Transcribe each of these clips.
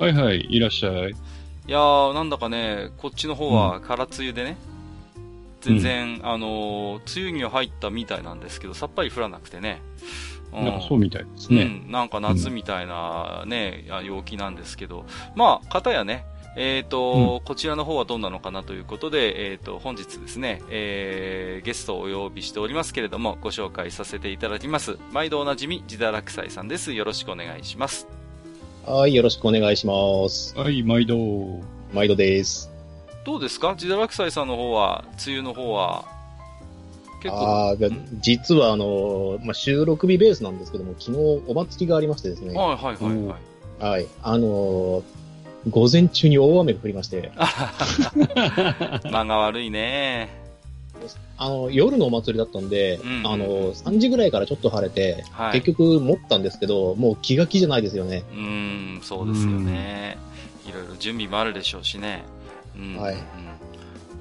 はいはい、いらっしゃい。いやー、なんだかね、こっちの方は空梅雨でね、全然、あのー梅雨には入ったみたいなんですけど、さっぱり降らなくてね。うんなんかそうみたいですね。うん、なんか夏みたいなね、あ陽気なんですけど、まあ、方やね、えっ、と、こちらの方はどんなのかなということで、えっ、と、本日ですね、えー、ゲストをお呼びしておりますけれども、ご紹介させていただきます。毎度おなじみ、自堕落斎さんです。よろしくお願いします。はい、よろしくお願いします。はい、毎度。毎度です。どうですか？自堕落斎さんの方は、梅雨の方は、結構、ああ、で実はあの、まあ、収録日ベースなんですけども、昨日お祭りがありましてですね。はいはいはいはい。はい。あの、午前中に大雨が降りまして、間が悪いね。あの、夜のお祭りだったんで、うんあの、3時ぐらいからちょっと晴れて、はい。結局持ったんですけど、もう気が気じゃないですよね。うーん、そうですよね。いろいろ準備もあるでしょうしね。うん、はいうん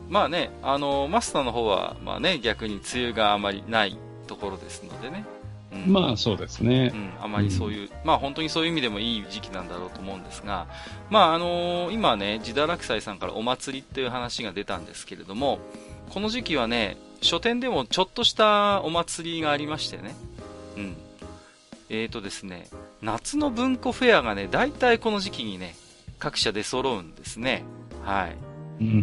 まあね、あの、マスターの方は、まあね、逆に梅雨があまりないところですのでね。うん、まあ、そうですねう。ん、あまりそういう、まあ本当にそういう意味でもいい時期なんだろうと思うんですが、まああの今ね、自堕落斎さんからお祭りっていう話が出たんですけれども、この時期はね、書店でもちょっとしたお祭りがありましてね、うん。えーとですね、夏の文庫フェアがね、大体この時期にね、各社で揃うんですね。はい。うん、ううん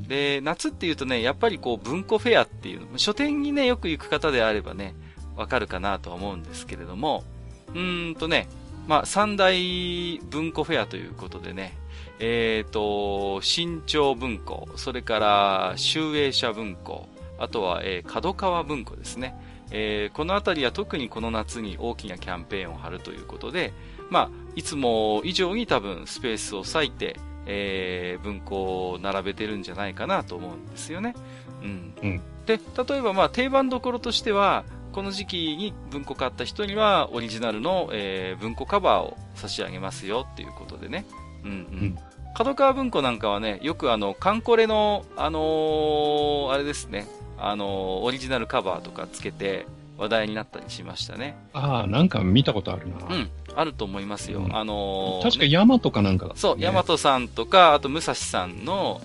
ん、で、夏っていうとね、やっぱりこう文庫フェアっていうの、書店にね、よく行く方であればね、わかるかなとは思うんですけれども、うーんとね、まあ、三大文庫フェアということでね、えっ、と、新潮文庫、それから、集英社文庫、あとは、えー、角川文庫ですね。えーこのあたりは特にこの夏に大きなキャンペーンを張るということで、まあ、いつも以上に多分スペースを割いて、えー文庫を並べてるんじゃないかなと思うんですよね。うん。うんで、例えばまあ定番どころとしては、この時期に文庫買った人にはオリジナルの、えー文庫カバーを差し上げますよっていうことでね。うんうん。ん角川文庫なんかはね、よくあの、カンコレの、あのーあれですね、あのーオリジナルカバーとかつけて話題になったりしましたね。ああ、なんか見たことあるな。うん。あると思いますよ。うんあのー確かヤマトかなんかだね、そう、ヤマトさんとか、あと、武蔵さんの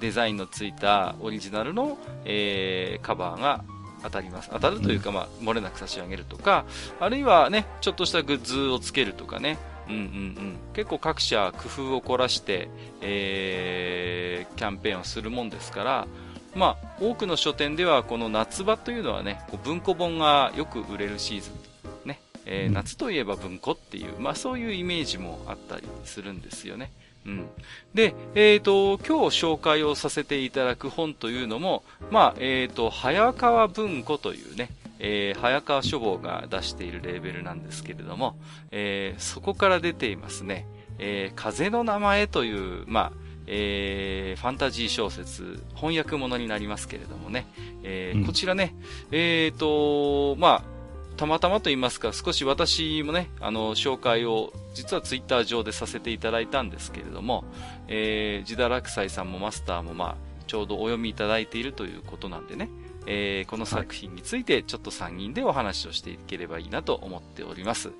デザインのついたオリジナルの、えーカバーが当たります。当たるというか、まあ、漏れなく差し上げるとか、あるいはね、ちょっとしたグッズをつけるとかね、うんうんうん。結構各社工夫を凝らして、えーキャンペーンをするもんですから、まあ、多くの書店ではこの夏場というのはね、こう文庫本がよく売れるシーズン。ね。えーうん夏といえば文庫っていう、まあそういうイメージもあったりするんですよね。うん。で、えっ、と、今日紹介をさせていただく本というのも、まあ、えっ、と、早川文庫というね、えー早川書房が出しているレーベルなんですけれども、えーそこから出ていますね、えー風の名前という、まあ、えーファンタジー小説、翻訳物になりますけれどもね、えーうん。こちらね、えっ、と、まあ、たまたまと言いますか、少し私もね、あの、紹介を、実はツイッター上でさせていただいたんですけれども、えー、自堕落斎さんもマスターもまあ、ちょうどお読みいただいているということなんでね、えーこの作品についてちょっと3人でお話をしていければいいなと思っております。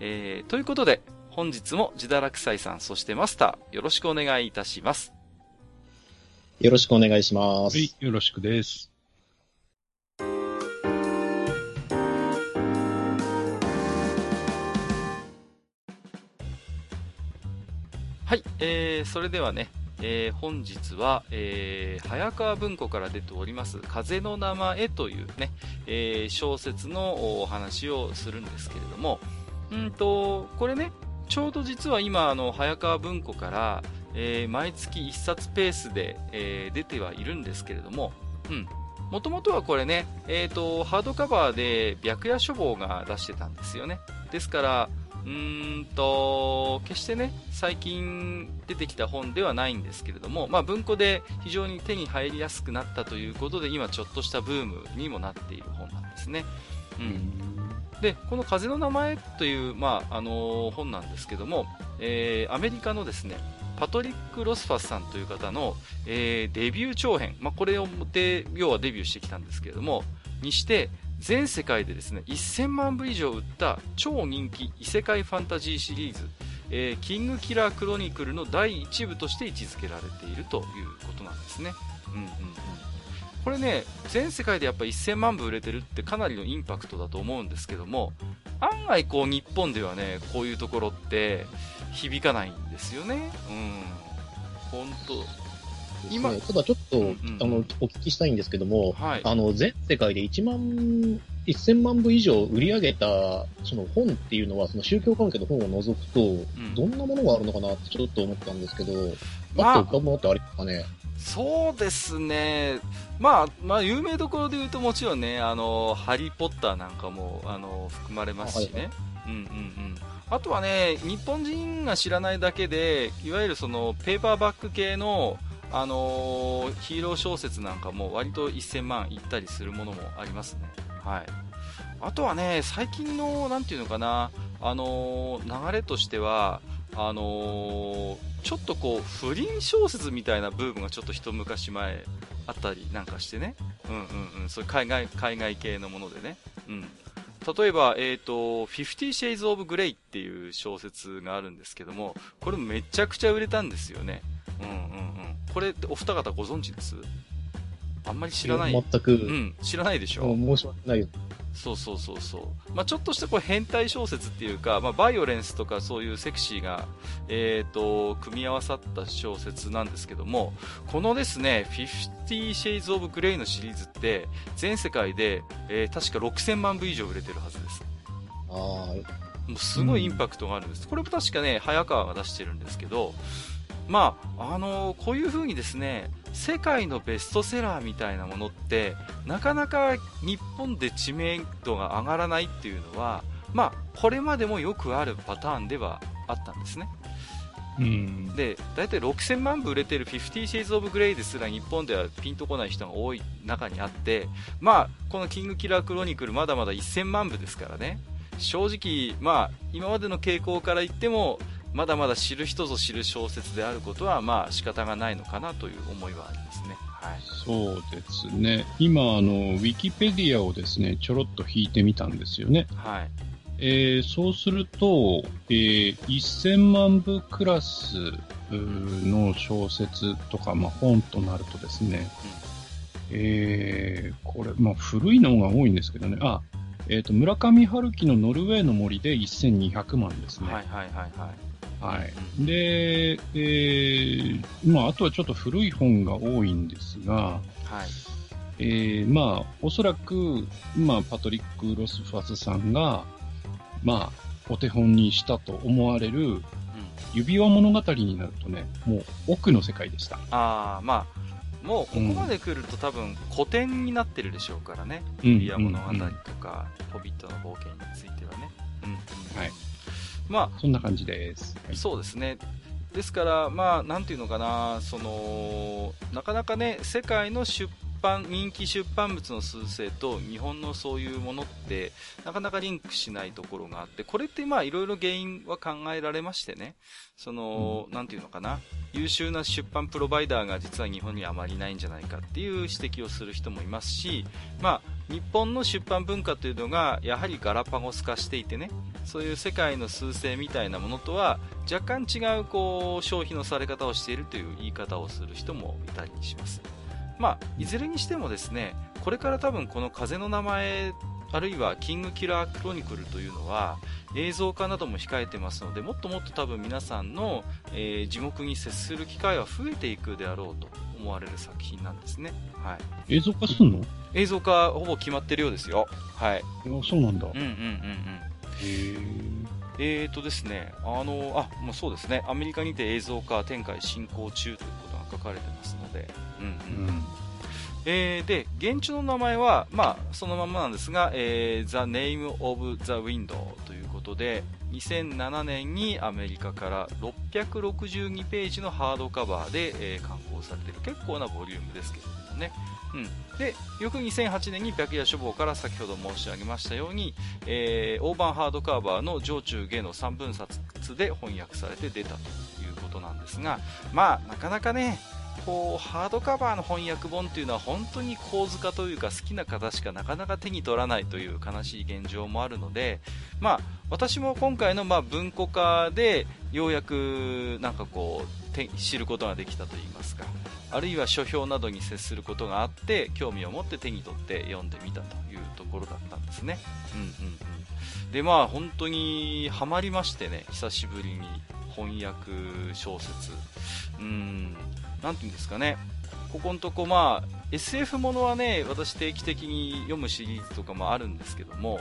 えーということで、本日も自堕落斎さん、そしてマスター、よろしくお願いいたします。よろしくお願いします。はい、よろしくです。はい、えー、それではね、えー本日は、えー早川文庫から出ております、風の名前というね、えー小説のお話をするんですけれども、うんと、これね、ちょうど実は今、あの、早川文庫から、えー毎月1冊ペースで、えー出てはいるんですけれども、もともとはこれね、えっ、と、ハードカバーで白夜書房が出してたんですよね。ですから、うーんと、決してね、最近出てきた本ではないんですけれども、まあ文庫で非常に手に入りやすくなったということで、今ちょっとしたブームにもなっている本なんですね。うん。で、この風の名前という、まあ、あのー本なんですけども、えーアメリカのですね、パトリック・ロスファスさんという方の、えーデビュー長編、まあ、これをで、要はデビューしてきたんですけれども、にして、全世界でですね、1000万部以上売った超人気異世界ファンタジーシリーズ、えーキングキラークロニクルの第1部として位置づけられているということなんですね。うんうんうん。これね、全世界でやっぱ1000万部売れてるってかなりのインパクトだと思うんですけども、案外こう日本ではね、こういうところって響かないんですよね。うん。本当今今、ただちょっと、うんうんあの、お聞きしたいんですけども、はい。あの、全世界で1万、1000万部以上売り上げた、その本っていうのは、その宗教関係の本を除くと、んどんなものがあるのかなってちょっと思ったんですけど、まああと浮かぶものってありますかねそうですね。まあ、まあ、有名どころで言うともちろんね、あの、ハリーポッターなんかも、あの、含まれますしはいね。うんうんうん。あとはね、日本人が知らないだけで、いわゆるその、ペーパーバック系の、あのーヒーロー小説なんかも割と1000万いったりするものもありますね。はい。あとはね、最近の、なていうのかな、あのー流れとしては、あのーちょっとこう、不倫小説みたいなブームがちょっと一昔前あったりなんかしてね。うんうんうん。そういう海外、海外系のものでね。うん。例えば、えっ、と、Fifty Shades of Grey っていう小説があるんですけども、これめちゃくちゃ売れたんですよね。うんうんうん。これお二方ご存知です？あんまり知らない。全く、うん、知らないでしょ？もう申し訳ないです。そうそうそうそう。まあちょっとしたこう変態小説っていうか、まあバイオレンスとかそういうセクシーが、えっ、と、組み合わさった小説なんですけども、このですね、Fifty Shades of Grey のシリーズって、全世界で、えー確か6000万部以上売れてるはずです。ああ、もうすごいインパクトがあるんです。これも確かね、早川が出してるんですけど、まあ、あのこういう風にですね、世界のベストセラーみたいなものって、なかなか日本で知名度が上がらないっていうのは、まあ、これまでもよくあるパターンではあったんですね。うん。で、大体6000万部売れてる50 Shades of Grey ですら日本ではピンとこない人が多い中にあって、まあ、このキングキラークロニクルまだまだ1000万部ですからね。正直、まあ、今までの傾向から言っても、まだまだ知る人ぞ知る小説であることは、まあ仕方がないのかなという思いはありますね。はい。そうですね。今、あの、ウィキペディアをですね、ちょろっと引いてみたんですよね。はい。えーそうすると、えー1000万部クラスの小説とか、まあ、本となるとですね、えーこれ、まあ、古いのが多いんですけどね、あ、えっ、と、村上春樹のノルウェーの森で1200万ですね。はいはいはいはい。はい。で、えーまあ、あとはちょっと古い本が多いんですが、はい。えーまあ、おそらく、まあ、パトリック・ロスファスさんが、まあ、お手本にしたと思われる、うん。指輪物語になるとね、もう奥の世界でした。ああ、まあ、もうここまで来ると多分古典になってるでしょうからね。うん指輪物語うんうんとか、ホビットの冒険についてはね。うん、うん。はい。まそんな感じです。はあ、いそうですね。ですから、まあ、なんていうのかな、その、なかなかね、世界の出版、人気出版物の数勢と日本のそういうものって、なかなかリンクしないところがあって、これってまあ、いろいろ原因は考えられましてね、その、なんていうのかな、優秀な出版プロバイダーが実は日本にあまりないんじゃないかっていう指摘をする人もいますし、まあ、日本の出版文化というのがやはりガラパゴス化していてね。そういう世界の数勢みたいなものとは若干違うこう消費のされ方をしているという言い方をする人もいたりしますまあいずれにしてもですねこれから多分この風の名前あるいはキングキラークロニクルというのは映像化なども控えてますのでもっともっと多分皆さんの、えー、字幕に接する機会は増えていくであろうと思われる作品なんですね、はい、映像化すんの？映像化ほぼ決まってるようですよ。はい。あそうなんだ。うんうんうんうん。えーとですね、あの、あ、もうそうですね、アメリカにて映像化展開進行中ということが書かれてますので、うんうん。うん。えーで、現地の名前は、まあ、そのままなんですが、えー、The Name of the Window ということで、2007年にアメリカから662ページのハードカバーで、えー、刊行されている結構なボリュームですけれどもね。うん、で翌2008年に白夜書房から先ほど申し上げましたように、えー、大判ハードカバーの上中下の3分冊で翻訳されて出たとことなんですがまあなかなかねこうハードカバーの翻訳本というのは本当に構図化というか好きな方しかなかなか手に取らないという悲しい現状もあるので、まあ、私も今回のま文庫化でようやくなんかこう知ることができたといいますかあるいは書評などに接することがあって興味を持って手に取って読んでみたというところだったんですね。うんうん、でまあ本当にハマりましてね久しぶりに翻訳小説。うん何て言うんですかね、ここのとこ、まあ、SF ものはね、私定期的に読むシリーズとかもあるんですけども、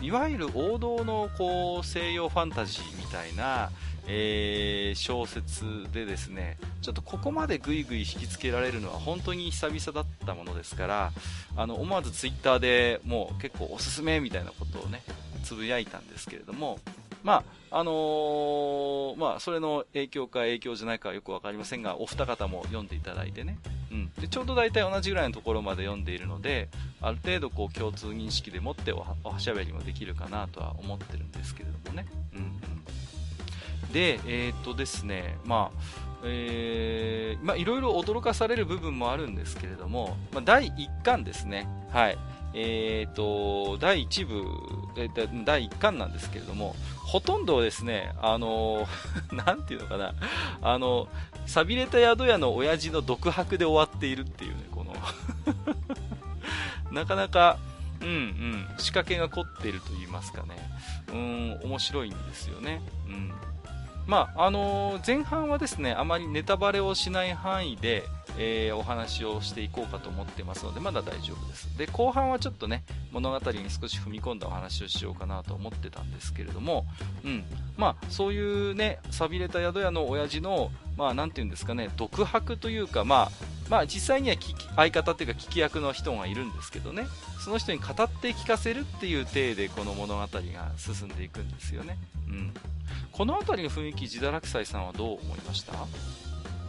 いわゆる王道のこう西洋ファンタジーみたいな、えー、小説でですね、ちょっとここまでぐいぐい引きつけられるのは本当に久々だったものですから、あの、思わずツイッターでもう結構おすすめみたいなことをね、つぶやいたんですけれども、まあ、あのー、まあ、それの影響か影響じゃないかはよくわかりませんが、お二方も読んでいただいてね。うん。で、ちょうど大体同じぐらいのところまで読んでいるので、ある程度こう共通認識でもっておはおしゃべりもできるかなとは思ってるんですけれどもね。うん、うん。で、えー、っとですね、まあ、えー、まあ、いろいろ驚かされる部分もあるんですけれども、まあ、第1巻ですね。はい。えーと、第1部、えー、第1巻なんですけれども、ほとんどですね、あのー、なんていうのかな、あの、寂れた宿屋の親父の独白で終わっているっていうね、この なかなか、うんうん、仕掛けが凝っていると言いますかね、うん、面白いんですよね。うん。まあ、あのー、前半はですね、あまりネタバレをしない範囲で、えー、お話をしていこうかと思ってますので、まだ大丈夫です。で、後半はちょっとね、物語に少し踏み込んだお話をしようかなと思ってたんですけれども、うん。まあ、そういうね、寂れた宿屋の親父の、まあ、なんていうんですかね、独白というか、まあ、まあ、実際には相方っていうか聞き役の人がいるんですけどね、その人に語って聞かせるっていう体でこの物語が進んでいくんですよね。うん。この辺りの雰囲気、自堕落斎さんはどう思いました？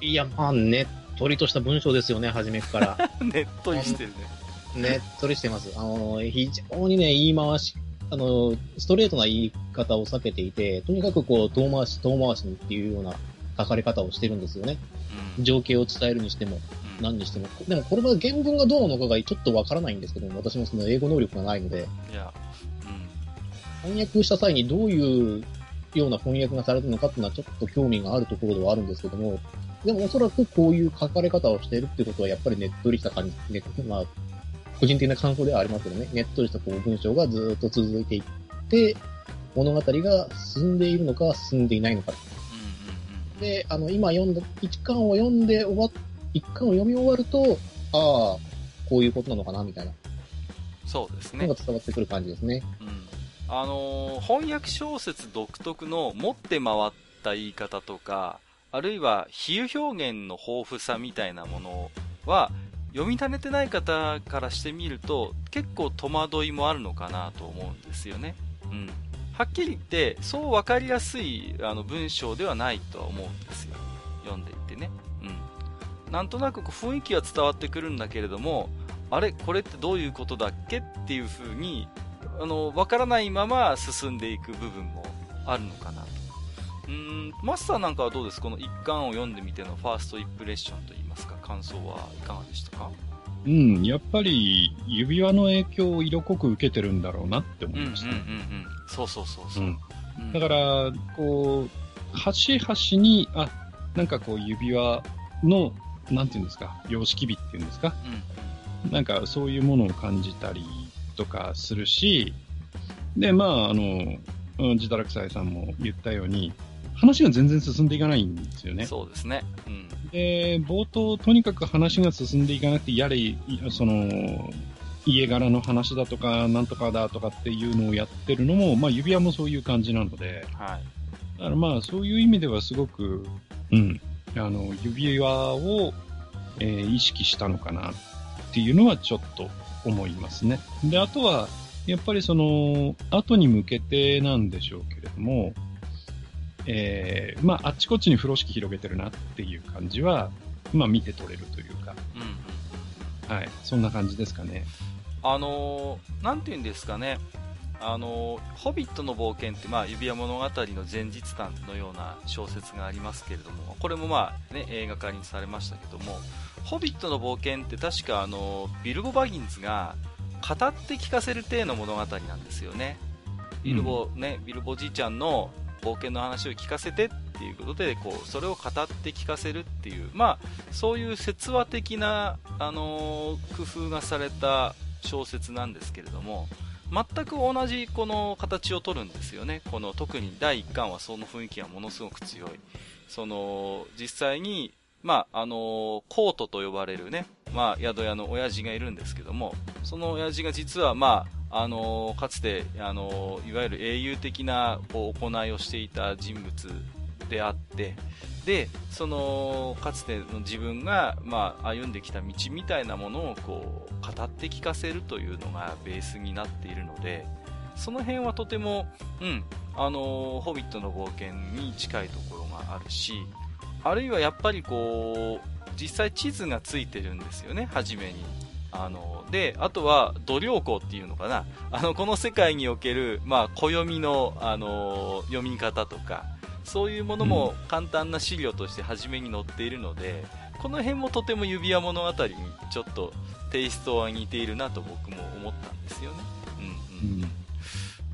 いや、まあ、ねとりとした文章ですよね、初めから。ねっとりしてるね。ねっとりしてます。あの、非常にね、言い回し、あの、ストレートな言い方を避けていて、とにかくこう、遠回し、遠回しにっていうような書かれ方をしてるんですよね。うん、情景を伝えるにしても、うん、何にしても。でもこれは原文がどうなのかがちょっとわからないんですけども、私もその英語能力がないので。いや、うん。翻訳した際にどういうような翻訳がされてるのかっていうのはちょっと興味があるところではあるんですけども、でもおそらくこういう書かれ方をしているってことは、やっぱりねっとりした感じ、ね、まあ、個人的な感想ではありますけどね、ねっとりしたこう文章がずっと続いていって、物語が進んでいるのか進んでいないのか。で、あの、今読んだ、一巻を読んで終わっ、一巻を読み終わると、ああ、こういうことなのかな、みたいな。そうですね。のが伝わってくる感じですね。うん。あのー、翻訳小説独特の持って回った言い方とか、あるいは比喩表現の豊富さみたいなものは、読み慣れてない方からしてみると、結構戸惑いもあるのかなと思うんですよね。うん。はっきり言って、そう分かりやすいあの文章ではないとは思うんですよ。読んでいってね。うん。なんとなく雰囲気は伝わってくるんだけれども、あれこれってどういうことだっけっていう風に、あの、分からないまま進んでいく部分もあるのかなと。うん、マスターなんかはどうです？この一巻を読んでみてのファーストインプレッションといいますか、感想はいかがでしたか？うん、やっぱり指輪の影響を色濃く受けてるんだろうなって思いました。うんうんうんうん。そうそうそうそう。うん、だから、こう、端々に、あ、なんかこう指輪の、なんていうんですか、様式美っていうんですか、うん、なんかそういうものを感じたりとかするし、で、まあ、あの、自堕落斎さんも言ったように、話が全然進んでいかないんですよね。そうですね。うん、で、冒頭、とにかく話が進んでいかなくて、やれ、その、家柄の話だとか、なんとかだとかっていうのをやってるのも、まあ、指輪もそういう感じなので、はい。だからまあ、そういう意味ではすごく、うん、あの、指輪を、えー、意識したのかなっていうのはちょっと思いますね。で、あとは、やっぱりその、後に向けてなんでしょうけれども、えー、まあ、あっちこっちに風呂敷広げてるなっていう感じは、まあ、見て取れるというか、うんうん。はい、そんな感じですかね。あのーなんて言うんですかね。あのーホビットの冒険って、まあ、指輪物語の前日談のような小説がありますけれども、これもまあ、ね、映画化にされましたけども、ホビットの冒険って確かあのービルボ・バギンズが語って聞かせる体の物語なんですよね。ビルボ、ね、ビルボじいちゃんの冒険の話を聞かせてっていうことで、こう、それを語って聞かせるっていう、まあ、そういう説話的な、あのー工夫がされた小説なんですけれども、全く同じこの形を取るんですよね。この特に第1巻はその雰囲気がものすごく強い。その、実際に、まあ、あのーコートと呼ばれるね、まあ、宿屋の親父がいるんですけども、その親父が実は、まあ、あのーかつて、あのーいわゆる英雄的なこう行いをしていた人物であって、で、その、かつての自分が、まあ、歩んできた道みたいなものを、こう、語って聞かせるというのがベースになっているので、その辺はとても、うん、あのーホビットの冒険に近いところがあるし、あるいはやっぱりこう、実際地図がついてるんですよね、初めに。あの、で、あとは、度量衡っていうのかな。あの、この世界における、まあ、暦の、あの、読み方とか、そういうものも簡単な資料として初めに載っているので、この辺もとても指輪物語にちょっとテイストは似ているなと僕も思ったんですよね。うん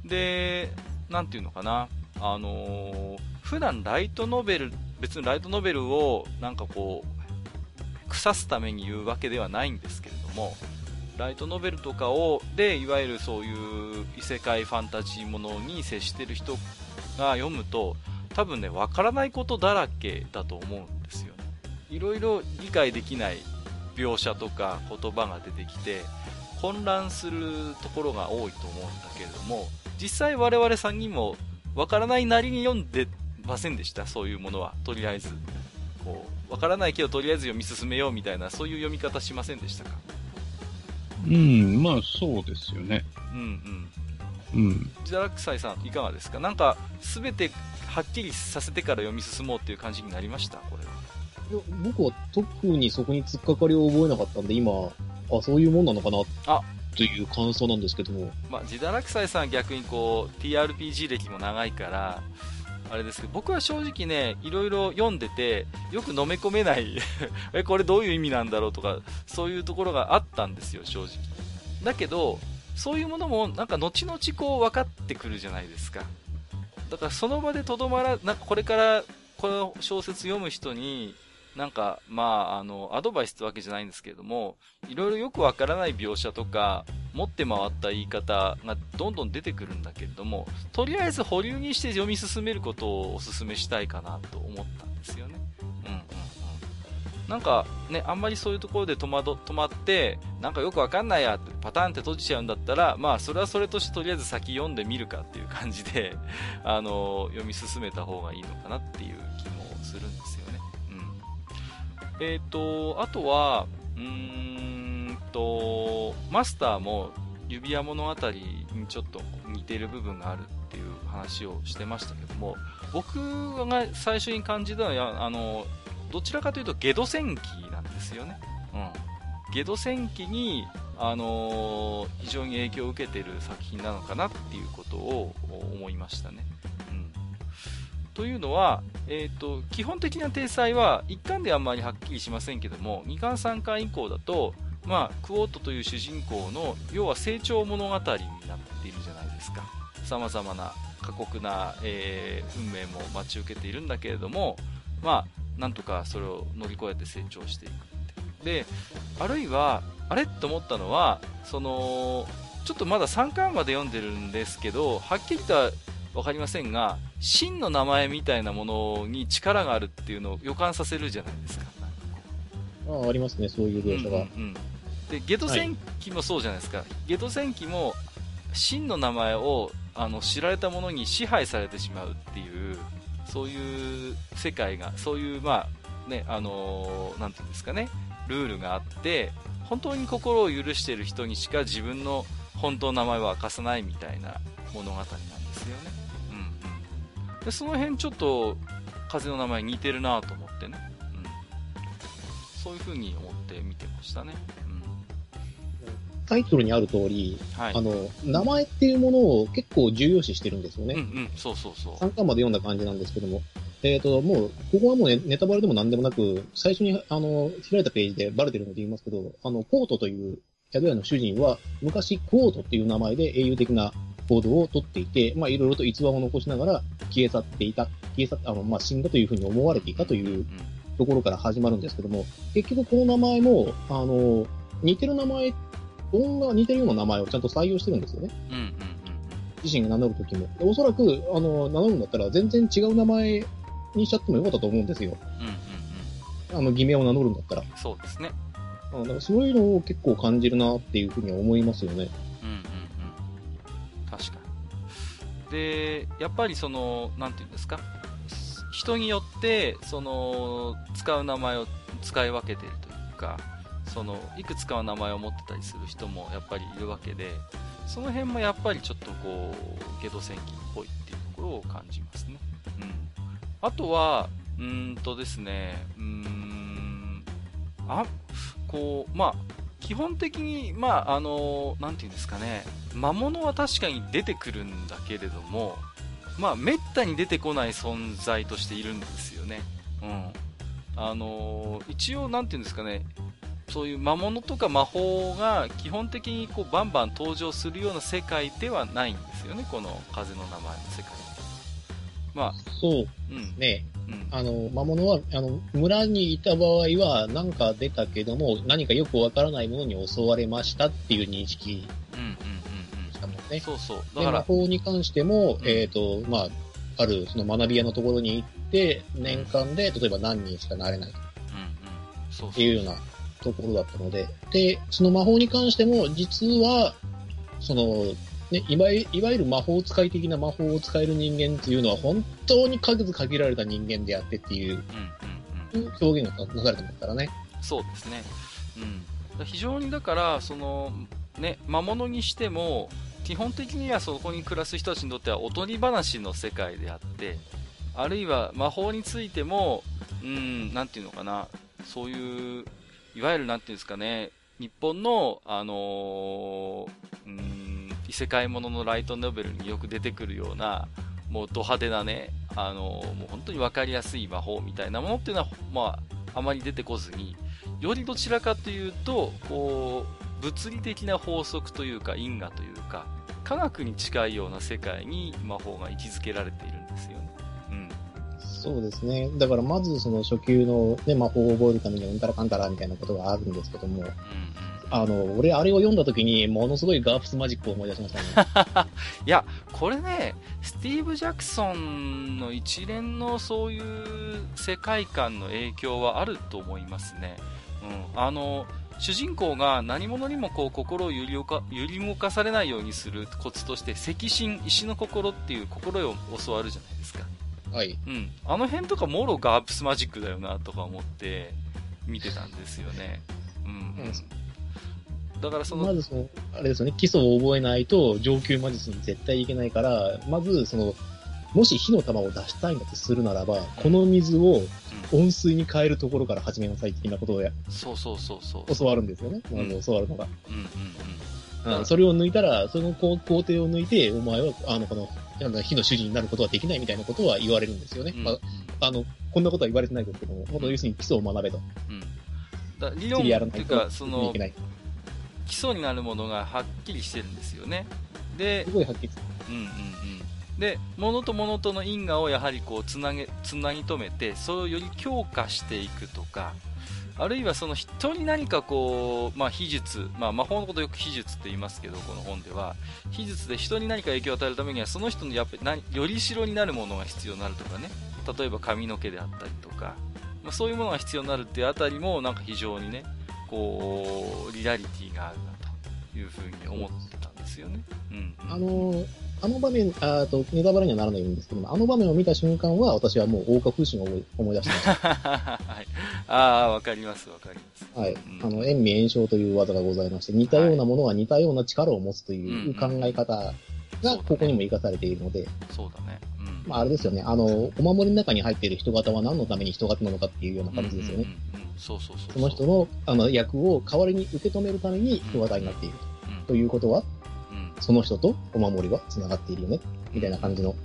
うん。で、なんていうのかな、あのー普段ライトノベル、別にライトノベルをなんかこう、腐すために言うわけではないんですけれども、ライトノベルとかを、で、いわゆるそういう異世界ファンタジーものに接してる人が読むと、多分ね、わからないことだらけだと思うんですよね。いろいろ理解できない描写とか言葉が出てきて、混乱するところが多いと思うんだけれども、実際我々3人もわからないなりに読んでませんでした、そういうものは。とりあえず。こう、わからないけどとりあえず読み進めようみたいな、そういう読み方しませんでしたか？うん、まあそうですよね。うんうん。うん。ジダラクサイさんいかがですか？なんか、すべてはっきりさせてから読み進もうっていう感じになりました？これは。いや僕は特にそこに突っかかりを覚えなかったんで、今、あ、そういうもんなのかな、あという感想なんですけども。まあ、ジダラクサイさんは逆にこう、TRPG 歴も長いから、あれですけど、僕は正直ね、いろいろ読んでて、よく飲め込めない、え、これどういう意味なんだろうとか、そういうところがあったんですよ、正直。だけど、そういうものも、なんか後々こう分かってくるじゃないですか。だからその場でとどまら、なんかこれから、この小説読む人に、なんか、まあ、あの、アドバイスってわけじゃないんですけれども、いろいろよくわからない描写とか、持って回った言い方がどんどん出てくるんだけれども、とりあえず保留にして読み進めることをお勧めしたいかなと思ったんですよね。うん。なんかね、あんまりそういうところで戸惑止まって、なんかよくわかんないやってパターンって閉じちゃうんだったら、まあそれはそれとしてとりあえず先読んでみるかっていう感じで、あの、読み進めた方がいいのかなっていう気もするんですよね。うん。えっ、と、あとは、うーんと、マスターも指輪物語にちょっと似てる部分があるっていう話をしてましたけども、僕が最初に感じたのは、あの、どちらかというとゲド戦記なんですよね。うん。ゲド戦記に、あのー非常に影響を受けている作品なのかなっていうことを思いましたね。というのは、えっ、と、基本的な体裁は1巻ではあんまりはっきりしませんけども、2巻3巻以降だと、まあ、クオートという主人公の、要は成長物語になっているじゃないですか。様々な過酷な、えー運命も待ち受けているんだけれども、まあ、なんとかそれを乗り越えて成長していく。で、あるいは、あれと思ったのは、その、ちょっとまだ3巻まで読んでるんですけど、はっきりとはわかりませんが、真の名前みたいなものに力があるっていうのを予感させるじゃないですか。あありますね、そういう描写が。うんうんうんでゲド戦記もそうじゃないですか、ゲド戦記も真の名前をあの知られたものに支配されてしまうっていうそういう世界がそういうまあねあのーていうんですかねルールがあって本当に心を許している人にしか自分の本当の名前は明かさないみたいな物語なんですよね。うんうん。で、その辺ちょっと、風の名前似てるなと思ってね。うん。そういう風に思って見てましたね。うん。タイトルにある通り、はい。あの、名前っていうものを結構重要視してるんですよね。うんうん、そうそうそう。3巻まで読んだ感じなんですけども、えっ、と、もう、ここはもうねネタバレでも何でもなく、最初に、あの、開いたページでバレてるので言いますけど、あの、コートという宿屋の主人は、昔、コートっていう名前で英雄的な行動をとっていて、まあ、いろいろと逸話を残しながら消え去っていた、消え去っあの、まあ、死んだというふうに思われていたといううんところから始まるんですけども、結局この名前も、あの、似てる名前、音が似てるような名前をちゃんと採用してるんですよね。うんうんうん自身が名乗るときも。でおそらく、あの、名乗るんだったら全然違う名前にしちゃってもよかったと思うんですよ。うん。うんうんあの、偽名を名乗るんだったら。うん。そうですね。あだからそういうのを結構感じるなっていうふうには思いますよね。うんうんうん。確かに。で、やっぱりその、なんていうんですか。人によって、その、使う名前を使い分けているというか、その、いくつかの名前を持ってたりする人もやっぱりいるわけで、その辺もやっぱりちょっとこう、ゲド戦記っぽいっていうところを感じますね。うん。あとは、うんとですね、うん、あ、こう、まあ、基本的に、まあ、あの、なんていうんですかね、魔物は確かに出てくるんだけれども、まあ、めったに出てこない存在としているんですよね。うん。あの、一応、なんていうんですかね、そういう魔物とか魔法が基本的にこうバンバン登場するような世界ではないんですよね、この風の名前の世界。まあ、そううん、ね。うん、あの、魔物は、あの、村にいた場合は、なんか出たけども、何かよくわからないものに襲われましたっていう認識うん、うん、うん、したもんうん。ね。そうそう。だで、から、魔法に関しても、うんえっ、と、まあ、ある、その学び屋のところに行って、年間で、例えば何人しかなれないうん、うん。そうってそう。いうようなところだったので、で、その魔法に関しても、実は、その、ね、いわゆいわゆる魔法使い的な魔法を使える人間っていうのは、本当に数限られた人間であってっていううん、うん、うん。表現がなされてますからね。そうですね。うん。非常にだから、その、ね、魔物にしても、基本的にはそこに暮らす人たちにとってはおとり話の世界であって、あるいは魔法についても、うん、なんていうのかな、そういう、いわゆるなんていうんですかね、日本の、あのーうん、異世界もののライトノベルによく出てくるような、もうド派手なね、あのーもう本当にわかりやすい魔法みたいなものっていうのは、まあ、あまり出てこずに、よりどちらかというと、こう、物理的な法則というか因果というか、科学に近いような世界に魔法が位置づけられている。そうですね。だからまずその初級の、ね、魔法を覚えるためにうんたらかんたらみたいなことがあるんですけども、うんうん。あの、俺あれを読んだ時にものすごいガープスマジックを思い出しましたね。いや、これね、スティーブ・ジャクソンの一連のそういう世界観の影響はあると思いますね。うん。あの、主人公が何者にもこう心を揺り動か揺り動かされないようにするコツとして、赤心、石の心っていう心を教わるじゃないですか。はい。うん。あの辺とかもろガープスマジックだよなとか思って見てたんですよね。うん、うん。だからその、まずその、あれですよね、基礎を覚えないと上級魔術に絶対いけないから、まずその、もし火の玉を出したいんだとするならば、この水を温水に変えるところから始めなさい的なことをやそうそうそうそう。教わるんですよね。まうんず教わるのが。うんうんうん。うんそれを抜いたら、その工工程を抜いて、お前は、あの、この、火の主人になることはできないみたいなことは言われるんですよね。うんまあ、あの、こんなことは言われてないですけども、もっと要するに基礎を学べと。うん。だ理論っていうか、その。基礎になるものがはっきりしてるんですよね。で、すごいはっきりうんうんうん。で、物と物との因果をやはりこう、つなげ、つなぎ止めて、それをより強化していくとか、あるいはその人に何かこう、まあ、秘術、まあ、魔法のことをよく秘術って言いますけど、この本では、秘術で人に何か影響を与えるためには、その人のやっぱり、より代になるものが必要になるとかね、例えば髪の毛であったりとか、まあ、そういうものが必要になるっていうあたりも、なんか非常にね、こう、リアリティがあるなというふうに思ってたんですよね。うん、あの、あの場面、あと、ネタバレにはならないんですけども、あの場面を見た瞬間は、私はもう大花風神を思い思い出してました。はい。ああ、わかります、わかります。はいうん。あの、円味炎症という技がございまして、似たようなものは似たような力を持つという考え方が、ここにも生かされているので、そうだね。うん。まあ、あれですよね。あの、お守りの中に入っている人型は何のために人型なのかっていうような感じですよね。そうそうそう。その人の、あの、役を代わりに受け止めるために人型になっている。うん、ということは、うん。その人とお守りは繋がっているよね？みたいな感じの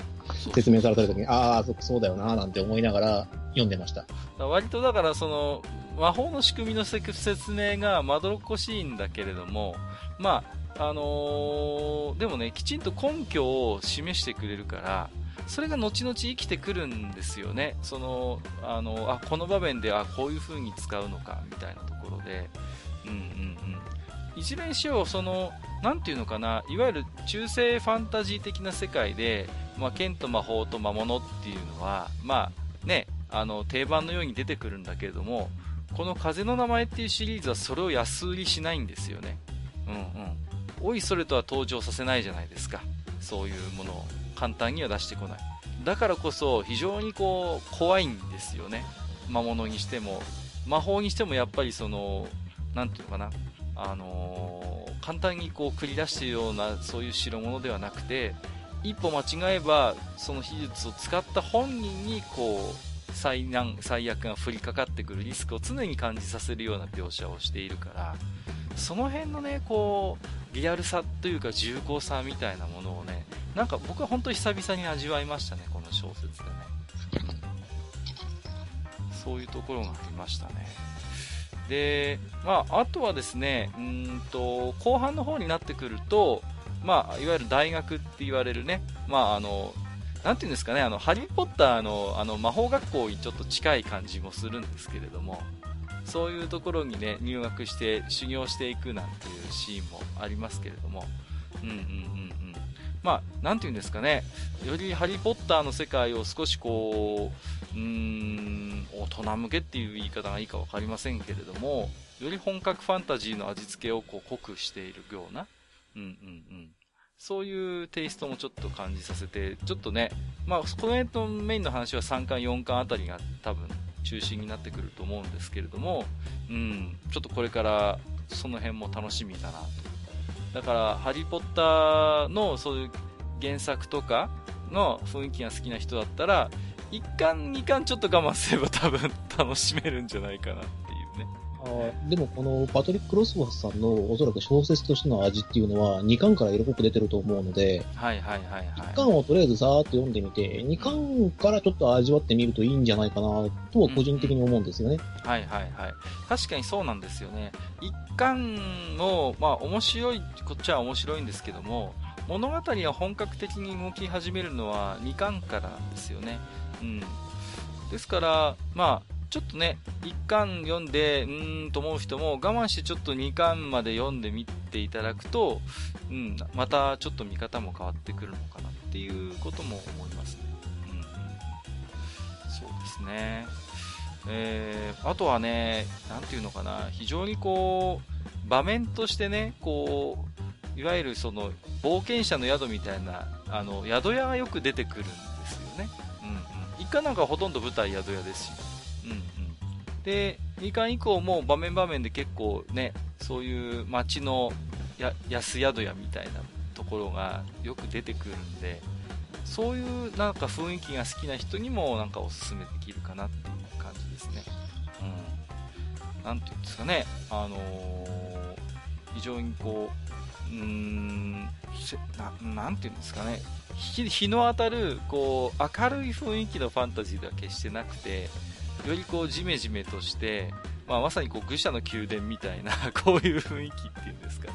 説明された時に、ああ、そそうだよな、なんて思いながら読んでました。割とだからその魔法の仕組みのせ説明がまどろっこしいんだけれどもまああのーでもねきちんと根拠を示してくれるからそれが後々生きてくるんですよねそのあのあこの場面であこういう風に使うのかみたいなところでうんうんうんいずれにしようそのなんていうのかないわゆる中世ファンタジー的な世界で、まあ、剣と魔法と魔物っていうのはまあねあの定番のように出てくるんだけれどもこの風の名前っていうシリーズはそれを安売りしないんですよね。うんうん。おいそれとは登場させないじゃないですか。そういうものを。簡単には出してこない。だからこそ非常にこう怖いんですよね。魔物にしても。魔法にしてもやっぱりそのなんていうのかな。あのー簡単にこう繰り出しているようなそういう代物ではなくて一歩間違えばその秘術を使った本人にこう災難最悪が降りかかってくるリスクを常に感じさせるような描写をしているからその辺のねこうリアルさというか重厚さみたいなものをねなんか僕は本当に久々に味わいましたねこの小説でね。そういうところがありましたね。で、まあ、あとはですね、うんと、後半の方になってくると、まあ、いわゆる大学って言われるね、まあ、あの、なていうんですかね、あの、ハリー・ポッターの、あの、魔法学校にちょっと近い感じもするんですけれども、そういうところにね、入学して修行していくなんていうシーンもありますけれども、うんうんうん。まあ、なんていうんですかね、よりハリー・ポッターの世界を少しこう、うん、大人向けっていう言い方がいいか分かりませんけれども、より本格ファンタジーの味付けをこう濃くしているような、うんうんうん。そういうテイストもちょっと感じさせて、ちょっとね、まあ、この辺のメインの話は3巻、4巻あたりが多分中心になってくると思うんですけれども、うん、ちょっとこれからその辺も楽しみだなと。だから、ハリー・ポッターのそういう原作とかの雰囲気が好きな人だったら、1巻、2巻ちょっと我慢すれば多分楽しめるんじゃないかなっ。あーでもこのパトリック・ロスボスさんのおそらく小説としての味っていうのは2巻から色濃く出てると思うので、はいはいはいはい。1巻をとりあえずさーっと読んでみて、2巻からちょっと味わってみるといいんじゃないかなとは個人的に思うんですよね。はいはいはい。確かにそうなんですよね。一巻の、まあ面白い、こっちは面白いんですけども、物語が本格的に動き始めるのは2巻からですよね。うん。ですから、まあ、ちょっとね、1巻読んで、うーんと思う人も我慢してちょっと2巻まで読んでみていただくと、うん、またちょっと見方も変わってくるのかなっていうことも思いますね。うんうん。そうですね。えー、あとはね、なんていうのかな、非常にこう、場面としてね、こう、いわゆるその、冒険者の宿みたいな、あの、宿屋がよく出てくるんですよね。うんうん。一巻なんかほとんど舞台宿屋ですし。うんうん。で、二巻以降も場面場面で結構ね、そういう街のや安宿屋みたいなところがよく出てくるんで、そういうなんか雰囲気が好きな人にもなんかおすすめできるかなっていう感じですね。うん。なんていうんですかね、あのー非常にこう、うーん、せなんていうんですかね、日日の当たる、こう、明るい雰囲気のファンタジーでは決してなくて、よりこう、ジメジメとして、まあ、まさにこう、愚者の宮殿みたいな、こういう雰囲気っていうんですかね。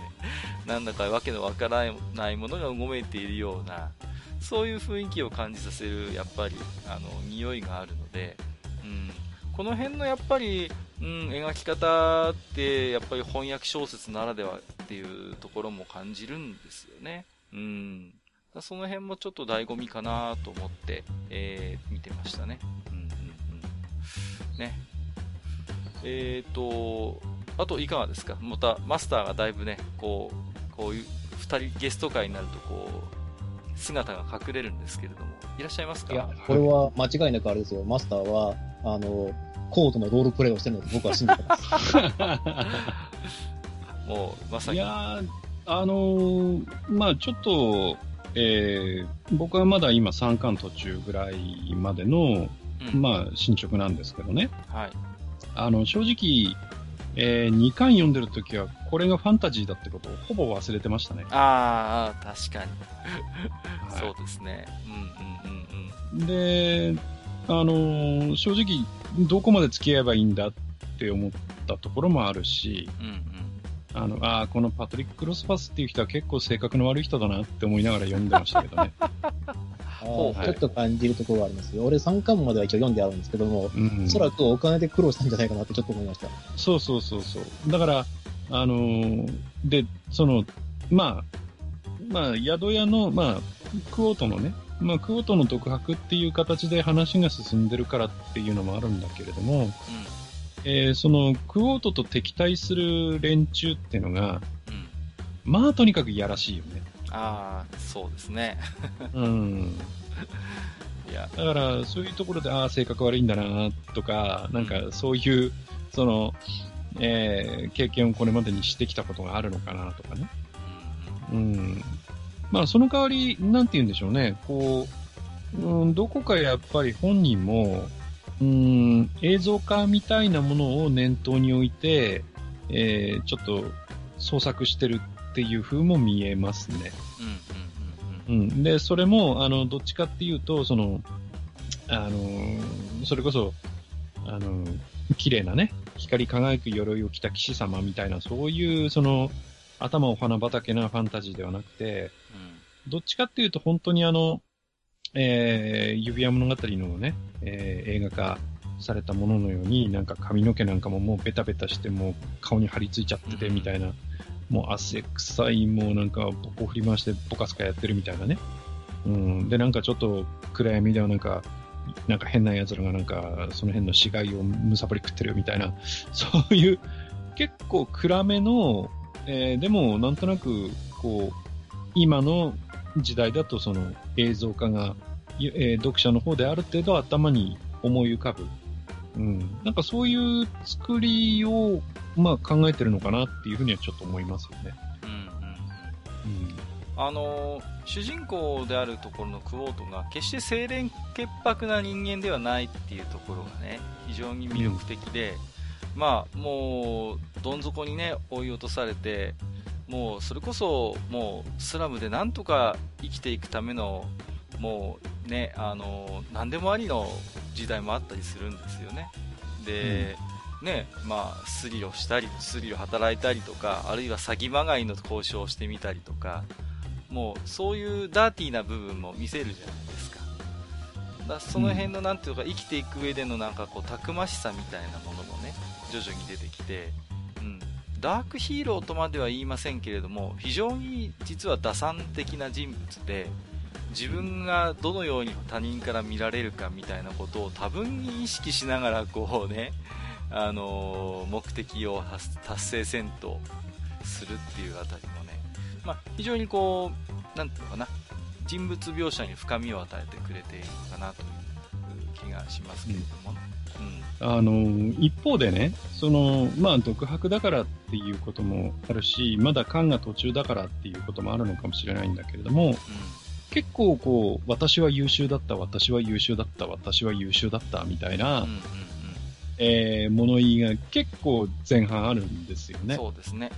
なんだかわけのわからないものがうごめいているような、そういう雰囲気を感じさせる、やっぱり、あの、匂いがあるので、うん。この辺のやっぱり、うん、描き方って、やっぱり翻訳小説ならではっていうところも感じるんですよね。うん。その辺もちょっと醍醐味かなと思って、えー、見てましたね。うん。ね。えーと、あといかがですか？また、マスターがだいぶね、こう、こういう、二人ゲスト会になるとこう、姿が隠れるんですけれども、いらっしゃいますか？いや、これは間違いなくあれですよ。マスターは、あの、コードのロールプレイをしてるので僕は信じてます。もう、まさいに。やー、あのーまあちょっと、えー僕はまだ今3巻途中ぐらいまでの、うんまあ進捗なんですけどね。はい。あの、正直、え2巻読んでる時は、これがファンタジーだってことをほぼ忘れてましたね。ああ、確かに。はいそうですね。うんうんうんうん。で、あのー正直、どこまで付き合えばいいんだって思ったところもあるし、うんうん。あの、ああ、このパトリック・クロスパスっていう人は結構性格の悪い人だなって思いながら読んでましたけどね。ちょっと感じるところがありますよ。俺3巻までは一応読んであるんですけども、うんおそらくお金で苦労したんじゃないかなってちょっと思いました。そうそうそうそう。だから、あのーで、その、まあ、まあ、宿屋の、まあ、クオートのね、まあ、クオートの独白っていう形で話が進んでるからっていうのもあるんだけれども、えーその、クオートと敵対する連中っていうのが、うん。うん。まあ、とにかくいやらしいよね。ああ、そうですね。うん。いや、だから、そういうところで、ああ、性格悪いんだな、とか、なんか、そういう、その、えー経験をこれまでにしてきたことがあるのかな、とかね。うん。まあ、その代わり、なんて言うんでしょうね。こう、うん、どこかやっぱり本人も、うん、映像化みたいなものを念頭に置いて、えーちょっと創作してるっていう風も見えますね。うんうんうんうん。で、それも、あの、どっちかっていうと、その、あの、それこそ、あの、綺麗なね、光り輝く鎧を着た騎士様みたいな、そういう、その、頭お花畑なファンタジーではなくて、どっちかっていうと本当にあの、えー、指輪物語のね、えー映画化されたもののように、なんか髪の毛なんかももうベタベタして、もう顔に張り付いちゃっててみたいな、もう汗臭い、もうなんかボコ振り回してボカスカやってるみたいなね。うん。で、なんかちょっと暗闇ではなんか、なんか変な奴らがなんか、その辺の死骸をむさぼり食ってるみたいな、そういう、結構暗めの、えーでもなんとなく、こう、今の時代だとその映像化が、えー読者の方である程度頭に思い浮かぶ。うん。なんかそういう作りを、まあ考えてるのかなっていうふうにはちょっと思いますよね。うんうんうんうん。あのー主人公であるところのクオートが決して清廉潔白な人間ではないっていうところがね非常に魅力的で、まあもうどん底にね追い落とされてもうそれこそもうスラムでなんとか生きていくためのもうねあのー何でもありの時代もあったりするんですよね。で、ねまあ、スリをしたりスリを働いたりとかあるいは詐欺まがいの交渉をしてみたりとかもうそういうダーティーな部分も見せるじゃないですか。だその辺のなんていうか生きていく上でのなんかこうたくましさみたいなものもね徐々に出てきて、うん、ダークヒーローとまでは言いませんけれども非常に実は打算的な人物で自分がどのように他人から見られるかみたいなことを多分に意識しながらこうね、あのー目的を達達成せんとするっていうあたりもね、まあ、非常にこうなんていうのかな人物描写に深みを与えてくれているのかなという気がしますけれども、うん。あの、一方でね、その、まあ、独白だからっていうこともあるし、まだ巻が途中だからっていうこともあるのかもしれないんだけれども、結構こう、私は優秀だった、私は優秀だった、私は優秀だった、みたいな、うんうんうんえー物言いが結構前半あるんですようんね。そうですね、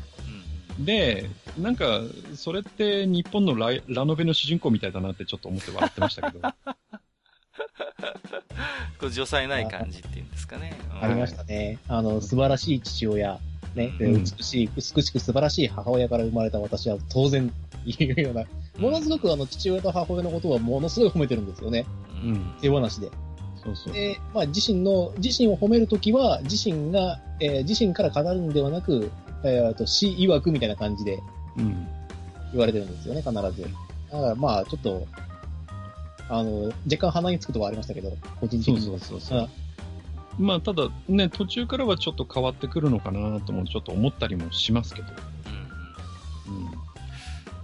うんで、なんか、それって日本のライラノベの主人公みたいだなってちょっと思って笑ってましたけど。こう女才ない感じっていうんですかね、うんありましたね。あの、素晴らしい父親、ね、でうん美しい、美しく素晴らしい母親から生まれた私は当然、いうような、ものすごくあの、父親と母親のことはものすごい褒めてるんですよね。ううんん。手放しで。そうそう。で、まあ、自身の、自身を褒めるときは、自身が、えー自身から語るんではなく、えー、と、死曰くみたいな感じでうん。言われてるんですよね、必ず。だからまあ、ちょっと、あの、若干鼻につくとこありましたけど、個人的に。そうそうそうそうまあ、ただね、途中からはちょっと変わってくるのかなともちょっと思ったりもしますけど。うんうんうん。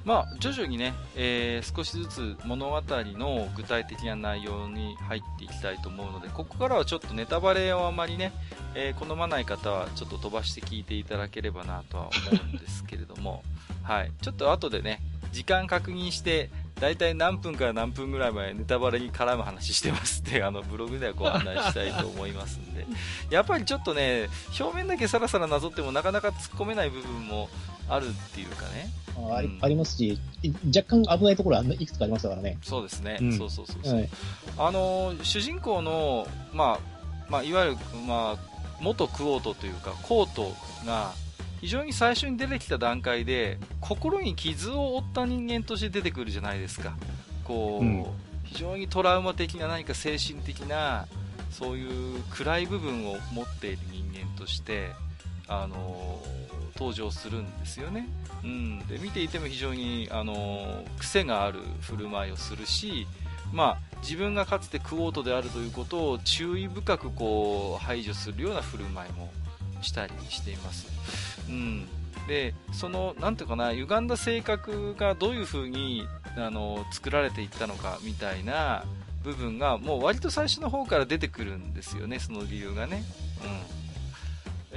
まあ、徐々にね、えー、少しずつ物語の具体的な内容に入っていきたいと思うので、ここからはちょっとネタバレをあまりね、えー、好まない方はちょっと飛ばして聞いていただければなとは思うんですけれども、はい。ちょっと後でね、時間確認して、大体何分から何分ぐらいまでネタバレに絡む話してますって、あの、ブログではご案内したいと思いますんで。やっぱりちょっとね、表面だけさらさらなぞってもなかなか突っ込めない部分もあるっていうかね。あ,、うん、ありますし、若干危ないところはいくつかありますからね。そうですね。うん、そうそうそうそう、はい、あの、主人公の、まあ、まあ、いわゆる、まあ、元クオートというか、コートが、非常に最初に出てきた段階で心に傷を負った人間として出てくるじゃないですか。こう、うん、非常にトラウマ的な何か精神的なそういう暗い部分を持っている人間としてあの登場するんですよね、うん、で見ていても非常にあの癖がある振る舞いをするしまあ、自分がかつてクオートであるということを注意深くこう排除するような振る舞いもしたりしています。うん。で、その、なんていうかな、歪んだ性格がどういう風に、あの、作られていったのかみたいな部分が、もう割と最初の方から出てくるんですよね、その理由がね。うん。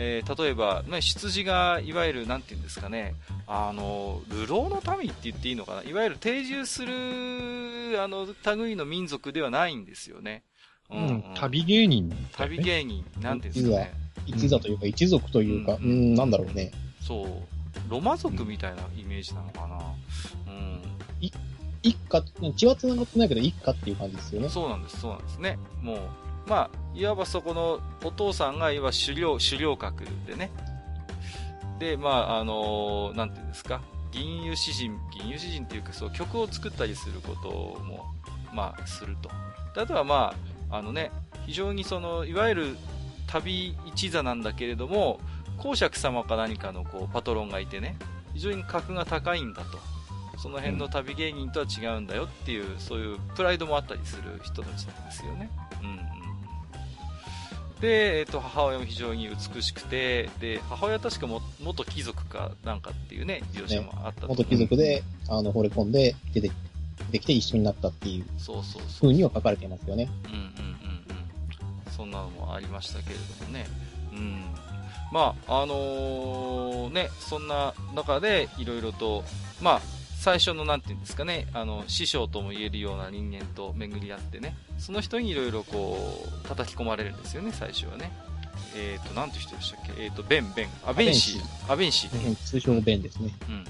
えー、例えば、ね、出自がいわゆるなんて言うんですかね、あの、流浪の民って言っていいのかな、いわゆる定住する、あの、類の民族ではないんですよね。うん、うん、旅芸人、ね、旅芸人、なんていうんですかね。一座というか、一族というか、うん、うんなんだろうね。そう。ロマ族みたいなイメージなのかな。うん。い一家、血は繋がってないけど一家っていう感じですよね。そうなんです、そうなんですね。もう、まあ、いわばそこのお父さんがいわば狩猟、狩猟閣でね。で、まあ、あのー、なんていうんですか。銀融詩人、銀融詩人っていうか、そう曲を作ったりすることも、まあ、すると。あとはまあ、あのね、非常にその、いわゆる旅一座なんだけれども、公爵様か何かのこうパトロンがいてね、非常に格が高いんだと。その辺の旅芸人とは違うんだよっていう、そういうプライドもあったりする人たちなんですよね。うんうん。で、えっ、ー、と、母親も非常に美しくて、で、母親は確かも元貴族かなんかっていうね、描写もあった、ね、元貴族で、あの、惚れ込んで出て、できて一緒になったっていう、そうそうそう。風には書かれていますよね。うんうんそんなのもありましたけれどもね。うん。まあ、あのー、ね、そんな中でいろいろと、まあ、最初のなんていうんですかね、あの、師匠とも言えるような人間と巡り合ってね、その人にいろいろこう、叩き込まれるんですよね、最初はね。えっ、ー、と、なんて人でしたっけ？えっ、ー、と、ベン、ベン、アベンシー。アベンシー。通称のベンですね。うん。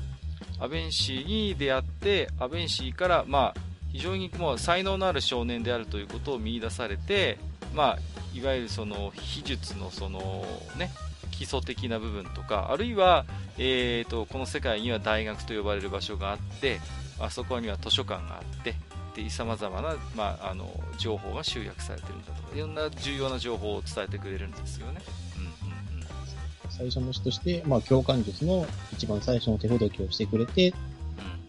アベンシーに出会って、アベンシーから、まあ、非常にもう才能のある少年であるということを見出されて、まあ、いわゆるその秘術のその、ね、基礎的な部分とかあるいは、えーと、この世界には大学と呼ばれる場所があってあそこには図書館があってさまざまな、まあ、あの情報が集約されてるんだとかいろんな重要な情報を伝えてくれるんですよね。うんうんうん、最初の詩として、まあ、共感術の一番最初の手ほどきをしてくれて、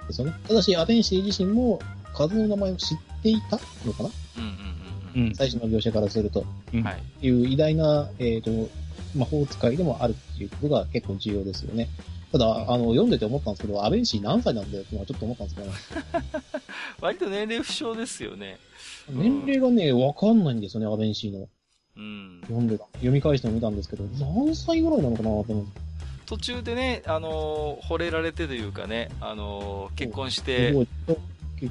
うん、ですよね。ただし、アテンシー自身も数の名前を知っていたのかな、うんうん最初の描写からすると、はい。いう偉大な、えっ、ー、と、魔法使いでもあるっていうことが結構重要ですよね。ただ、あの、読んでて思ったんですけど、アベンシー何歳なんだよってのはちょっと思ったんですけどね。割と年齢不詳ですよね。年齢がね、わかんないんですよね、アベンシーの。うん。読んでた。読み返しても見たんですけど、何歳ぐらいなのかなと思って。途中でね、あのー、惚れられてというかね、あのー、結婚して、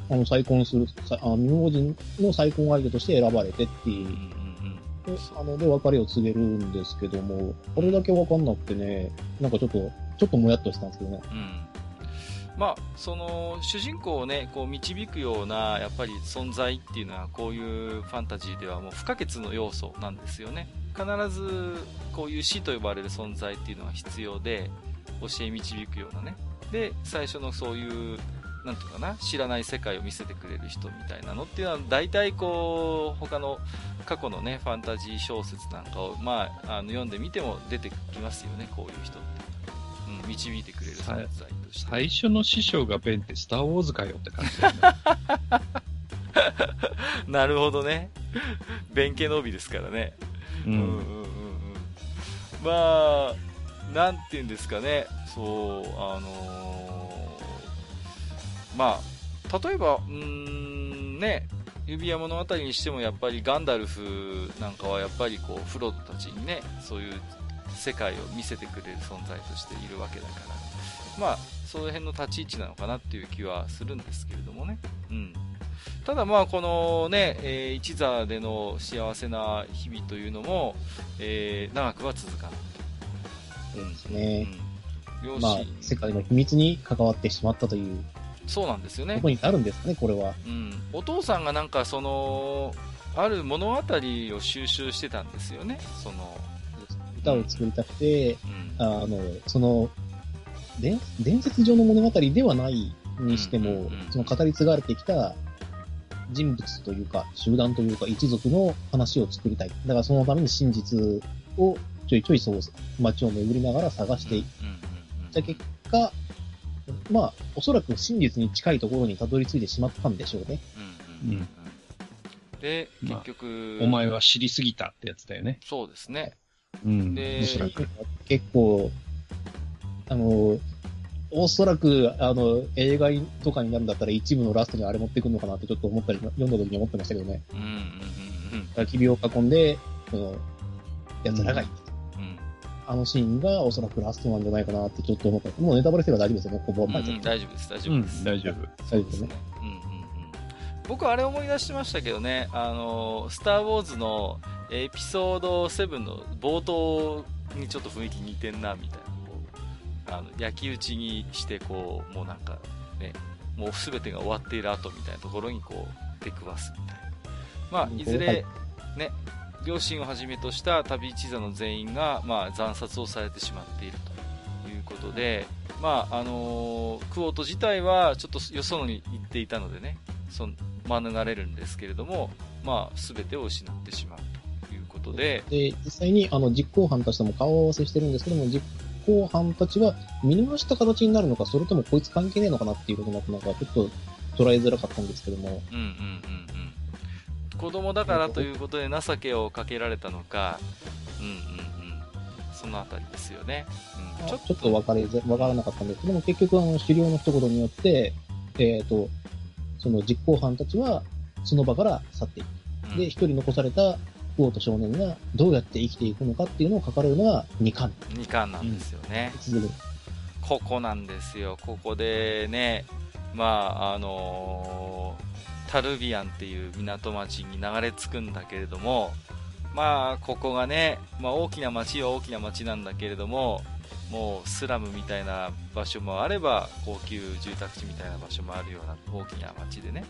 あの再婚する、あの未亡人の再婚相手として選ばれてっていう。で、あの、で、別れを告げるんですけども、これだけわかんなくてね、なんかちょっと、ちょっともやっとしたんですけどね。うん。まあ、その、主人公をね、こう導くような、やっぱり存在っていうのは、こういうファンタジーではもう不可欠の要素なんですよね。必ず、こういう死と呼ばれる存在っていうのは必要で、教え導くようなね。で、最初のそういう、なんていうかな、知らない世界を見せてくれる人みたいなのっていうのは、大体こう、他の過去のね、ファンタジー小説なんかを、まあ、あの読んでみても出てきますよね、こういう人って。うん、導いてくれる存在として。最初の師匠がベンってスターウォーズかよって感じだ、ね、なるほどね。ベンケノビですからね。うん、うんうんうんまあ、なんて言うんですかね。そう、あのーまあ、例えば、うーん、ね、指輪物語にしてもやっぱりガンダルフなんかはやっぱりこう、フロットたちにね、そういう世界を見せてくれる存在としているわけだから、まあ、その辺の立ち位置なのかなっていう気はするんですけれどもね。うん。ただまあ、このね、えー、一座での幸せな日々というのも、えー、長くは続かない。そうですね。うん、まあ、世界の秘密に関わってしまったというそうなんですよね。ことになるんですかね、これは。うん。お父さんがなんかその、ある物語を収集してたんですよね、その。歌を作りたくて、うん、あの、その、伝伝説上の物語ではないにしても、その語り継がれてきた人物というか、集団というか、一族の話を作りたい。だからそのために真実をちょいちょいそう、街を巡りながら探していった結果、まあ、おそらく真実に近いところにたどり着いてしまったんでしょうね。うんうんうん、で、結局、まあ、お前は知りすぎたってやつだよね。そうですね。うん。で、結構、あの、おそらく、あの、映画とかになるんだったら一部のラストにあれ持ってくるのかなってちょっと思ったり、読んだ時に思ってましたけどね。うんうんうんうん。焚き火を囲んで、その、奴らがいる。あのシーンがおそらくラストなんじゃないかなってちょっと思った。もうネタバレすれば大丈夫ですよね、ここは。うん、大丈夫です、大丈夫です。うん、大丈夫。大丈夫ですね。うんうんうん。僕あれ思い出しましたけどね、あの、スター・ウォーズのエピソード7の冒頭にちょっと雰囲気似てんな、みたいな。あの、焼き討ちにして、こう、もうなんか、ね、もう全てが終わっている後みたいなところにこう、出くわすみたいな。まあ、いずれ、ね、両親をはじめとした旅一座の全員が、まあ、惨殺をされてしまっているということで、まああのー、クオート自体はちょっとよそのに行っていたのでね、そ免れるんですけれども、まあ、全てを失ってしまうということで。で、実際にあの実行犯たちとも顔合わせしてるんですけども、実行犯たちは見逃した形になるのか、それともこいつ関係ねえのかなっていうことになって、なんかちょっと捉えづらかったんですけども。うんうんうんうん。子供だからということで情けをかけられたのか、うんうんうん。そのあたりですよね。うん、ちょちょっと分かり分からなかったんですけども、結局あの、狩猟の一言によって、えっ、ー、と、その実行犯たちはその場から去っていく。で、一人残されたウォート少年がどうやって生きていくのかっていうのを書かれるのが2巻。2巻なんですよね。うん、ここなんですよ。ここでね、まあ、あのータルビアンっていう港町に流れ着くんだけれども、まあ、ここがね、まあ、大きな町は大きな町なんだけれども、もうスラムみたいな場所もあれば、高級住宅地みたいな場所もあるような大きな町でね、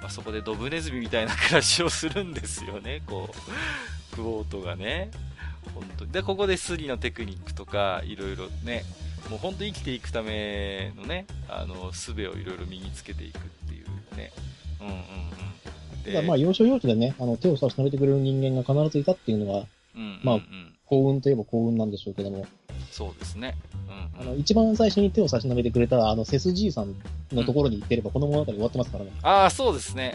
まあ、そこでドブネズミみたいな暮らしをするんですよね、こう、クォートがね。本当にで、ここでスリのテクニックとか、いろいろね、もう本当生きていくためのね、あの、術をいろいろ身につけていくっていうね、うんうんうん。ただまあ、要所要所でね、あの、手を差し伸べてくれる人間が必ずいたっていうのが、うんうんうん、まあ、幸運といえば幸運なんでしょうけども。そうですね。うん、うん、あの、一番最初に手を差し伸べてくれた、あの、セスじいさんのところに行ってれば、この物語終わってますからね。ああ、そうですね。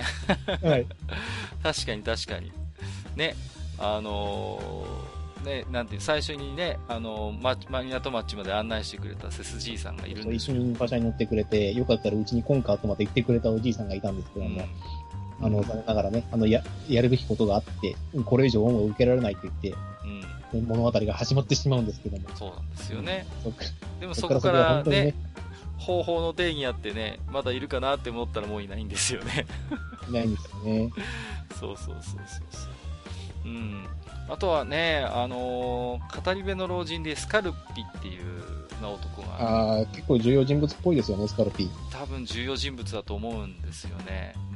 はい。確かに確かに。ね、あのーね、なんて最初にね、あの、ま、港町まで案内してくれたセスじいさんがいるんです一緒に馬車に乗ってくれて、よかったらうちにコンカートまで行ってくれたおじいさんがいたんですけども、うん、あの、残念ながらね、あの、や、やるべきことがあって、これ以上恩を受けられないって言って、うん、物語が始まってしまうんですけども。そうなんですよね。でもそこからね、ね方法の定義あってね、まだいるかなって思ったらもういないんですよね。いないんですよね。そうそうそうそうそう。うん。あとはね、あのー、語り部の老人でスカルピっていうな男が。ああ、結構重要人物っぽいですよね、スカルピ。多分重要人物だと思うんですよね。う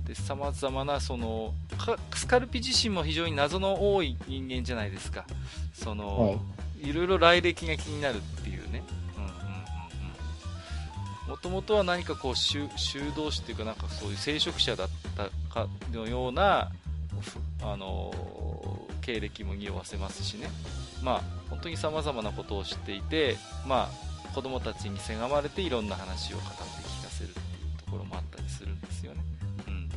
ん。で、様々な、その、スカルピ自身も非常に謎の多い人間じゃないですか。その、はい、いろいろ来歴が気になるっていうね。もともとは何かこう、修道士っていうかなんかそういう聖職者だったかのような、あの経歴も匂わせますしね、まあ、本当に様々なことを知っていて、まあ、子供たちにせがまれていろんな話を語って聞かせるっていうところもあったりするんですよね。うんうんうん。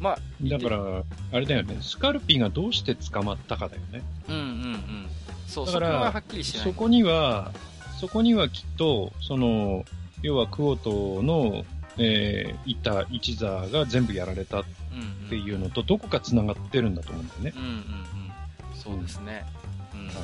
まあ、だから、あれだよね、スカルピーがどうして捕まったかだよね。うんうんうん。そう、だから、そこには、そこにはきっと、その、要はクオートの、えー、いた一座が全部やられたっていうのと、どこか繋がってるんだと思うんだよね。うんうんうん。そうですね。うん。はい、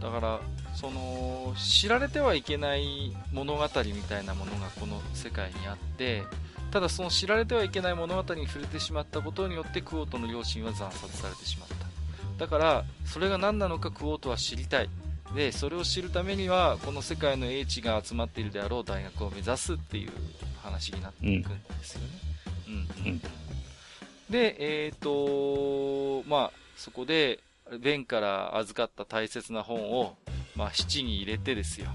だから、その、知られてはいけない物語みたいなものがこの世界にあって、ただその知られてはいけない物語に触れてしまったことによってクオートの両親は惨殺されてしまった。だから、それが何なのかクオートは知りたい。で、それを知るためには、この世界の英知が集まっているであろう大学を目指すっていう話になっていくんですよね。うん。うん、うん、で、えっ、ー、と、まあ、そこで、ベンから預かった大切な本を、まあ、七に入れてですよ。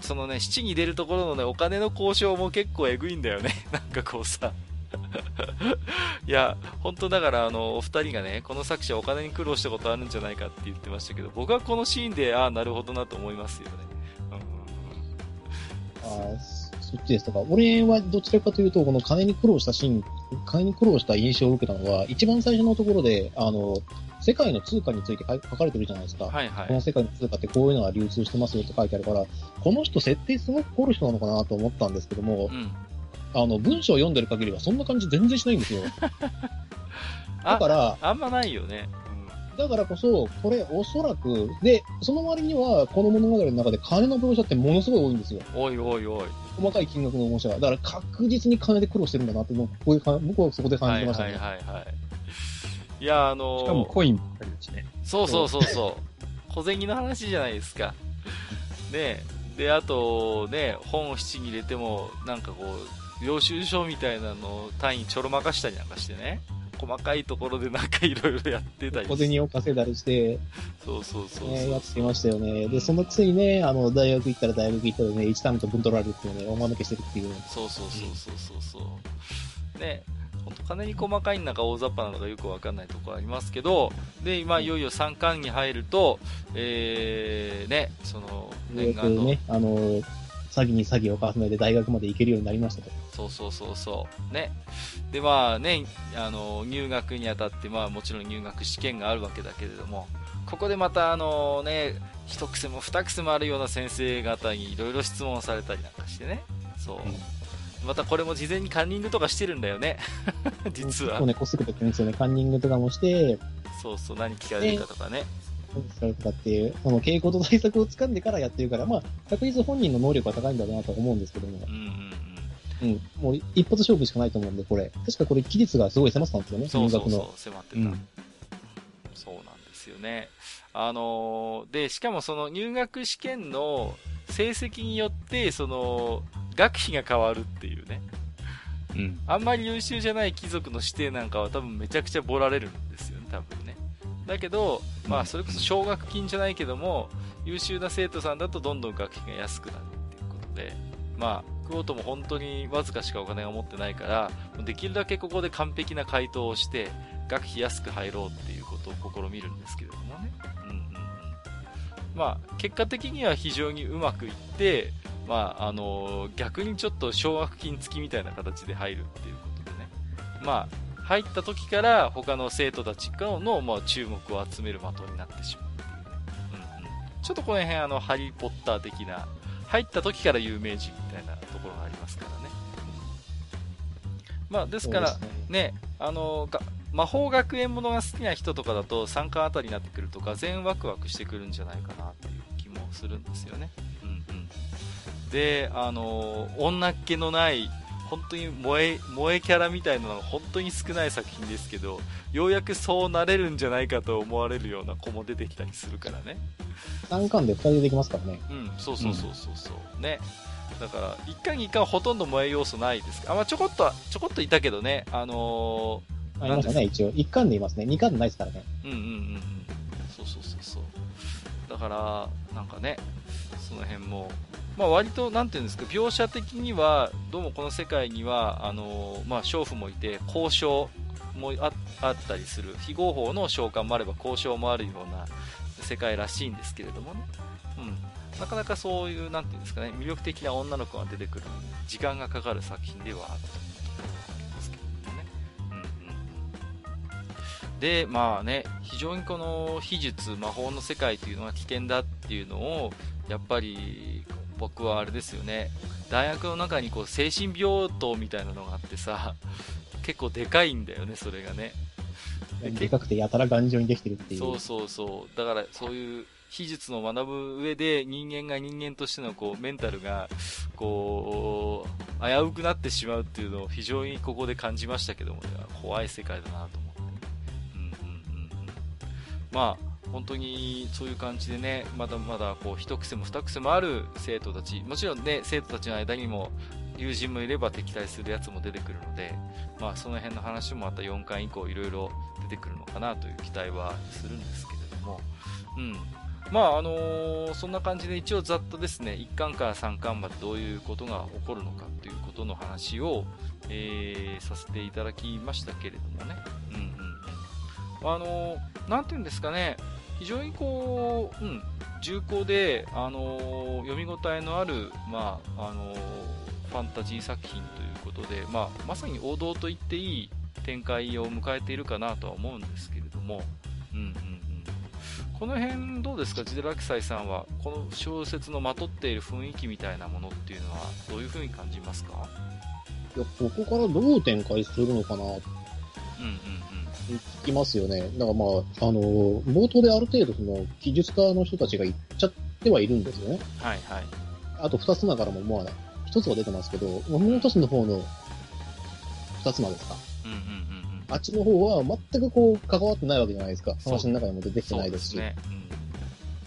そのね、七に入れるところのね、お金の交渉も結構えぐいんだよね。なんかこうさ。いや、本当だからあの、お二人がね、この作者お金に苦労したことあるんじゃないかって言ってましたけど、僕はこのシーンで、ああ、なるほどなと思いますよね。うん、そっちですとか、俺はどちらかというと、この金に苦労したシーン、金に苦労した印象を受けたのは、一番最初のところで、あの、世界の通貨について書かれてるじゃないですか。はいはい。この世界の通貨ってこういうのが流通してますよって書いてあるから、この人設定すごく凝る人なのかなと思ったんですけども、うん、あの、文章を読んでる限りはそんな感じ全然しないんですよ。だから、あんまないよね。だからこそ、これおそらく、で、その割には、この物語の中で金の描写ってものすごい多いんですよ。おいおいおい。細かい金額の描写が。だから確実に金で苦労してるんだなって、もうこういうか僕はそこで感じてましたね。はいはいはい、はい。いや、あのー、しかもコインばっかりだしね。そうそうそうそう。小銭の話じゃないですか。ねで、あと、ね、本を七に入れても、なんかこう、領収書みたいなの単位ちょろまかしたりなんかしてね。細かいところでなんかいろいろやってたり小銭を稼いだりして、そうそうそうね、やってましたよね。で、そのくせにね、あの、大学行ったら大学行ったらね、1ターンと分取られるっていうね、おまぬけしてるっていう。そうそうそうそうそうそう。ね、本当金に細かいのか大雑把なのかよくわかんないところありますけど、で、今、いよいよ3巻に入ると、えー、ね、その、念願の。ね、あの、詐欺に詐欺を重ねて大学まで行けるようになりましたと。そうそうそうそう。ね。で、まあね、あの、入学にあたって、まあもちろん入学試験があるわけだけれども、ここでまたあのね、一癖も二癖もあるような先生方にいろいろ質問されたりなんかしてね。そう。うんまたこれも事前にカンニングとかしてるんだよね。実は。結構ね、こすぐときますよね。カンニングとかもして、そうそう、何聞かれるかとかね。何聞かっていう、その傾向と対策を掴んでからやってるから、まあ、確実本人の能力は高いんだろうなと思うんですけども。うんうんうん。うん。もう一発勝負しかないと思うんで、これ。確かこれ、期日がすごい迫ってたんですよね、そうそうそう、迫ってた、うん。そうなんですよね。あのー、で、しかもその入学試験の成績によって、その、学費が変わるっていうね。うん。あんまり優秀じゃない貴族の指定なんかは多分めちゃくちゃボられるんですよね、多分ね。だけど、まあそれこそ奨学金じゃないけども、優秀な生徒さんだとどんどん学費が安くなるっていうことで、まあ、クオートも本当にわずかしかお金が持ってないから、できるだけここで完璧な回答をして、学費安く入ろうっていうことを試みるんですけれどもね。うんうん。まあ、結果的には非常にうまくいって、まあ、あの逆にちょっと奨学金付きみたいな形で入るっていうことでね。まあ、入った時から他の生徒たちからの、まあ、注目を集める的になってしまうっていう。うんうん。ちょっとこの辺あの、ハリーポッター的な、入った時から有名人みたいなところがありますからね。まあ、ですから、ね、ね、あの、魔法学園ものが好きな人とかだと3巻あたりになってくるとが全ワクワクしてくるんじゃないかなっていう気もするんですよね。うんうんで、あの、女っ気のない、本当に萌え、萌えキャラみたいなのが本当に少ない作品ですけど、ようやくそうなれるんじゃないかと思われるような子も出てきたりするからね。3巻で2人でできますからね。うん、そうそうそうそうそう、うん、ね。だから、1巻2巻ほとんど萌え要素ないですあ、まあ、ちょこっと、ちょこっといたけどね、あのー、ありましたね、一応。1巻でいますね。2巻でないですからね。うんうんうんうん。そうそうそうそう。だから、なんかね、その辺も、まあ、割と、なんていうんですか、描写的には、どうもこの世界には、あのまあ、娼婦もいて、交渉もあったりする、非合法の召喚もあれば交渉もあるような世界らしいんですけれどもね。うん。なかなかそういう、なんていうんですかね、魅力的な女の子が出てくる時間がかかる作品ではあるとで、まあね、非常にこの秘術、魔法の世界というのは危険だっていうのを、やっぱり僕はあれですよね、大学の中にこう精神病棟みたいなのがあってさ、結構でかいんだよね、それがね。でかくてやたら頑丈にできてるっていう。そうそうそう。だからそういう技術の学ぶ上で人間が人間としてのこうメンタルがこう危うくなってしまうっていうのを非常にここで感じましたけども、ね、怖い世界だなとまあ本当にそういう感じでね、まだまだこう一癖も二癖もある生徒たち、もちろんね、生徒たちの間にも友人もいれば敵対するやつも出てくるので、まあその辺の話もまた4巻以降いろいろ出てくるのかなという期待はするんですけれども、うん。まああのーそんな感じで一応ざっとですね、1巻から3巻までどういうことが起こるのかということの話を、えーさせていただきましたけれどもね。うんうん。あのーなんていうんですかね、非常にこう、うん、重厚で、あのー読み応えのある、まあ、あのーファンタジー作品ということで、まあ、まさに王道と言っていい展開を迎えているかなとは思うんですけれども、うんうんうん。この辺どうですか、ジデラキサイさんは、この小説のまとっている雰囲気みたいなものっていうのは、どういうふうに感じますか？いやここからどう展開するのかな。うんうん聞きますよね。だからまあ、あの、冒頭である程度その、技術家の人たちが言っちゃってはいるんですよね。うん。はいはい。あと二つ名からもまあ、一つは出てますけど、もう一つの方の二つ名ですか？うんうんうんうん。あっちの方は全くこう、関わってないわけじゃないですか。話の中にも出てきてないですし。そうですね。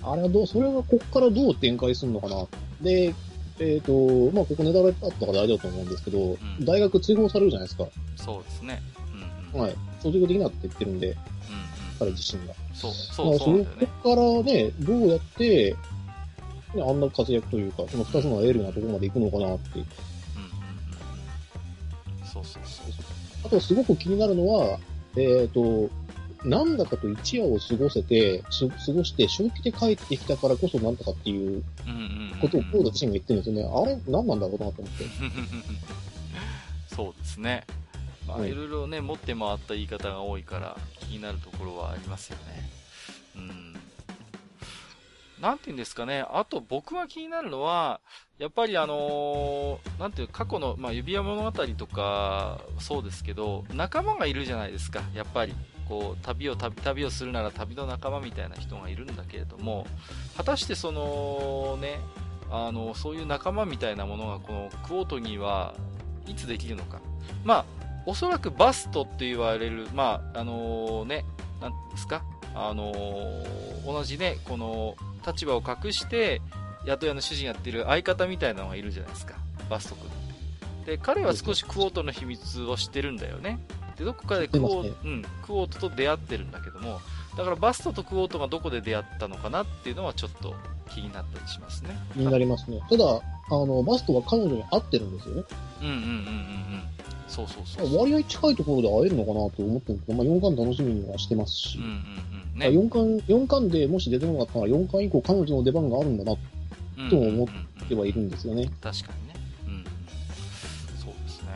あれはどう、それがこっからどう展開するのかな？で、えっ、と、まあ、ここネタバレあったからあれだと思うんですけど、ん大学追放されるじゃないですか。うん。そうですね。うんうん。はい。卒業できなって言ってるんで、うんうん。彼自身が。そう、まそう、あそうね。こからね、どうやって、ね、あんな活躍というか、その二つのエールなところまで行くのかなって。うんうんうん。そうそうそう。あとすごく気になるのは、えっ、と、なんだかと一夜を過ごせて、す過ごして、正気で帰ってきたからこそなんとかっていう。ことをコード自身が言ってるんですよね。あれ、何なんだろうなと思って。そうですね。まあ、うんいろいろね、持って回った言い方が多いから、気になるところはありますよね。うん。なんて言うんですかね。あと僕が気になるのは、やっぱりあのーなんていう、過去の、まあ、指輪物語とか、そうですけど、仲間がいるじゃないですか。やっぱり。こう、旅を、旅、旅をするなら旅の仲間みたいな人がいるんだけれども、果たしてその、ね、あの、そういう仲間みたいなものがこのクオートにはいつできるのか。まあ、おそらくバストって言われる、まあ、あのね、なんですか、あの同じね、この立場を隠して、宿屋の主人やってる相方みたいなのがいるじゃないですか、バスト君。で、彼は少しクオートの秘密を知ってるんだよね。で、どこかでクオ,、知ってますうん、クオートと出会ってるんだけども、だからバストとクオートがどこで出会ったのかなっていうのはちょっと気になったりしますね。気になりますね。ただ、あの、バストは彼女に会ってるんですよね。うんうんうんうんうん。そうそうそうそう。割合近いところで会えるのかなと思ってるんですけど、まあ、4巻楽しみにはしてますしうん、うんうん。あね。4巻、4巻でもし出てこなかったら、4巻以降彼女の出番があるんだなっうんと思てはいるんですよね。確かにね。うんうん。そうですね。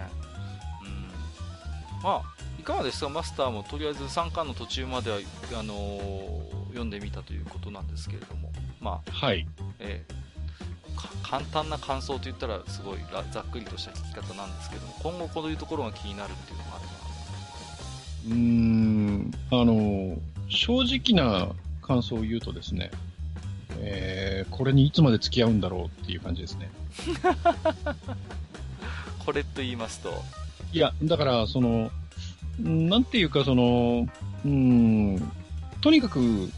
うん。まあ、いかがですか、マスターもとりあえず3巻の途中までは、あのー読んでみたということなんですけれども、まあ、はい。えーか簡単な感想と言ったらすごいらざっくりとした聞き方なんですけども、今後こういうところが気になるっていうのがあれば。うーん、あの、正直な感想を言うとですね、えー、これにいつまで付き合うんだろうっていう感じですね。これと言いますと、いや、だから、その、んなんていうか、その、うーん、とにかく、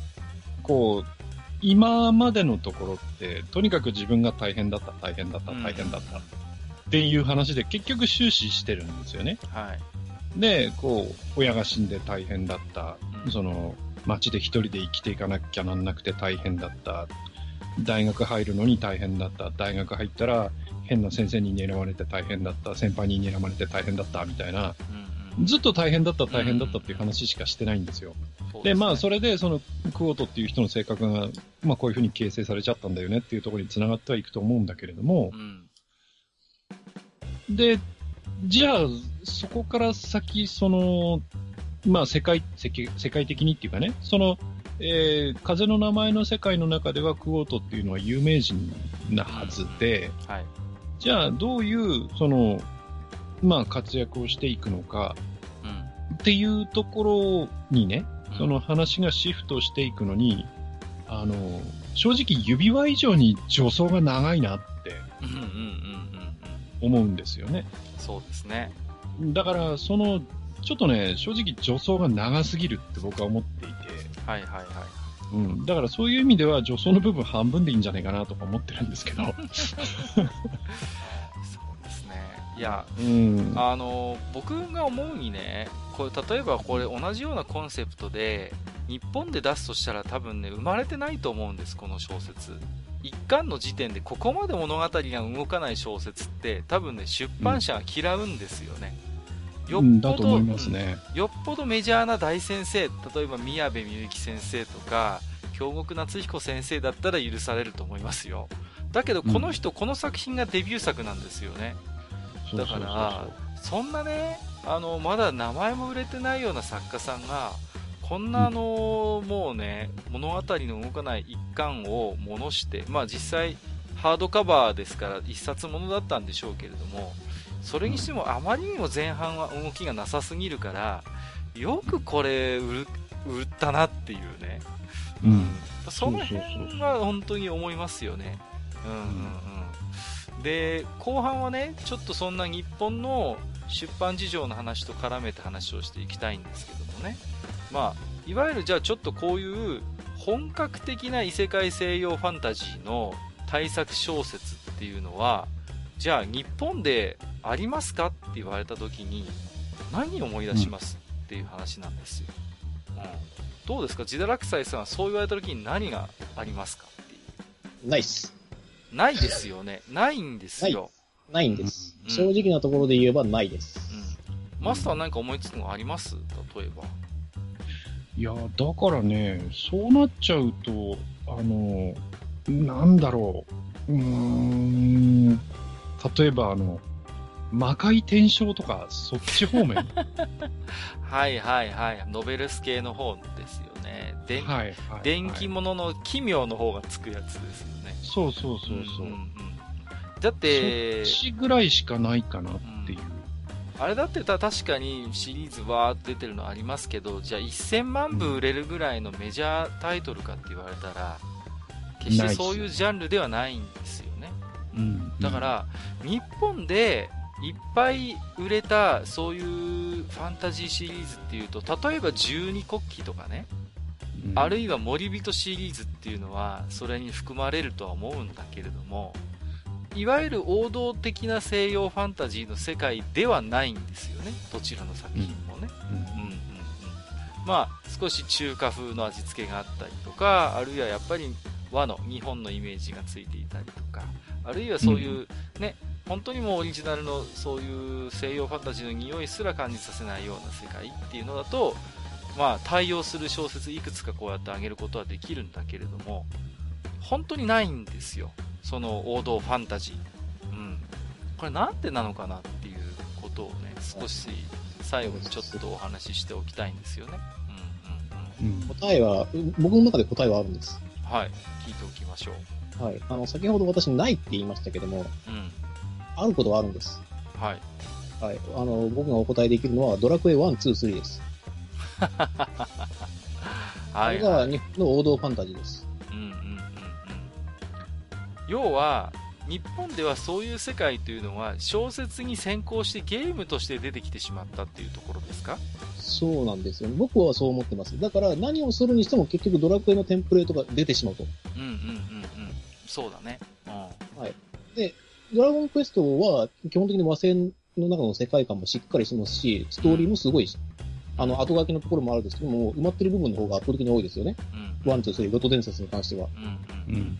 こう、今までのところって、とにかく自分が大変だった、大変だった、うん。大変だった、っていう話で結局終始してるんですよね。はい。で、こう、親が死んで大変だった、うん。その、街で一人で生きていかなきゃなんなくて大変だった、大学入るのに大変だった、大学入ったら変な先生に狙われて大変だった、先輩に狙われて大変だった、みたいな、うんうん。ずっと大変だった、大変だったっていう話しかしてないんですよ。で、そうすねまあ、それで、その、クオートっていう人の性格が、まあ、こういうふうに形成されちゃったんだよねっていうところに繋がってはいくと思うんだけれどもう、ん。で、じゃあ、そこから先、その、まあ、世界、世界世界的にっていうかね、その、えー風の名前の世界の中ではクオートっていうのは有名人なはずで、はい。じゃあどういう、その、まあ活躍をしていくのかうん。っていうところにね、うんその話がシフトしていくのに、あの、正直指輪以上に助走が長いなって。思うんですよね。そうですね。だから、その、ちょっとね、正直助走が長すぎるって僕は思っていて、はいはいはい。うん。だからそういう意味では助走の部分半分でいいんじゃないかなとか思ってるんですけど。いや、うん。あの、僕が思うにね、これ、例えばこれ同じようなコンセプトで、日本で出すとしたら多分ね、生まれてないと思うんです、この小説。一巻の時点でここまで物語が動かない小説って、多分ね、出版社が嫌うんですよね。よっうんぽど、だと思いますね。よっぽどメジャーな大先生、例えば宮部みゆき先生とか、京極夏彦先生だったら許されると思いますよ。だけど、この人、この作品がデビュー作なんですよね。うだからそんなね、あの、まだ名前も売れてないような作家さんが、こんなあの、もうね、物語の動かない一巻をものして、まあ実際、ハードカバーですから一冊ものだったんでしょうけれども、それにしてもあまりにも前半は動きがなさすぎるから、よくこれ売る、売ったなっていうね。うん。その辺は本当に思いますよね。うんうんうん。で、後半はね、ちょっとそんな日本の出版事情の話と絡めて話をしていきたいんですけどもね。まあ、いわゆるじゃあちょっとこういう本格的な異世界西洋ファンタジーの対策小説っていうのは、じゃあ日本でありますかって言われた時に何を思い出しますっていう話なんですよ。うん。どうですか？自堕落斎さんはそう言われた時に何がありますかっていう。ないっす。ないですよね。ないんですよ。ないんです。うん正直なところで言えばないです。うん。マスターは何か思いつくのあります？例えば。いや、だからね、そうなっちゃうと、あの、なんだろう。うーん、例えばあの、魔界転生とか、そっち方面。はい、はいはいはい。ノベルス系の方ですよね。で、はい。電気物の奇妙の方がつくやつですよね。そうそうそうそう。んんんだって、そっちぐらいしかないかなっていう。あれだってた確かにシリーズわーって出てるのありますけど、じゃあ1000万部売れるぐらいのメジャータイトルかって言われたら、決してそういうジャンルではないんですよね。うんだか、ら、日本でいっぱい売れたそういうファンタジーシリーズっていうと、例えば十二国旗とかね、うん。あるいは森人シリーズっていうのはそれに含まれるとは思うんだけれども、いわゆる王道的な西洋ファンタジーの世界ではないんですよね、どちらの作品もね。うん。うんうんうん。まあ、少し中華風の味付けがあったりとか、あるいはやっぱり和の日本のイメージがついていたりとか、あるいはそういうね、本当にもうオリジナルのそういう西洋ファンタジーの匂いすら感じさせないような世界っていうのだと、まあ、対応する小説いくつかこうやってあげることはできるんだけれども、本当にないんですよ。その王道ファンタジー。うん。これなんでなのかなっていうことをね、少し最後にちょっとお話ししておきたいんですよね。うんうんうん答えは、僕の中で答えはあるんです。うん。はい。聞いておきましょう。はい。あの、先ほど私ないって言いましたけども、うん。あることはあるんです。はい。はい。あの、僕がお答えできるのは、ドラクエ1、2、3です。あ はい、れがはい。日本の王道ファンタジーです。うんうんうんうん。要は、日本ではそういう世界というのは小説に先行してゲームとして出てきてしまったっていうところですか？そうなんですよ、ね。僕はそう思ってます。だから何をするにしても結局ドラクエのテンプレートが出てしまうと。うんうんうんうん。そうだね。うん。ドラゴンクエストは基本的に和製の中の世界観もしっかりしてますし、ストーリーもすごいし、あの、後書きのところもあるんですけども、埋まってる部分の方が圧倒的に多いですよね。うん。 one、two、three、ロト伝説に関しては。うん。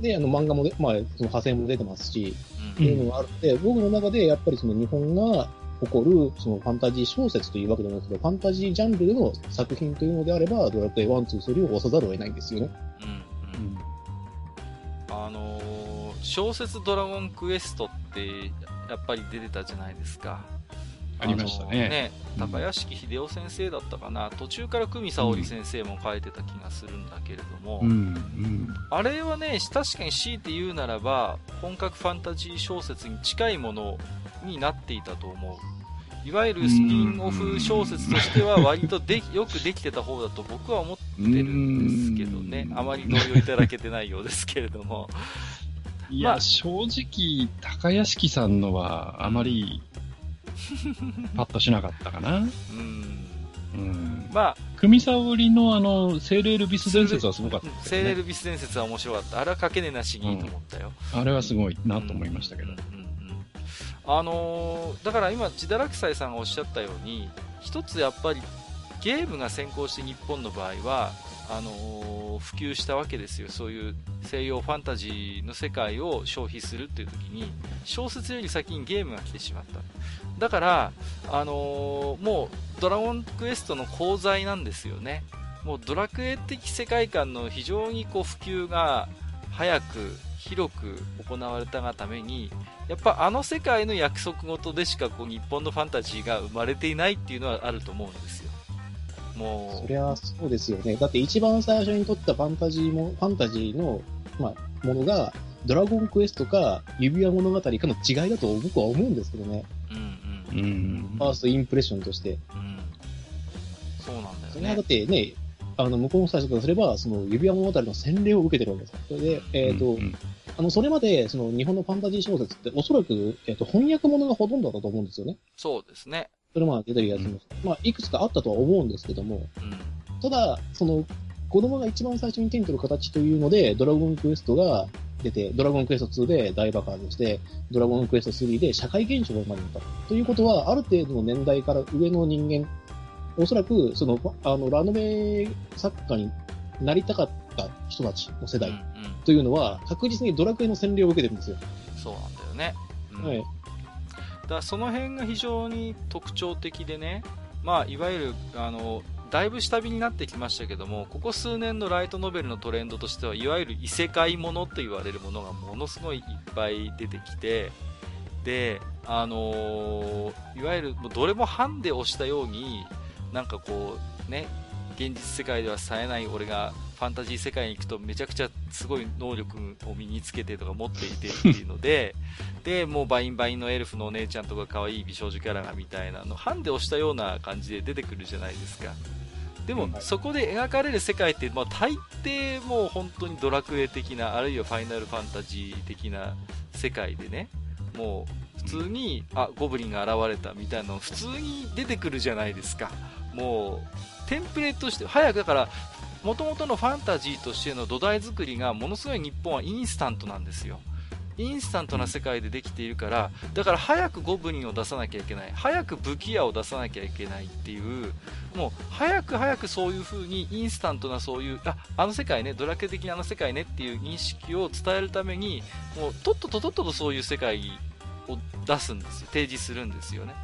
で、あの、漫画もで、まあ、その派生も出てますし、うんっていうのがあるので、僕の中でやっぱりその日本が誇る、そのファンタジー小説というわけではないですけど、ファンタジージャンルでの作品というのであれば、ドラクエ1、2、3を押さざるを得ないんですよね。うんううんんあのー小説ドラゴンクエストってやっぱり出てたじゃないですか。ありましたね。ね、高屋敷秀夫先生だったかな、途中から久美沙織先生も書いてた気がするんだけれども、うん、うん。あれはね、確かに強いて言うならば、本格ファンタジー小説に近いものになっていたと思う。いわゆるスピンオフ小説としては割とで よくできてた方だと僕は思ってるんですけどね。あまり同意をいただけてないようですけれども。いや、まあ正直、高屋敷さんのは、あまり、パッとしなかったかな。うん。うん。まあ、組沙織のあの、セールビス伝説はすごかったね。セーレルビス伝説は面白かった。あれはかけねなしにいいと思ったよ。あれはすごいなと思いましたけどうん。うんうんあのーだから今、ジダラクサイさんがおっしゃったように、一つやっぱりゲームが先行して日本の場合は、あのー普及したわけですよ。そういう西洋ファンタジーの世界を消費するっていう時に、小説より先にゲームが来てしまった。だから、あのーもうドラゴンクエストの功罪なんですよね。もうドラクエ的世界観の非常にこう普及が早く広く行われたがためにやっぱあの世界の約束事でしかこう日本のファンタジーが生まれていないっていうのはあると思うんですよもうそりゃそうですよね。だって一番最初に撮ったファンタジーも、ファンタジーの、まあ、ものが、ドラゴンクエストか指輪物語かの違いだと僕は思うんですけどね。ううん。ううんんファーストインプレッションとして。うん。そうなんだよそれはだねってね、あの、向こうの人たちからすれば、その指輪物語の洗礼を受けてるわけです。それで、えっ、と、うんあの、それまで、その、日本のファンタジー小説って、おそらく、えっ、と、翻訳物がほとんどだったと思うんですよね。そうですね。それまあ出てるやつも、まあ、いくつかあったとは思うんですけども、うん。ただ、その、子供が一番最初に手に取る形というので、ドラゴンクエストが出て、ドラゴンクエスト2で大爆発して、ドラゴンクエスト3で社会現象が生まれた。ということは、ある程度の年代から上の人間、おそらく、その、あの、ラノベ作家になりたかった人たちの世代というのは、確実にドラクエの洗礼を受けてるんですよ。そうなんだよね、うんはい。だからその辺が非常に特徴的でね、まあ、いわゆるあのだいぶ下火になってきましたけどもここ数年のライトノベルのトレンドとしてはいわゆる異世界ものと言われるものがものすごいいっぱい出てきてで、あのーいわゆるどれも判で押したようになんかこうね現実世界では冴えない俺がファンタジー世界に行くとめちゃくちゃすごい能力を身につけてとか持っていてっていうので でもうバインバインのエルフのお姉ちゃんとか可愛い美少女キャラがみたいなの判で押したような感じで出てくるじゃないですか。でも、うん。そこで描かれる世界って、まあ、大抵もう本当にドラクエ的なあるいはファイナルファンタジー的な世界でねもう普通にあゴブリンが現れたみたいなの普通に出てくるじゃないですか。もうテンプレとして早くだから元々のファンタジーとしての土台作りがものすごい日本はインスタントなんですよ。インスタントな世界でできているからだから早くゴブリンを出さなきゃいけない。早く武器屋を出さなきゃいけないっていうもう早く早くそういう風にインスタントなそういうああの世界ねドラクエ的なあの世界ねっていう認識を伝えるためにもうとっとととっととそういう世界を出すんですよ。提示するんですよね。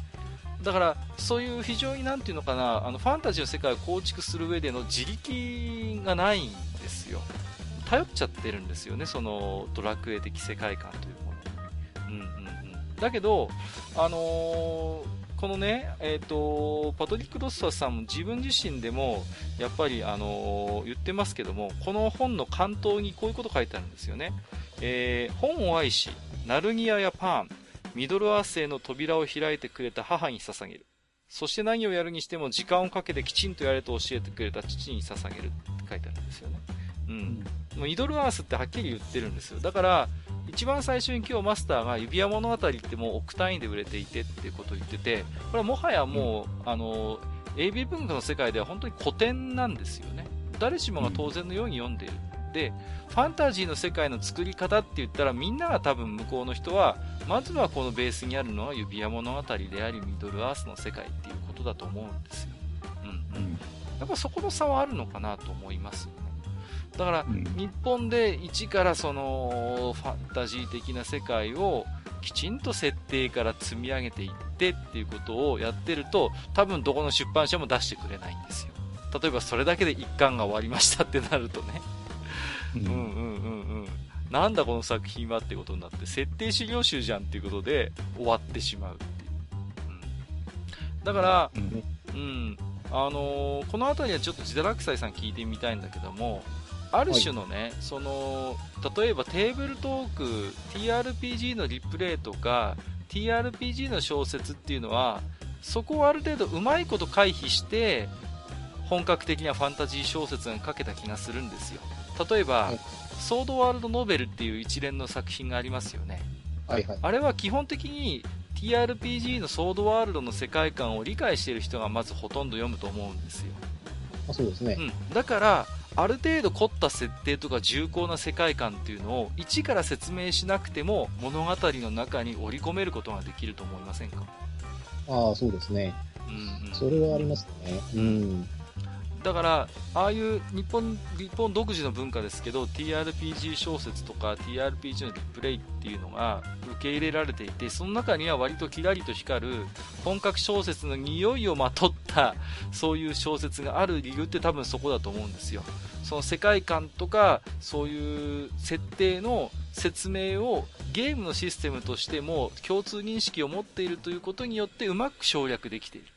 だからそういう非常になんていうのかなあのファンタジーの世界を構築する上での自力がないんですよ。頼っちゃってるんですよねそのドラクエ的世界観というものに、うんうんうん、だけどあのーこのね、えっ、と、パトリック・ロッサさんも自分自身でも、やっぱり、あのー言ってますけども、この本の関東にこういうこと書いてあるんですよね。えー本を愛し、ナルニアやパーン、ミドルアースへの扉を開いてくれた母に捧げる。そして何をやるにしても時間をかけてきちんとやれと教えてくれた父に捧げるって書いてあるんですよね。うん。もうミドルアースってはっきり言ってるんですよ。だから、一番最初に今日マスターが指輪物語ってもう億単位で売れていてっていうことを言ってて、これはもはやもう、あの、AB 文化の世界では本当に古典なんですよね。誰しもが当然のように読んでいる。で、ファンタジーの世界の作り方って言ったらみんなが多分向こうの人は、まずはこのベースにあるのは指輪物語であり、ミドルアースの世界っていうことだと思うんですよ。うんうん。やっぱそこの差はあるのかなと思いますよね。だから、うん日本で一からそのファンタジー的な世界をきちんと設定から積み上げていってっていうことをやってると多分どこの出版社も出してくれないんですよ例えばそれだけで一巻が終わりましたってなるとねうん。うんうんうんうん。なんだこの作品はってことになって設定資料集じゃんっていうことで終わってしまうっていう、うん、だから、うん。うん、あのーこの辺りはちょっと自堕落斎さん聞いてみたいんだけども、ある種のね、その、例えばテーブルトーク、TRPG のリプレイとか、TRPG の小説っていうのは、そこをある程度うまいこと回避して、本格的なファンタジー小説が書けた気がするんですよ。例えば、はいソードワールドノベルっていう一連の作品がありますよね。はいはい。あれは基本的に TRPG のソードワールドの世界観を理解している人がまずほとんど読むと思うんですよ。あそうですねう。ん。だから、ある程度凝った設定とか重厚な世界観っていうのを一から説明しなくても物語の中に織り込めることができると思いませんか？ああ、そうですね。うん、うん。それはありますね。うん。だから、ああいう日本日本独自の文化ですけど、TRPG 小説とか TRPG のリプレイっていうのが受け入れられていて、その中には割とキラリと光る本格小説の匂いをまとったそういう小説がある理由って多分そこだと思うんですよ。その世界観とかそういう設定の説明をゲームのシステムとしても共通認識を持っているということによってうまく省略できている。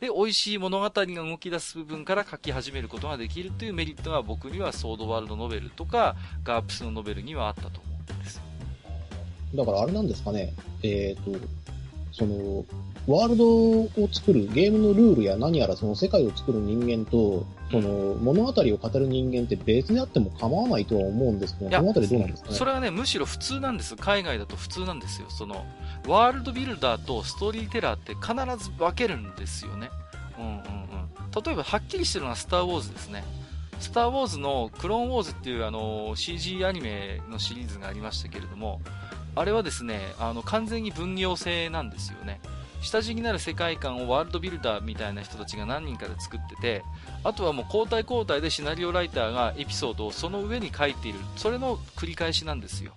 で、美味しい物語が動き出す部分から書き始めることができるというメリットが僕にはソードワールドノベルとかガープスのノベルにはあったと思うんです。だからあれなんですかね。えっ、と、その、ワールドを作るゲームのルールや何やらその世界を作る人間と、その物語を語る人間って別にあっても構わないとは思うんですけど、このあたりどうなんですかね？それはね、むしろ普通なんです。海外だと普通なんですよ。その、ワールドビルダーとストーリーテラーって必ず分けるんですよね。うんうんうん。例えば、はっきりしてるのはスター・ウォーズですね。スター・ウォーズのクローン・ウォーズっていうあの CG アニメのシリーズがありましたけれども、あれはですね、あの完全に分業制なんですよね。下敷きになる世界観をワールドビルダーみたいな人たちが何人かで作ってて、あとはもう交代交代でシナリオライターがエピソードをその上に書いている、それの繰り返しなんですよ。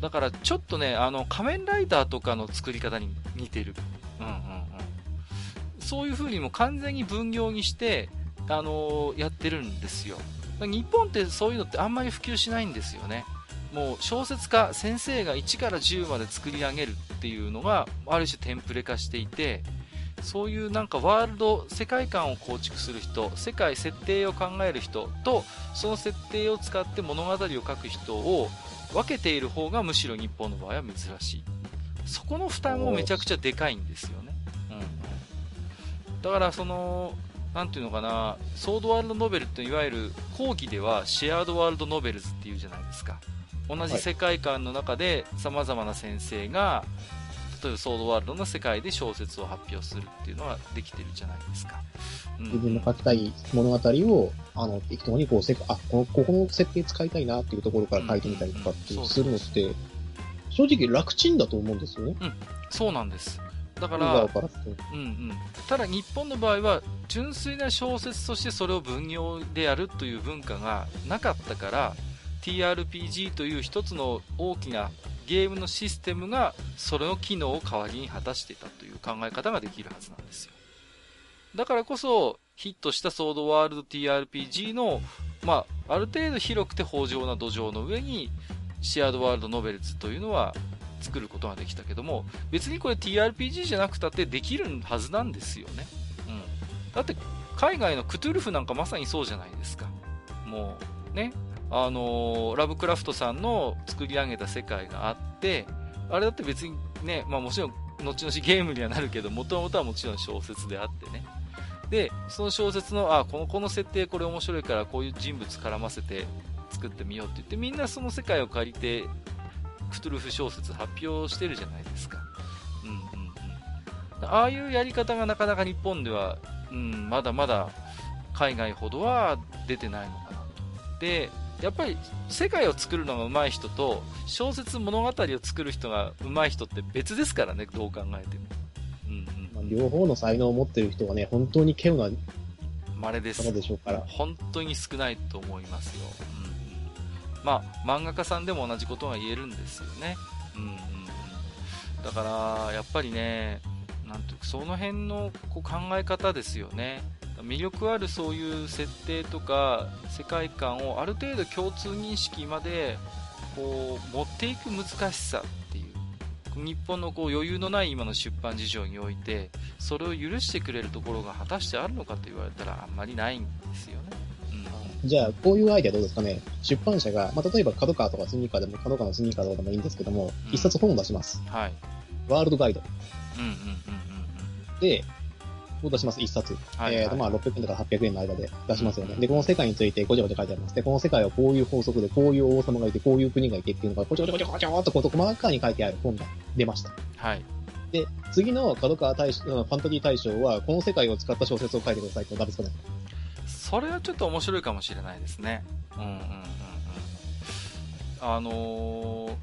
だからちょっとね、あの仮面ライダーとかの作り方に似てる。うんうんうん。そういう風にも完全に分業にして、あのーやってるんですよ。日本ってそういうのってあんまり普及しないんですよね。もう小説家、先生が1から10まで作り上げるっていうのが、ある種テンプレ化していて、そういうなんかワールド、世界観を構築する人、世界設定を考える人と、その設定を使って物語を書く人を分けている方がむしろ日本の場合は珍しい。そこの負担もめちゃくちゃでかいんですよね。うん。だからその、なんていうのかな、ソードワールドノベルっていわゆる講義ではシェアードワールドノベルズっていうじゃないですか。同じ世界観の中で様々な先生が、例えばソードワールドの世界で小説を発表するっていうのができてるじゃないですか。うん自分の書きたい物語を、あの、適当にこう、せあ、この、ここの設定使いたいなっていうところから書いてみたりとかってうんうんするのって、正直楽ちんだと思うんですよね。そうなんです。だから、からうんうん。ただ日本の場合は、純粋な小説としてそれを分業でやるという文化がなかったから、TRPG という一つの大きなゲームのシステムがそれの機能を代わりに果たしていたという考え方ができるはずなんですよ。だからこそ、ヒットしたソードワールド TRPG の、まあ、ある程度広くて豊穣な土壌の上に、シェアードワールドノベルズというのは作ることができたけども、別にこれ TRPG じゃなくたってできるはずなんですよね。うん。だって、海外のクトゥルフなんかまさにそうじゃないですか。もう、ね。あのラブクラフトさんの作り上げた世界があって、あれだって別にね、まあもちろん、後々ゲームにはなるけど、もともとはもちろん小説であってね。で、その小説の、あ、この、この設定これ面白いからこういう人物絡ませて作ってみようって言って、みんなその世界を借りて、クトゥルフ小説発表してるじゃないですか。うんうんうん。ああいうやり方がなかなか日本では、うん、まだまだ海外ほどは出てないのかなと。で、やっぱり世界を作るのが上手い人と小説物語を作る人が上手い人って別ですからね、どう考えても。うんまあ、両方の才能を持ってる人はね、本当に稀有なうん。稀です方。でしょうから。本当に少ないと思いますよ。うんうん、まあ、漫画家さんでも同じことが言えるんですよね。うんうんうん、だから、やっぱりね、なんていうか、その辺のこう考え方ですよね。魅力あるそういう設定とか世界観をある程度共通認識までこう持っていく難しさっていう日本のこう余裕のない今の出版事情において、それを許してくれるところが果たしてあるのかと言われたらあんまりないんですよね。うん、じゃあ、こういうアイデアどうですかね出版社が、まあ、例えば角川とかスニーカーでも、角川のスニーカーとかでもいいんですけども、一、うん、冊本を出します。はい。ワールドガイド。うんうんうんうん。で、を出します、一冊。はいはい、えっ、ー、と、まあ、600円とか800円の間で出しますよね。で、この世界についてごちゃごちゃ書いてあります。で、この世界はこういう法則で、こういう王様がいて、こういう国がいてっていうのが、ごちゃごちゃごちゃごちゃっとこと細かに書いてある本が出ました。はい。で、次の角川大賞、ファンタジー大賞は、この世界を使った小説を書いてくださいってダメですかね。それはちょっと面白いかもしれないですね。うんうんうんうん。あのー、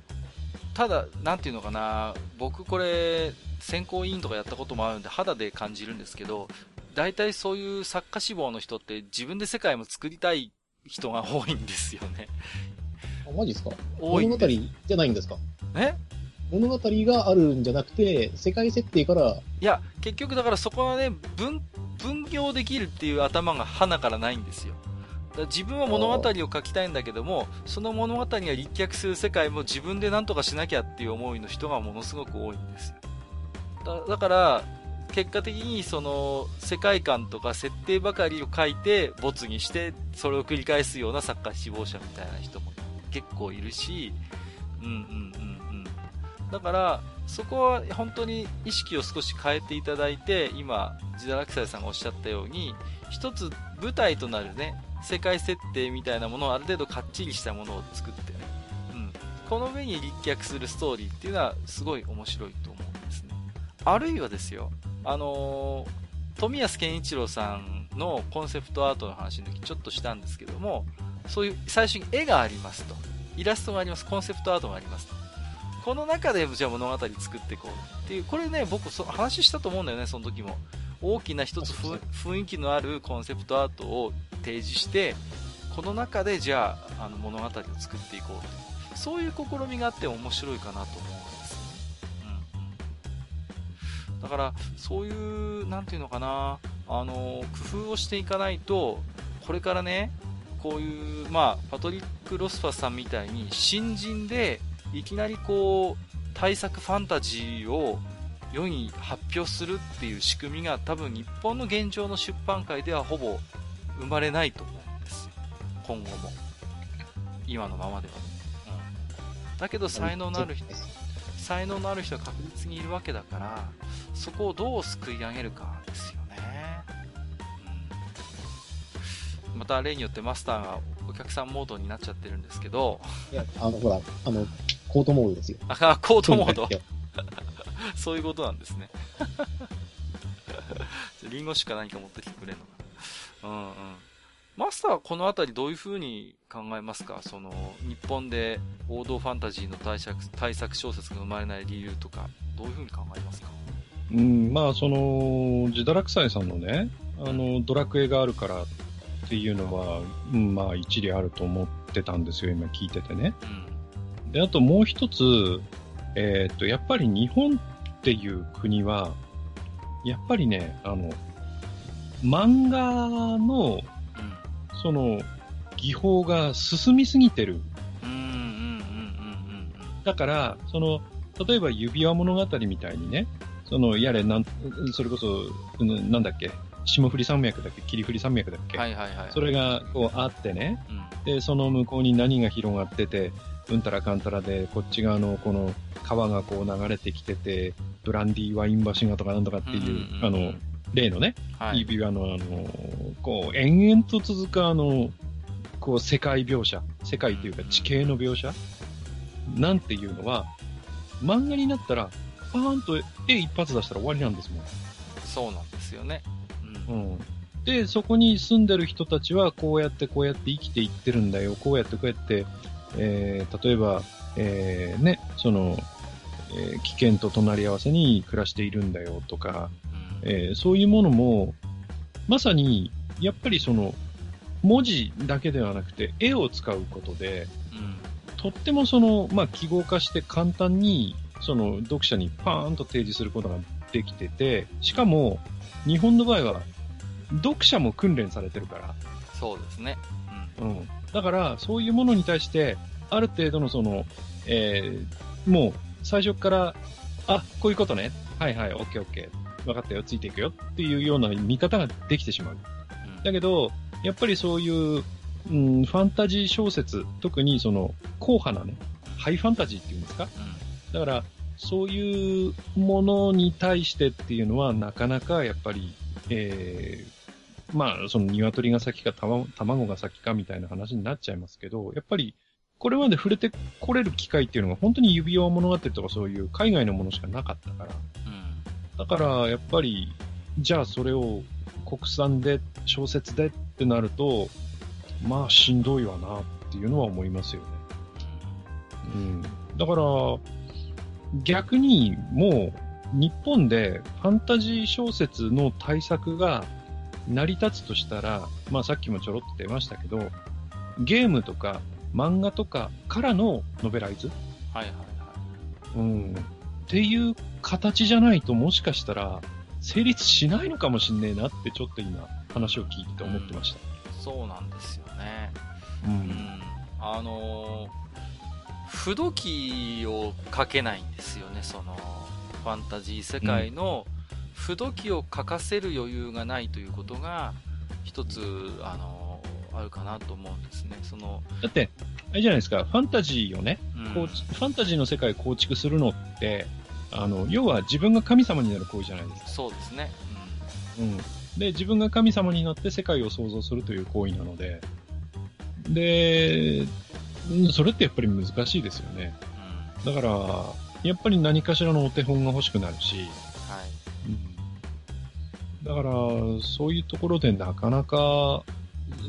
ただ、なんていうのかな、僕これ、選考委員とかやったこともあるんで肌で感じるんですけど、大体そういう作家志望の人って自分で世界も作りたい人が多いんですよね。あ、マジですか？多い物語じゃないんですか？え？物語があるんじゃなくて、世界設定から？いや、結局だからそこはね、分、分業できるっていう頭が花からないんですよ。自分は物語を書きたいんだけども、その物語が立脚する世界も自分で何とかしなきゃっていう思いの人がものすごく多いんですよ。だから、結果的にその世界観とか設定ばかりを書いて没にしてそれを繰り返すような作家志望者みたいな人も結構いるし、うんうんうんうん。だから、そこは本当に意識を少し変えていただいて、今、ジダラクサイさんがおっしゃったように、一つ舞台となるね、世界設定みたいなものをある程度かっちりしたものを作ってね、うん。この上に立脚するストーリーっていうのはすごい面白いと思う。あるいはですよ、あのー、富安健一郎さんのコンセプトアートの話の時ちょっとしたんですけども、そういう最初に絵がありますと。イラストがあります。コンセプトアートがありますと。この中でじゃあ物語作っていこうっていう、これね、僕そ話したと思うんだよね、その時も。大きな一つ雰囲気のあるコンセプトアートを提示して、この中でじゃああの物語を作っていこうと。そういう試みがあって面白いかなと思だから、そういう、なんていうのかな、あの、工夫をしていかないと、これからね、こういう、まあ、パトリック・ロスファさんみたいに、新人で、いきなりこう、対策ファンタジーを世に発表するっていう仕組みが多分日本の現状の出版界ではほぼ生まれないと思うんですよ。今後も。今のままではね。うん。だけど才能のある人、才能のある人は確実にいるわけだから、そこをどうすくい上げるかですよね。うん、また例によってマスターがお客さんモードになっちゃってるんですけど。いや、あの、ほら、あの、コートモードですよ。あ、コートモード そういうことなんですね。リンゴ酒か何か持ってきてくれんのかな。うんうん。マスターはこのあたりどういう風に考えますか？その、日本で王道ファンタジーの対策対策小説が生まれない理由とか、どういう風に考えますか？うん、まあ、その、ジダラクサイさんのね、あの、ドラクエがあるからっていうのは、うん、まあ、一理あると思ってたんですよ、今聞いててね。うん、で、あともう一つ、えー、っと、やっぱり日本っていう国は、やっぱりね、あの、漫画の、うん、その、技法が進みすぎてる。だから、その、例えば指輪物語みたいにね、その、やれ、なん、それこそ、なんだっけ、霜降り山脈だっけ霧降り山脈だっけはいはいはい。それが、こう、あってね、うん、で、その向こうに何が広がってて、うんたらかんたらで、こっち側のこの川がこう流れてきてて、ブランディーワイン橋がとかなんとかっていう、うんうんうん、あの、例のね、はい、指輪のあの、こう、延々と続くあの、こう、世界描写、世界というか地形の描写、なんていうのは、漫画になったら、パーンと絵一発出したら終わりなんですもん。そうなんですよね。うん。うん、で、そこに住んでる人たちは、こうやってこうやって生きていってるんだよ。こうやってこうやって、えー、例えば、えー、ね、その、えー、危険と隣り合わせに暮らしているんだよとか、うん、えー、そういうものも、まさに、やっぱりその、文字だけではなくて、絵を使うことで、うん、とってもその、まあ、記号化して簡単にその読者にパーンと提示することができてて、しかも、日本の場合は、読者も訓練されてるから。そうですね。うん。うん。だから、そういうものに対して、ある程度のその、えー、もう、最初からあ、こういうことね。はいはい、オッケーオッケー。分かったよ、ついていくよっていうような見方ができてしまう。うん。だけど、やっぱりそういう、うん、ファンタジー小説、特にその、硬派なね、ハイファンタジーっていうんですか？うん。だから、そういうものに対してっていうのは、なかなかやっぱり、えー、まあ、その鶏が先か卵卵が先かみたいな話になっちゃいますけど、やっぱり、これまで触れてこれる機会っていうのが本当に指輪物語とかそういう海外のものしかなかったから、うんだからやっぱり、じゃあそれを国産で小説でってなると、まあしんどいわなっていうのは思いますよね。うん。だから、逆にもう日本でファンタジー小説の対策が成り立つとしたら、まあさっきもちょろっと出ましたけど、ゲームとか漫画とかからのノベライズ？はいはいはい。うん。っていう形じゃないともしかしたら成立しないのかもしんねえなってちょっと今話を聞いてて思ってました。そうなんですよね。う。うんん。あのー、不動機を書けないんですよね、その、ファンタジー世界の不動機を書かせる余裕がないということが、一つ、あのーあるかなと思うんですね。その、だって、あれじゃないですか、ファンタジーをね、うんファンタジーの世界を構築するのって、あの、要は自分が神様になる行為じゃないですか。そうですね。うん。で、自分が神様になって世界を創造するという行為なので、で、うんそれってやっぱり難しいですよね。うん。うん。だから、やっぱり何かしらのお手本が欲しくなるし、はい。うんだから、そういうところでなかなか、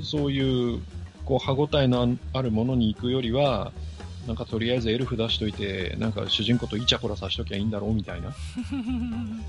そういう、こう、歯応えのあるものに行くよりは、なんかとりあえずエルフ出しといて、なんか主人公とイチャコラさしときゃいいんだろうみたいな。うん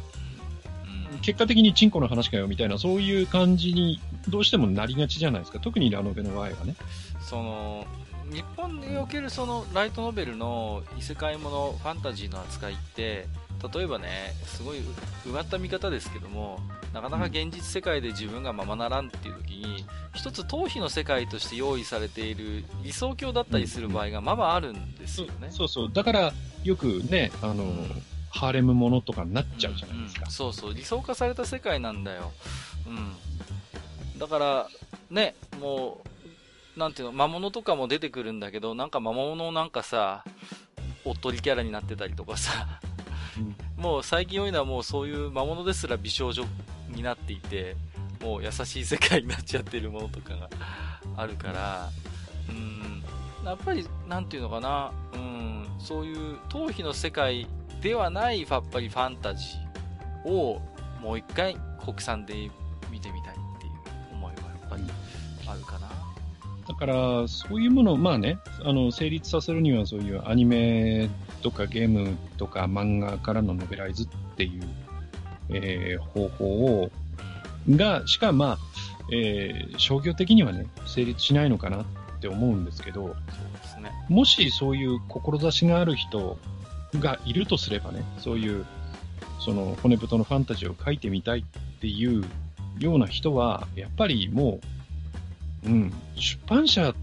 結果的にチンコの話かよみたいな、そういう感じにどうしてもなりがちじゃないですか。特にラノベの場合はね。その日本におけるそのライトノベルの異世界ものファンタジーの扱いって例えばねすごいううがった見方ですけどもなかなか現実世界で自分がままならんっていう時に一つ逃避の世界として用意されている理想郷だったりする場合がままあるんですよね、そうそう。だから、よくね、あの、ハーレムものとかになっちゃうじゃないですか。うんうん。そうそう。理想化された世界なんだよ、うん、だからねもうなんていうの魔物とかも出てくるんだけどなんか魔物なんかさおっとりキャラになってたりとかさうんもう最近多いのはもうそういう魔物ですら美少女になっていてもう優しい世界になっちゃってるものとかがあるからうん。やっぱりなんていうのかなうん。そういう逃避の世界ではないやっぱりファンタジーをもう一回国産で見てみたいっていう思いはやっぱりあるかな。だから、そういうものを、まあね、あの、成立させるには、そういうアニメとかゲームとか漫画からのノベライズっていう、えー方法を、が、しか、まあ、えー商業的にはね、成立しないのかなって思うんですけど、そうですね。もしそういう志がある人がいるとすればね、そういう、その骨太のファンタジーを書いてみたいっていうような人は、やっぱりもう、うん、出版社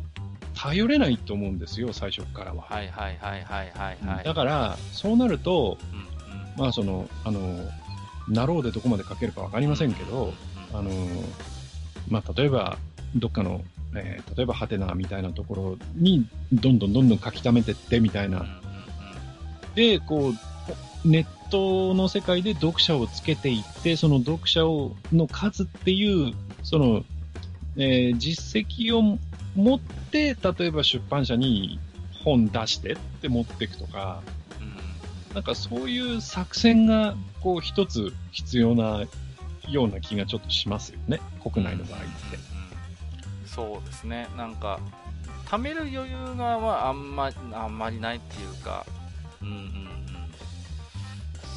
頼れないと思うんですよ、最初からは。はいはいはいはいはいはい。だから、そうなると、うんうん。まあその、あの、なろうでどこまで書けるかわかりませんけど、あの、まあ例えば、どっかの、えー例えばハテナみたいなところに、どんどんどんどん書き溜めてってみたいな。うんうんうん。で、こう、ネットの世界で読者をつけていって、その読者をの数っていう、その、えー実績を持って、例えば出版社に本出してって持っていくとか、うんなんかそういう作戦が、こう一つ必要なような気がちょっとしますよね。国内の場合って。うんそうですねなんか貯める余裕が、まあ、あんまあんまりないっていうかうんうんうん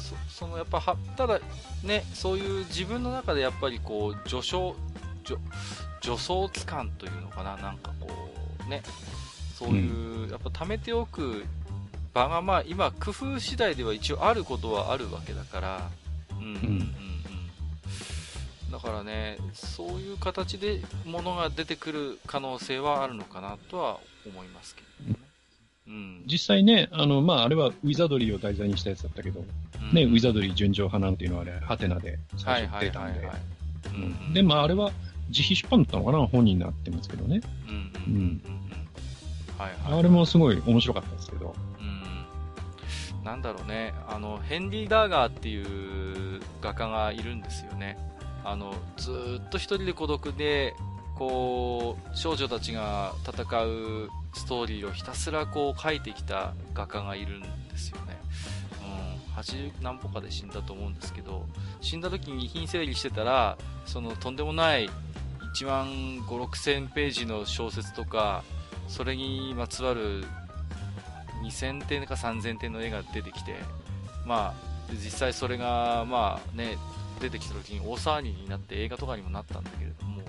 そそのやっぱはただねそういう自分の中でやっぱりこう序章序助走期間というのかななんかこうね。そういう、やっぱ貯めておく場がまあ今工夫次第では一応あることはあるわけだから。うんうんうん。うん。だからねそういう形でものが出てくる可能性はあるのかなとは思いますけどね。ううん。実際ね、あの、まあ、あれはウィザドリーを題材にしたやつだったけど、うん。ね、ウィザドリー純情派なんていうのはあれ、ハテナではい最初出たんで。。で、まあ、あれは自費出版だったのかな本人になってますけどね。うんうんうんうんうん。はいはい。あれもすごい面白かったですけど。うん。なんだろうね。あの、ヘンリー・ダーガーっていう画家がいるんですよね。あの、ずーっと一人で孤独で、こう、少女たちが戦うストーリーをひたすらこう描いてきた画家がいるんですよね。うん。80何歩かで死んだと思うんですけど、死んだ時に遺品整理してたら、そのとんでもない1万5、6千ページの小説とか、それにまつわる2000点か3000点の絵が出てきて、まあ、実際それが、まあね、出てきた時に大騒ぎになって映画とかにもなったんだけれども、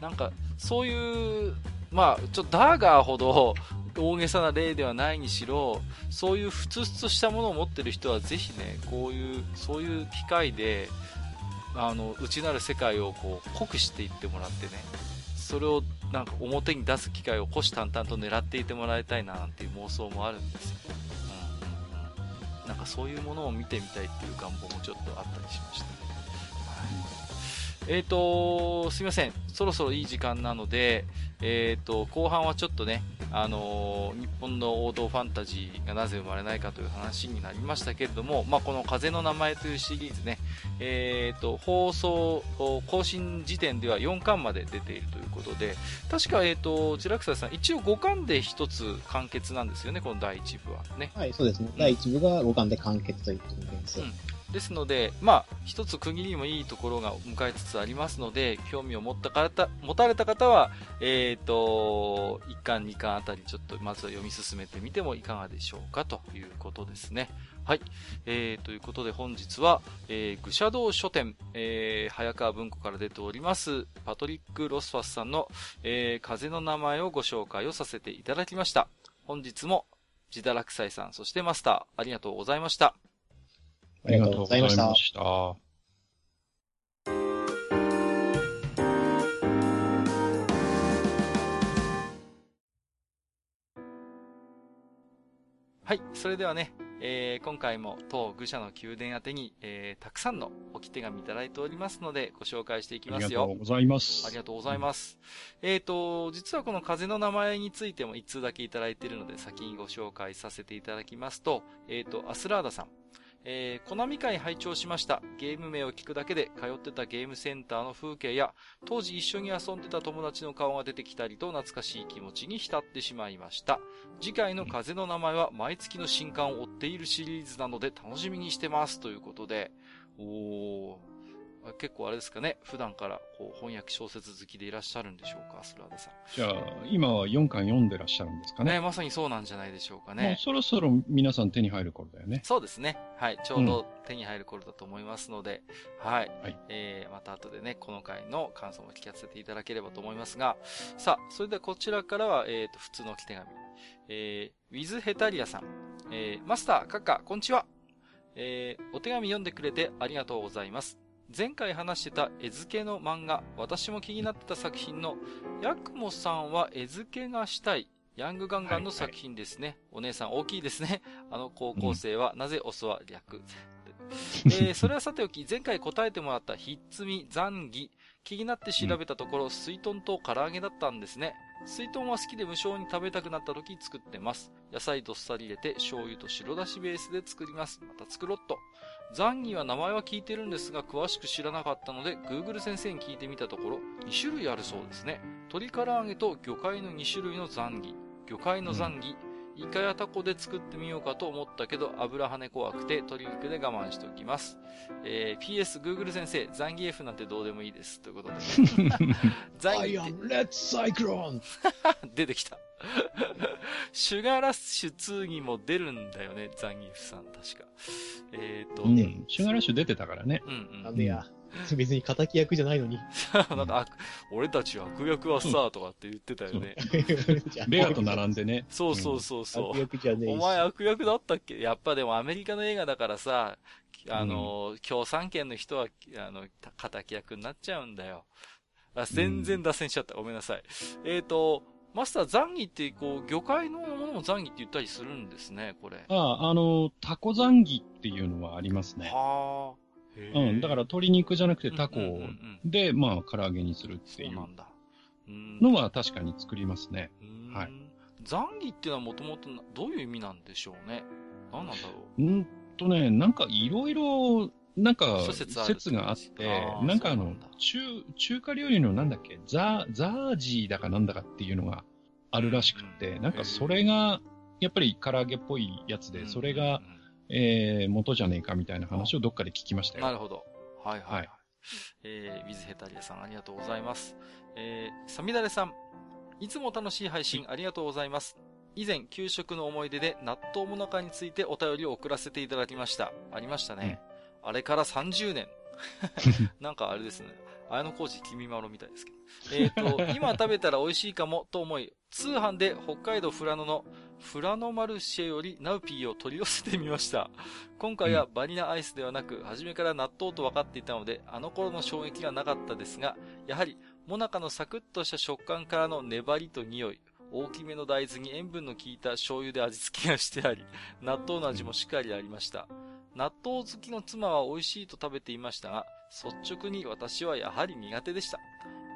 なんか、そういう、まあ、ちょダーガーほど大げさな例ではないにしろ、そういうふつふつとしたものを持ってる人はぜひね、こういう、そういう機会で、あの、内なる世界をこう、濃くしていってもらってね、それをなんか表に出す機会を虎視眈々と狙っていてもらいたいななんていう妄想もあるんですよ。うんうんうん。なんかそういうものを見てみたいっていう願望もちょっとあったりしましたえーと、すいません。そろそろいい時間なので、えーと、後半はちょっとね、あのー日本の王道ファンタジーがなぜ生まれないかという話になりましたけれども、まあ、この風の名前というシリーズね、えーと、放送、更新時点では4巻まで出ているということで、確か、えーと、ジラクサさん、一応5巻で1つ完結なんですよね、この第1部はね。はい、そうですね。第1部が5巻で完結ということになります。うんですので、まあ、一つ区切りもいいところが迎えつつありますので、興味を持った方、持たれた方は、えっ、と、1巻、2巻あたりちょっとまずは読み進めてみてもいかがでしょうかということですね。はい。えー、ということで本日は、えー、愚者道書店、えー、早川文庫から出ております、パトリック・ロスファスさんの、えー、風の名前をご紹介をさせていただきました。本日も、自堕落斎さん、そしてマスター、ありがとうございました。ありがとうございましたした。はい。それではね、えー今回も当愚者の宮殿宛てに、えーたくさんの置き手紙いただいておりますので、ご紹介していきあますよ。りがとうございます。ありがとうございます。えっ、と、実はこの風の名前についても一通だけいただいているので、先にご紹介させていただきますと、えっ、と、アスラーダさん。えー、コナミ会拝聴しました。ゲーム名を聞くだけで通ってたゲームセンターの風景や、当時一緒に遊んでた友達の顔が出てきたりと懐かしい気持ちに浸ってしまいました。次回の風の名前は毎月の新刊を追っているシリーズなので楽しみにしてますということで、おー、結構あれですかね、普段からこう翻訳小説好きでいらっしゃるんでしょうか、スラーダさん。じゃあ、今は4巻読んでらっしゃるんですかね。ね、まさにそうなんじゃないでしょうかもうね。そろそろ皆さん手に入る頃だよね。そうですね。はい。ちょうど手に入る頃だと思いますので、はい。はいえー、また後でね、この回の感想も聞かせていただければと思いますが、さあ、それではこちらからは、えーと、普通の置き手紙。えー、ウィズヘタリアさん。えー、マスター、カッカ、こんにちは。えー、お手紙読んでくれてありがとうございます。前回話してた絵付けの漫画、私も気になってた作品の、ヤクモさんは絵付けがしたい、ヤングガンガンの作品ですね。お姉さん大きいですね。あの高校生はなぜオスは略。えー、それはさておき、前回答えてもらったひっつみ、残儀、気になって調べたところ、水豚と唐揚げだったんですね。水豚は好きで無性に食べたくなった時作ってます。野菜どっさり入れて醤油と白だしベースで作ります。また作ろっと。残儀は名前は聞いてるんですが、詳しく知らなかったので、Google 先生に聞いてみたところ、2種類あるそうですね。鶏唐揚げと魚介の2種類の残儀。魚介の残儀、イカやタコで作ってみようかと思ったけど、油跳ね怖くて鶏肉で我慢しておきます。えー、PS、Google 先生、ザンギ F なんてどうでもいいです。ということで、ね。ザンギ I am Red Cyclone! 出てきた。シュガーラッシュ2にも出るんだよね、ザンギ F さん、確か。えっ、ー、と、うんうん。シュガーラッシュ出てたからね。うん。なんでや。別に敵役じゃないのに。なんか、悪俺たち悪役はさ、とかって言ってたよね。ベアと並んでね。そうそうそうそう。悪役じゃねえしお前悪役だったっけ？やっぱでもアメリカの映画だからさ、あの、共産権の人は、あの、た敵役になっちゃうんだよ。あ全然脱線しちゃった。ごめんなさい。えっ、と、マスター、ザンギって、こう、魚介のものもザンギって言ったりするんですね、これ。ああ、あの、タコザンギっていうのはありますね。はあ。へうえん、だから鶏肉じゃなくてタコで、まあ、唐揚げにするってそいうのは確かに作りますね。はいザンギっていうのはもともとどういう意味なんでしょうね。何なんだろう。うんとね、なんかいろいろ、なんか諸説があってなんかあの中、中華料理のなんだっけ、ザ、ザージーだかなんだかっていうのがあるらしくって、うんなんかそれが、やっぱり唐揚げっぽいやつで、それが、えー、元じゃねえかみたいな話をどっかで聞きましたよ。なるほど。はいはい、はい。はいえー、水ヘタリアさんありがとうございます。えー、サミダレさん、いつも楽しい配信ありがとうございます。以前、給食の思い出で納豆もなかについてお便りを送らせていただきました。ありましたね。あれから30年。なんかあれですね。綾野浩二君まろみたいですけど。えっ、と、今食べたら美味しいかもと思い、通販で北海道富良野のフラノマルシェよりナウピーを取り寄せてみました。今回はバニラアイスではなく、初めから納豆と分かっていたので、あの頃の衝撃がなかったですが、やはり、モナカのサクッとした食感からの粘りと匂い、大きめの大豆に塩分の効いた醤油で味付けがしてあり、納豆の味もしっかりありました。納豆好きの妻は美味しいと食べていましたが、率直に私はやはり苦手でした。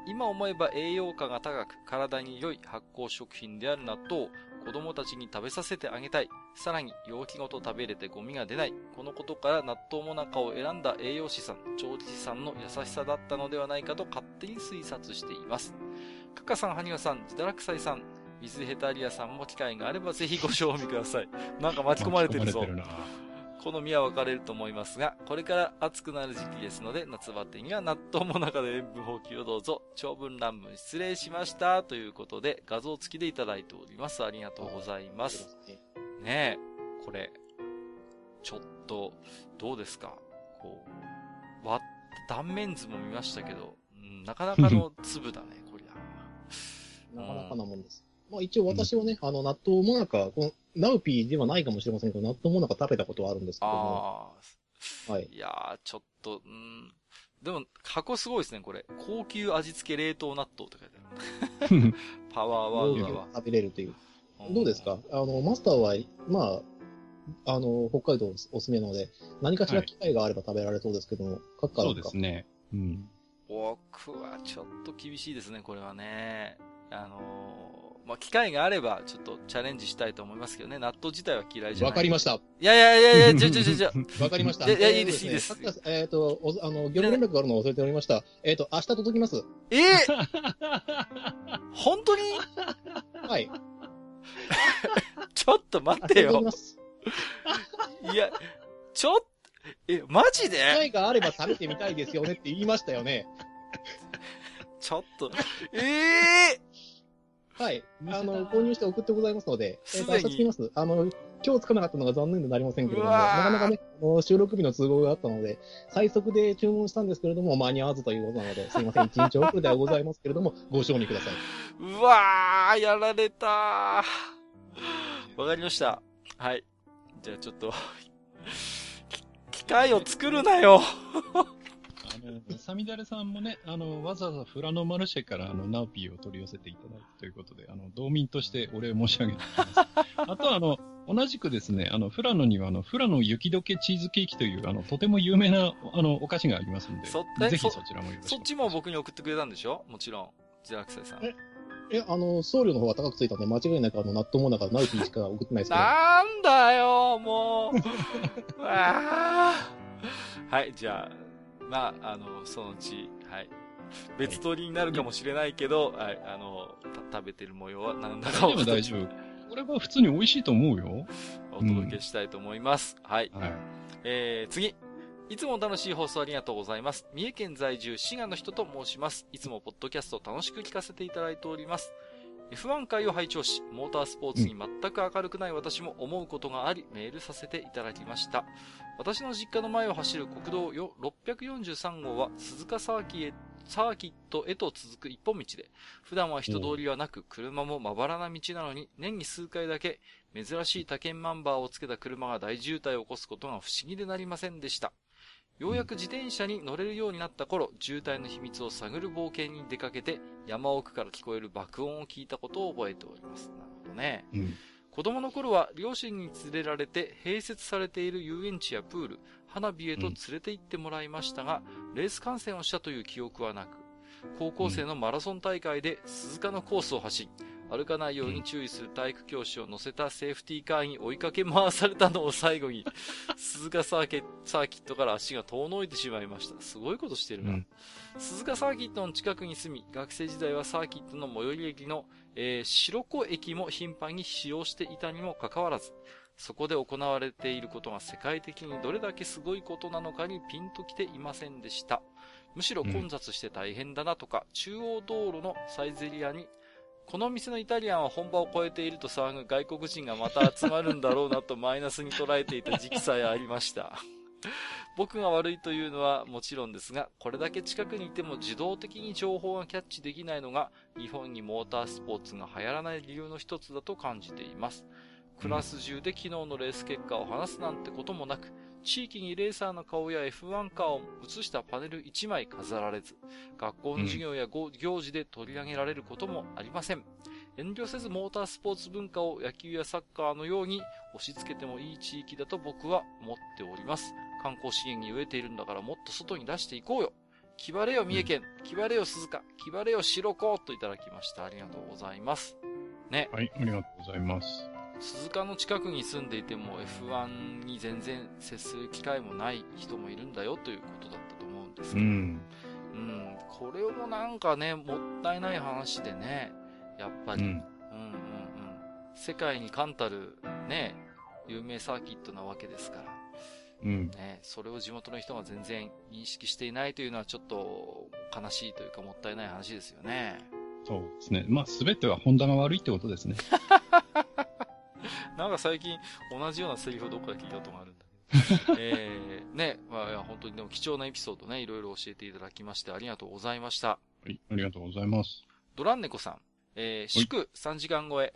今思えば栄養価が高く、体に良い発酵食品である納豆を子供たちに食べさせてあげたい。さらに、容器ごと食べれてゴミが出ない。このことから納豆もなかを選んだ栄養士さん、調理師さんの優しさだったのではないかと勝手に推察しています。カカさん、ハニワさん、ジダラクサイさん、水ヘタリアさんも機会があればぜひご賞味ください。なんか巻き込まれてるぞ。巻き込まれてるな好みは分かれると思いますが、これから暑くなる時期ですので、夏バテには納豆も中で塩分補給をどうぞ。長文乱文失礼しました。ということで、画像付きでいただいております。ありがとうございます。ねえ、これ、ちょっと、どうですか？こう、わ、断面図も見ましたけど、うんなかなかの 粒だね、こりゃ。なかなかなもんです。まあ一応私はね、あの納豆もなか、このナウピーではないかもしれませんけど、納豆もなか食べたことはあるんですけども、ああ、はい。いやー、ちょっと、うん。でも、箱すごいですね、これ。高級味付け冷凍納豆って書いてある。パワーワードだわ。食べれるという。どうですか？あの、マスターは、まあ、あの、北海道おすすめなので、何かしら機会があれば食べられそうですけども、各家そうですね。うん。僕はちょっと厳しいですね、これはね。あのー、まあ、機会があれば、ちょっとチャレンジしたいと思いますけどね。納豆自体は嫌いじゃない。わかりました。いやいやいやいや、ちょちょちょちょ。わかりました。いやいやえーいいですいいですえっ、と、おあの、業務連絡があるのを忘れておりました。えっ、と、明日届きます。えー、本当に？はい。ちょっと待ってよ。いや、ちょっと、え、マジで？機会があれば食べてみたいですよねって言いましたよね。ちょっと、ええはい。あの、購入して送ってございますので、えっ、と、すでに明日着きます。あの、今日つかなかったのが残念でなりませんけれども、なかなかね、収録日の都合があったので、最速で注文したんですけれども、間に合わずということなので、すいません、一日遅れではございますけれども、ご賞味ください。うわー、やられたー。わかりました。はい。じゃあちょっと、き 機械を作るなよ。あの、サミダレさんもね、あの、わざわざフラノマルシェからあの、ナウピーを取り寄せていただいたということで、あの、道民としてお礼申し上げておきます。あとはあの、同じくですね、あの、フラノにはあの、フラノ雪解けチーズケーキという、あの、とても有名な、あの、お菓子がありますんで、ぜひそちらもよろしくそっちも僕に送ってくれたんでしょ？もちろん。ジャラクサイさん。ええ、あの、送料の方が高くついたんで、間違いなくあの、納豆もなかナウピーしか送ってないですけど。なんだよ、もう。う わーはい、じゃあ、まあ、あの、そのうち、はい。別撮りになるかもしれないけど、はい、あの、た食べてる模様は何だかを大丈夫、大丈夫。これは普通に美味しいと思うよ。お届けしたいと思います。はい。はい。えー、次。いつも楽しい放送ありがとうございます。三重県在住、滋賀の人と申します。いつもポッドキャストを楽しく聞かせていただいております。F1 回を拝聴し、モータースポーツに全く明るくない私も思うことがあり、メールさせていただきました。私の実家の前を走る国道よ643号は鈴鹿サーキへサーキットへと続く一本道で、普段は人通りはなく、車もまばらな道なのに、年に数回だけ、珍しい他県ナンバーをつけた車が大渋滞を起こすことが不思議でなりませんでした。ようやく自転車に乗れるようになった頃、渋滞の秘密を探る冒険に出かけて、山奥から聞こえる爆音を聞いたことを覚えております。なるほどね。うん。子供の頃は両親に連れられて併設されている遊園地やプール、花火へと連れて行ってもらいましたが、レース観戦をしたという記憶はなく、高校生のマラソン大会で鈴鹿のコースを走り、歩かないように注意する体育教師を乗せたセーフティーカーに追いかけ回されたのを 最後に、鈴鹿サーキサーキットから足が遠のいてしまいました。すごいことしてるな。うん鈴鹿サーキットの近くに住み、学生時代はサーキットの最寄り駅の、えー白子駅も頻繁に使用していたにもかかわらず、そこで行われていることが世界的にどれだけすごいことなのかにピンときていませんでした。むしろ混雑して大変だなとか、中央道路のサイゼリアに、この店のイタリアンは本場を超えていると騒ぐ外国人がまた集まるんだろうなとマイナスに捉えていた時期さえありました。僕が悪いというのはもちろんですが、これだけ近くにいても自動的に情報がキャッチできないのが、日本にモータースポーツが流行らない理由の一つだと感じています。クラス中で昨日のレース結果を話すなんてこともなく、地域にレーサーの顔や F1 カーを映したパネル1枚飾られず、学校の授業やご行事で取り上げられることもありません。遠慮せずモータースポーツ文化を野球やサッカーのように押し付けてもいい地域だと僕は思っております。観光資源に飢えているんだからもっと外に出していこうよ。気晴れよ三重県、気晴れよ鈴鹿、気晴れよ白子といただきました。ありがとうございます。ね、はい、ありがとうございます。鈴鹿の近くに住んでいても F1 に全然接する機会もない人もいるんだよということだったと思うんですけど。うん。うん。これもなんかね、もったいない話でね、やっぱり。うん。うんうんうん。世界に冠たるね、有名サーキットなわけですから。うん。ね、それを地元の人が全然認識していないというのはちょっと悲しいというかもったいない話ですよね。そうですね。まあ、すべてはホンダが悪いってことですね。なんか最近同じようなセリフをどっかで聞いたことがあるんだけど。えー、ね、まあいや、本当にでも貴重なエピソードね、いろいろ教えていただきましてありがとうございました。はい、ありがとうございます。ドランネコさん、えー、祝3時間超え。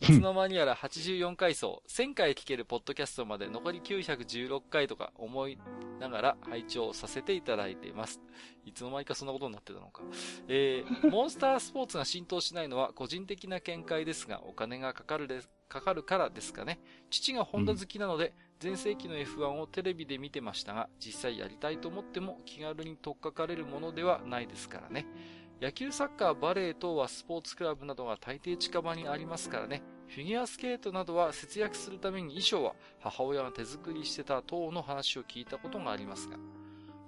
いつの間にやら84回層、1000回聞けるポッドキャストまで残り916回とか思いながら拝聴させていただいています。いつの間にかそんなことになってたのか。えー、モンスタースポーツが浸透しないのは個人的な見解ですが、お金がかかるでかかるからですかね。父がホンダ好きなので、前世紀の F1 をテレビで見てましたが、実際やりたいと思っても気軽に取っかかれるものではないですからね。野球、サッカー、バレー等はスポーツクラブなどが大抵近場にありますからね。フィギュアスケートなどは節約するために衣装は母親が手作りしてた等の話を聞いたことがありますが。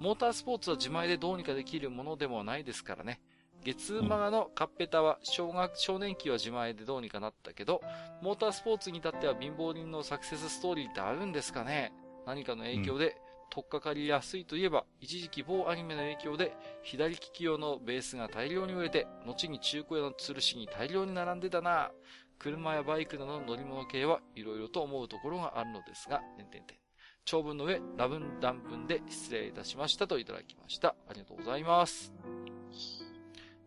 モータースポーツは自前でどうにかできるものでもないですからね。月馬のカッペタは小学、少年期は自前でどうにかなったけど、モータースポーツに至っては貧乏人のサクセスストーリーってあるんですかね何かの影響で、取っかかりやすいといえば、一時期某アニメの影響で、左利き用のベースが大量に売れて、後に中古屋の吊るしに大量に並んでたな車やバイクなどの乗り物系はいろいろと思うところがあるのですが、点々点。長文の上、ラブン断文で失礼いたしましたといただきました。ありがとうございます。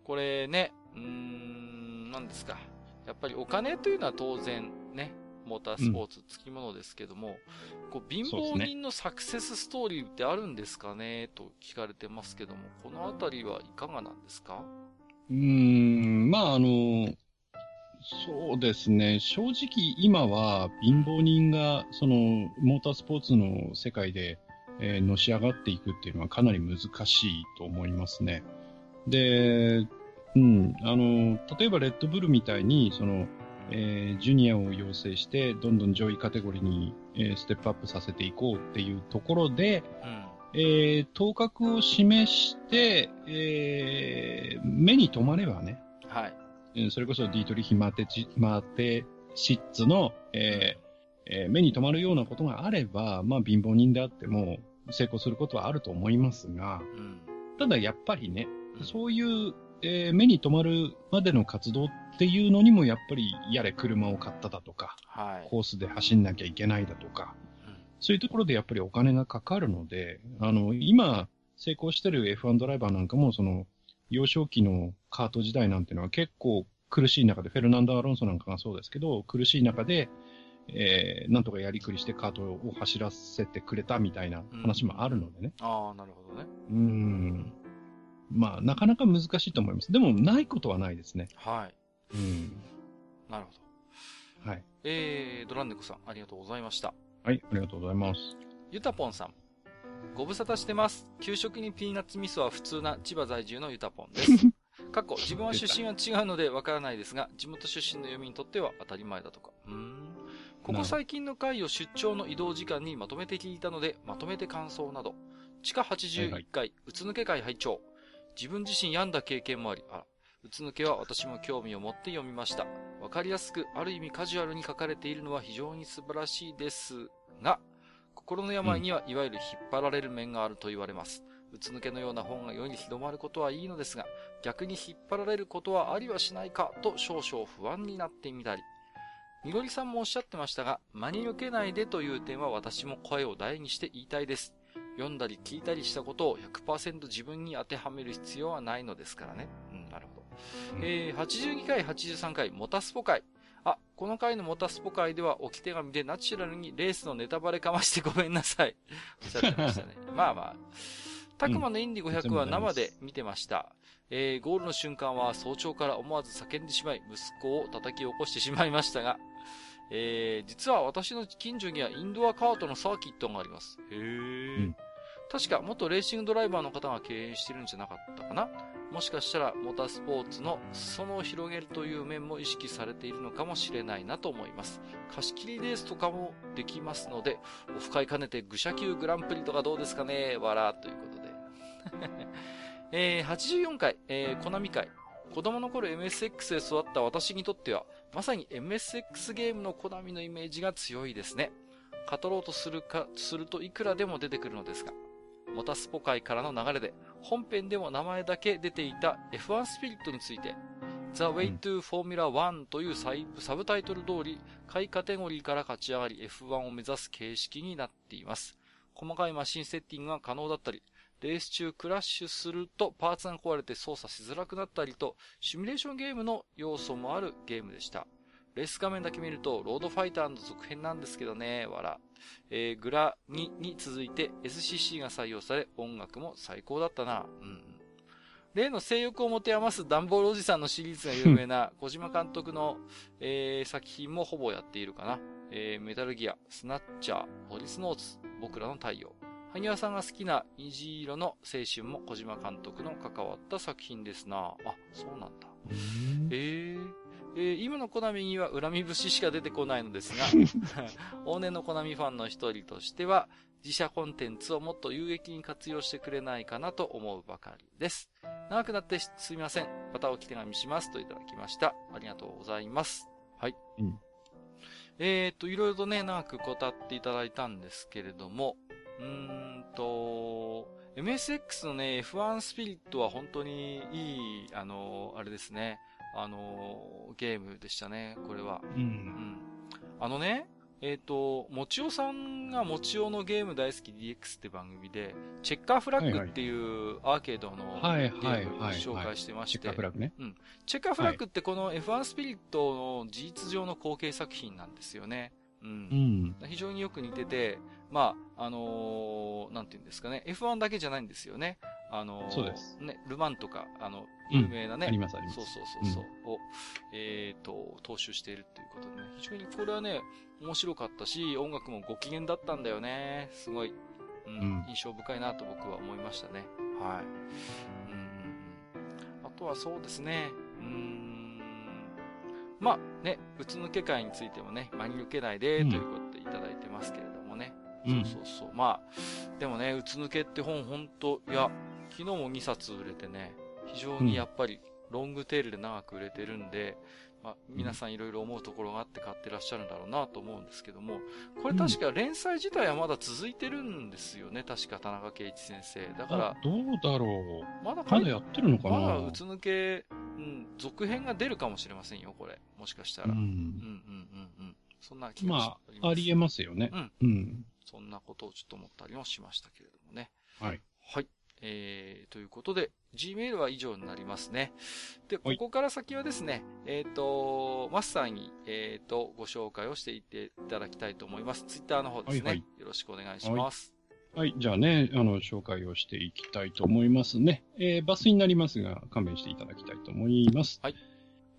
これね、うーん、何ですか。やっぱりお金というのは当然、モータースポーツつきものですけども、こう貧乏人のサクセスストーリーってあるんですかね？と聞かれてますけども、このあたりはいかがなんですか？うーん、まあ、あの、そうですね。正直今は貧乏人が、その、モータースポーツの世界で、えーのし上がっていくっていうのはかなり難しいと思いますね。で、うん、あの、例えばレッドブルみたいに、その、えージュニアを養成して、どんどん上位カテゴリーに、えーステップアップさせていこうっていうところで、うん。えー頭角を示して、えー目に留まればね、はい。うんそれこそディートリヒ・マテチマテシッツの、えーえー目に留まるようなことがあれば、まあ貧乏人であっても成功することはあると思いますが、うん。ただやっぱりね、うんそういう、えー目に留まるまでの活動っていうのにもやっぱりやれ車を買っただとか、はい。コースで走んなきゃいけないだとか、うんそういうところでやっぱりお金がかかるので、あの、今、成功してる F1 ドライバーなんかも、その、幼少期のカート時代なんていうのは結構苦しい中で、フェルナンド・アロンソなんかがそうですけど、苦しい中で、えー、なんとかやりくりしてカートを走らせてくれたみたいな話もあるのでね。ああ、なるほどね。うーん。まあ、なかなか難しいと思います。でも、ないことはないですね。はい。うん。なるほど。はい。えー、ドランネコさん、ありがとうございました。はい、ありがとうございます。ゆたぽんさん。ご無沙汰してます。給食にピーナッツ味噌は普通な千葉在住のゆたぽんです。過去、自分は出身は違うのでわからないですが、地元出身の読みにとっては当たり前だとか。うーん。ここ最近の回を出張の移動時間にまとめて聞いたので、まとめて感想など。地下81回、うつ抜け会拝聴自分自身病んだ経験もあり、あら、うつ抜けは私も興味を持って読みました。わかりやすく、ある意味カジュアルに書かれているのは非常に素晴らしいですが、心の病にはいわゆる引っ張られる面があると言われます。うつ抜けのような本が世に広まることはいいのですが、逆に引っ張られることはありはしないかと少々不安になってみたり。みどりさんもおっしゃってましたが、真に受けないでという点は私も声を大にして言いたいです。読んだり聞いたりしたことを100%自分に当てはめる必要はないのですからね。うん、なるほど。えー、82回、83回、モタスポ回。あ、この回のモタスポ回では置き手紙でナチュラルにレースのネタバレかましてごめんなさい。おっしゃってましたね。まあまあ。たくまのインディ500は生で見てました。えー、ゴールの瞬間は早朝から思わず叫んでしまい、息子を叩き起こしてしまいましたが、えー、実は私の近所にはインドアカートのサーキットがあります。へー。うん確か元レーシングドライバーの方が経営してるんじゃなかったかな？もしかしたらモータースポーツの裾野を広げるという面も意識されているのかもしれないなと思います。貸し切りレースとかもできますので、オフ会兼ねて愚者級グランプリとかどうですかね？わら、ということで。えー、84回、えー、コナミ会。子供の頃 MSX で育った私にとっては、まさに MSX ゲームのコナミのイメージが強いですね。語ろうとするか、するといくらでも出てくるのですが。モタスポ会からの流れで、本編でも名前だけ出ていた F1 スピリットについて、The Way to Formula 1というサイサブタイトル通り、下位カテゴリーから勝ち上がり F1 を目指す形式になっています。細かいマシンセッティングが可能だったり、レース中クラッシュするとパーツが壊れて操作しづらくなったりと、シミュレーションゲームの要素もあるゲームでした。レース画面だけ見ると、ロードファイターの続編なんですけどね、わら。えー、グラ2に続いて SCC が採用され、音楽も最高だったな。うんうん。例の性欲を持て余すダンボールおじさんのシリーズが有名な 小島監督の、えー、作品もほぼやっているかな。えー、メタルギア、スナッチャー、ポリスノーツ、僕らの太陽。萩和さんが好きな虹色の青春も小島監督の関わった作品ですな。あ、そうなんだ。えー、えー今のコナミには恨み節しか出てこないのですが、往年のコナミファンの一人としては、自社コンテンツをもっと有益に活用してくれないかなと思うばかりです。長くなってすみません。またおき手紙しますといただきました。ありがとうございます。はい。うんえーと、いろいろとね、長く語っていただいたんですけれども、うーんと、MSX のね、F1 スピリットは本当にいい、あの、あれですね、あの、ゲームでしたね、これは。う。うんん。あのね、えっ、と、もちおさんがもちおのゲーム大好き DX って番組で、チェッカーフラッグっていうアーケードのはいゲームを。紹介してましてチェッカーフ、ラグね。チェッカーフラッグってこの F1 スピリットの事実上の後継作品なんですよね。う。うんん。非常によく似てて、まあ、あのーなんて言うんですかね、F1 だけじゃないんですよね。あのーそうです。ね、ルマンとか、あの、うん。有名なね、ありますあります。そうそうそうそう、を、えっ、と、踏襲しているっていうことでね、非常にこれはね、面白かったし、音楽もご機嫌だったんだよね。すごい、うん、うん。印象深いなと僕は思いましたね。はい。うん。うんうん。あとはそうですね、うーん、まあね、うつ抜け会についてもね、真に受けないで、うん。ということでいただいてますけれどもね。うんそうそうそう。まあ、でもね、うつ抜けって本ほんと、いや、昨日も2冊売れてね、非常にやっぱりロングテールで長く売れてるんで、まあ、皆さんいろいろ思うところがあって買ってらっしゃるんだろうなと思うんですけども、これ確か連載自体はまだ続いてるんですよね、確か田中圭一先生。だからあ、どうだろう。まだまだやってるのかなまだうつ抜け、うん、続編が出るかもしれませんよ、これ。もしかしたら。ううん、うん、ん。うん、うん。そんな気がしまあ、ありえますよね。うん。うん。そんなことをちょっと思ったりもしましたけれどもね。はい。はい。えー、ということで、Gmail は以上になりますね。で、こはいこから先はですね、えっ、と、マスターに、えっ、と、ご紹介をしていっていただきたいと思います。Twitter の方ですね。はいはいよろしくお願いします。はい。じゃあね、あの、紹介をしていきたいと思いますね。えー、抜粋になりますが、勘弁していただきたいと思います。はい。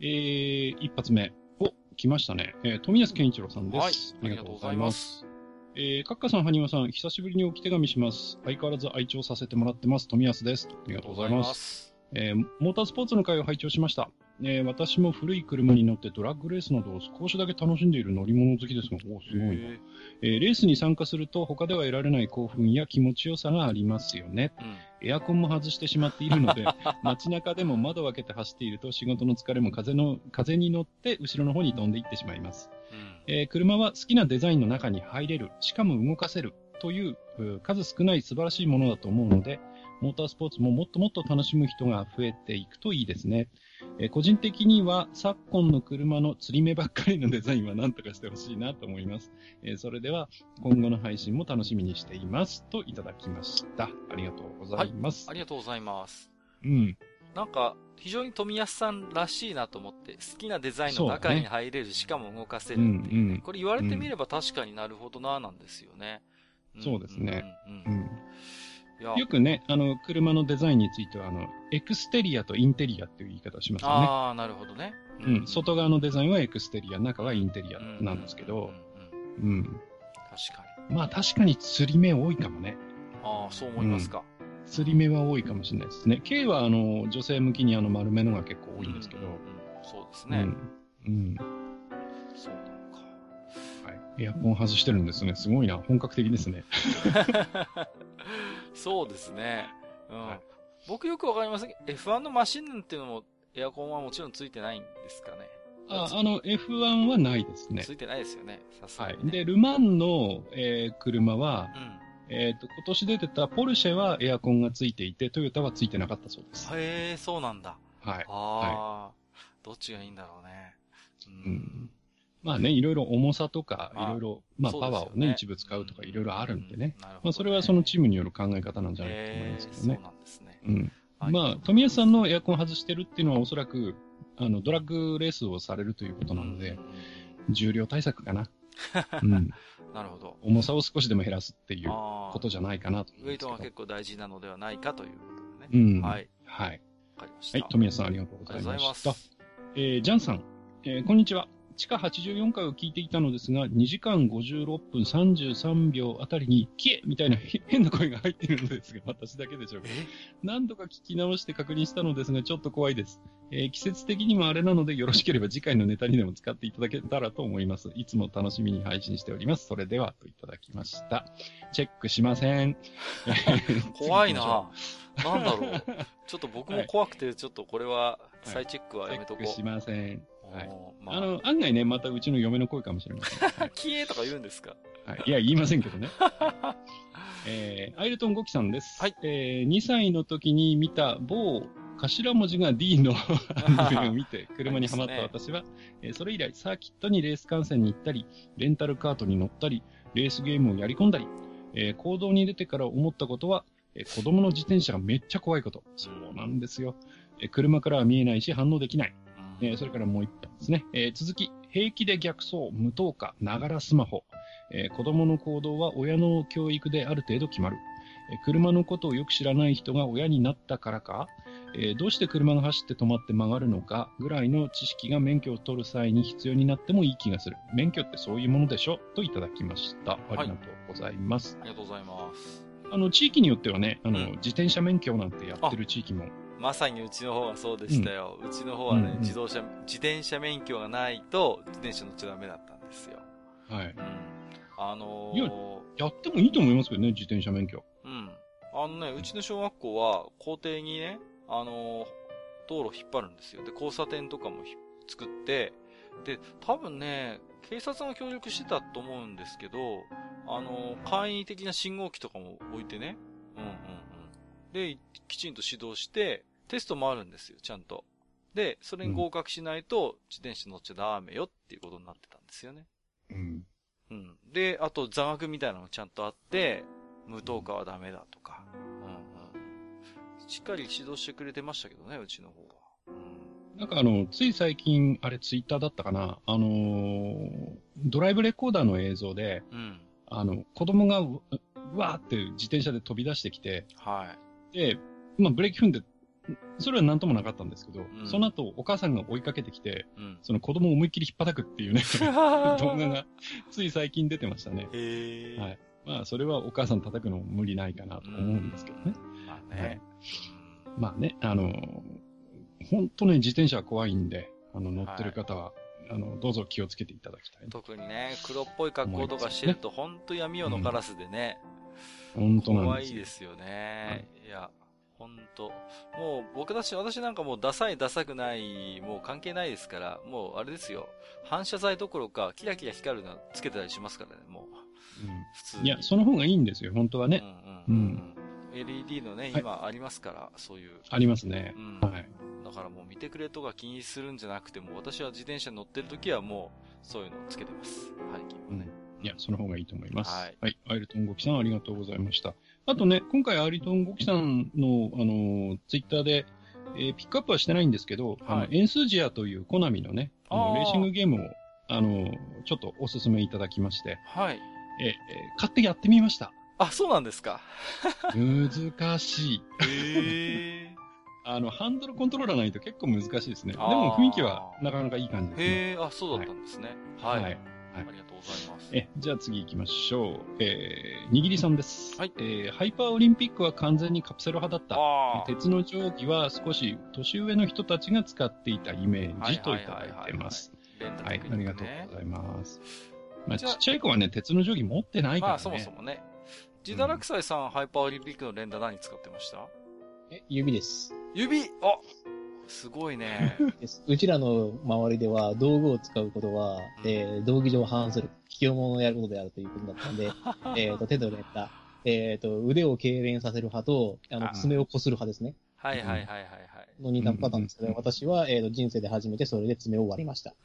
えー、一発目。お、来ましたね。えー、富安健一郎さんです。はいありがとうございます。えー、カッカさん、ハニワさん、久しぶりに置き手紙します。相変わらず愛聴させてもらってます。富安です。ありがとうございます。す。えーモータースポーツの会を拝聴しました。えー私も古い車に乗ってドラッグレースなどを少しだけ楽しんでいる乗り物好きですが、おーすごいな。へえーレースに参加すると他では得られない興奮や気持ちよさがありますよね。ーうん。エアコンも外してしまっているので、街中でも窓を開けて走っていると仕事の疲れも風の、風に乗って後ろの方に飛んでいってしまいます。うん。えー車は好きなデザインの中に入れる、しかも動かせるという数少ない素晴らしいものだと思うので、モータースポーツももっともっと楽しむ人が増えていくといいですね。えー個人的には昨今の車の釣り目ばっかりのデザインは何とかしてほしいなと思います。えーそれでは今後の配信も楽しみにしています。といただきました。ありがとうございます。ありがとうございます。うん。なんか、非常に富安さんらしいなと思って、好きなデザインの中に入れる、しかも動かせるっていう、うんうんこれ言われてみれば確かになるほどな、なんですよね。んそうですね。うんうんうんよくね、あの、車のデザインについては、あの、エクステリアとインテリアっていう言い方をしますよね。ああ、なるほどね。うん、外側のデザインはエクステリア、中はインテリアなんですけど、うん。確かに。まあ確かに釣り目多いかもね。ああ、そう思いますか。釣り目は多いかもしれないですね。K はあの、女性向きにあの丸目のが結構多いんですけどうん、そうですね。うん。うん。そうなのか。はい。エアコン外してるんですね。すごいな。本格的ですね。そうですね。うん。はい僕よくわかりませんけど、F1 のマシンっていうのも、エアコンはもちろんついてないんですかね。あ、あの、F1 はないですねつ。いてないですよね。さすがに、はい。ね。で、ルマンの、えー車は、うん。えっ、と、今年出てたポルシェはエアコンがついていて、トヨタはついてなかったそうです。へえ、そうなんだ。はい。ああ、どっちがいいんだろうね。ううん。まあね、いろいろ重さとか、いまあろいろ、まあパワーをね、一部使うとかいろいろあるんでね。うん。ねまあそれはそのチームによる考え方なんじゃないかと思いますけどへえねそう。なんですね。うん。はいまあ、富安さんのエアコン外してるっていうのはおそらく、あの、ドラッグレースをされるということなのでうん、重量対策かな。うん。なるほど。重さを少しでも減らすっていうことじゃないかなと思ウェイト。が結構大事なのではないかということでね。うん。はい。はい。わかりました。はい。富安さんありがとうごありがとうございました。す。えー、ジャンさん、えーこんにちは。地下84回を聞いていたのですが、2時間56分33秒あたりに、キエみたいなへ変な声が入っているのですが、私だけでしょうか。何度か聞き直して確認したのですが、ちょっと怖いです。えー季節的にもあれなので、よろしければ次回のネタにでも使っていただけたらと思います。いつも楽しみに配信しております。それでは、といただきました。チェックしません。え ー怖いな なんだろう。ちょっと僕も怖くて、ちょっとこれは、い再チェックはやめとこう。チェックしません。はい。まあ、あの、案外ね、またうちの嫁の声かもしれません。はいキエとか言うんですか？はい。いや、言いませんけどね。えー、アイルトンゴキさんです。はい。えー、2歳の時に見た某頭文字が D のアニメを見て、車にはまった私は、えーそれ以来サーキットにレース観戦に行ったり、レンタルカートに乗ったり、レースゲームをやり込んだり、えー行動に出てから思ったことは、えー子供の自転車がめっちゃ怖いこと。そうなんですよ。えー車からは見えないし反応できない。えーそれからもう一本ですね。えー続き、平気で逆走、無灯火、ながらスマホ。えー子供の行動は親の教育である程度決まる。えー車のことをよく知らない人が親になったからか、えーどうして車が走って止まって曲がるのかぐらいの知識が免許を取る際に必要になってもいい気がする。免許ってそういうものでしょ？といただきました。ありがとうございます。ありがとうございます。あの、地域によってはね、あの、うん自転車免許なんてやってる地域も、まさにうちの方はそうでしたよ。うちの方はね、うんうん自動車、自転車免許がないと、自転車乗っちゃダメだったんですよ。はい。うん。あのいやー、やってもいいと思いますけどね、自転車免許。うん。あのね、うちの小学校は校庭にね、あのー道路引っ張るんですよ。で、交差点とかもひ作って、で、多分ね、警察が協力してたと思うんですけど、あのー簡易的な信号機とかも置いてね。うんうんうん。で、きちんと指導して、テストもあるんですよ、ちゃんと。で、それに合格しないと、自転車乗っちゃダメよっていうことになってたんですよね。うん。うん。で、あと座学みたいなのもちゃんとあって、無灯火はダメだとか。うんうん。しっかり指導してくれてましたけどね、うちの方は。うん。なんかあの、つい最近、あれツイッターだったかな、あのードライブレコーダーの映像で、うん。あの、子供がう、うわーって自転車で飛び出してきて、はい。で、まあブレーキ踏んで、それはなんともなかったんですけど、んその後お母さんが追いかけてきて、うん。その子供を思いっきり引っ叩くっていうね、動画がつい最近出てましたね。はい。まあ、それはお母さん叩くのも無理ないかなと思うんですけどね。まあはいね。まあね、あの、本当ね、自転車は怖いんで、あの、乗ってる方は、あの、どうぞ気をつけていただきたい。特にね、黒っぽい格好とかしてると、ほんと闇夜のカラスでね、本当なんですよ。怖いですよね。いや、ほんと。もう僕たち、私なんかもうダサいダサくない、もう関係ないですから、もうあれですよ。反射材どころか、キラキラ光るのつけてたりしますからね、もう。普通に。うんいや、その方がいいんですよ、本当はね。うんうんうんうん。LED のね、はい今ありますから、そういう。ありますねう。ん。はい。だからもう見てくれとか気にするんじゃなくても、私は自転車に乗ってる時はもう、そういうのをつけてます。背筋はね。いや、その方がいいと思います。ははいい。アイルトンゴキさんありがとうございました。あとね、今回アイルトンゴキさんの、あの、ツイッターで、えーピックアップはしてないんですけど、あの、はいエンスージアというコナミのね、あのレーシングゲームを、あの、ちょっとお勧めいただきまして、はい。えーえー買ってやってみました。あ、そうなんですか。難しい。へえ。あの、ハンドルコントローラーないと結構難しいですね。でも雰囲気はなかなかいい感じですね。へえ、あ、そうだったんですね。はい。はいありがとうございます。え、じゃあ次行きましょう。えー、にぎりさんです。はいえー、ハイパーオリンピックは完全にカプセル派だった。ああ。鉄の定規は少し年上の人たちが使っていたイメージといただいてます。はい、ありがとうねございます。まあ、ちっちゃい子はね、鉄の定規持ってないからね。まあ、そもそもね。ジダラクサイさん、ハイパーオリンピックの連打何使ってました？え、指です。指？あすごいね。うちらの周りでは道具を使うことは、うんえー道義上反する、危険者をやることであるということだったんで、えっと、手の連打、えっと、腕を痙攣させる派と、あの、あ爪をこする派ですね。はいはいはいはいはい。の2段パターンですけど、うん私は、えっと、人生で初めてそれで爪を割りました。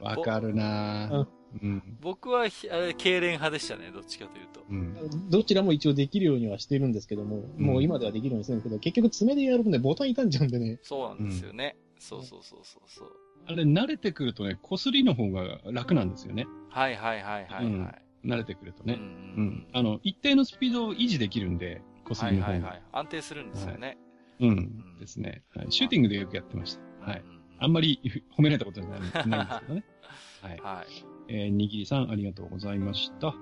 わかるなぁ。うん。僕はひ、あれ、痙攣派でしたね、どっちかというと。うん。どちらも一応できるようにはしてるんですけども、もう今ではできるようにしてるんですけど、結局爪でやるとね、ボタン傷んじゃうんでね。そうなんですよね。そうそうそうそうそう。あれ、慣れてくるとね、こすりの方が楽なんですよね。はいはいはいはいはい。慣れてくるとね。うんううんん。あの、一定のスピードを維持できるんで、こすはりの方が。いはいはい。安定するんですよね。うん。ですね。はい。シューティングでよくやってました。はい。うんあんまり 褒められたことじゃないないんですけどね。はい。はい。えー、にぎりさん、ありがとうございました。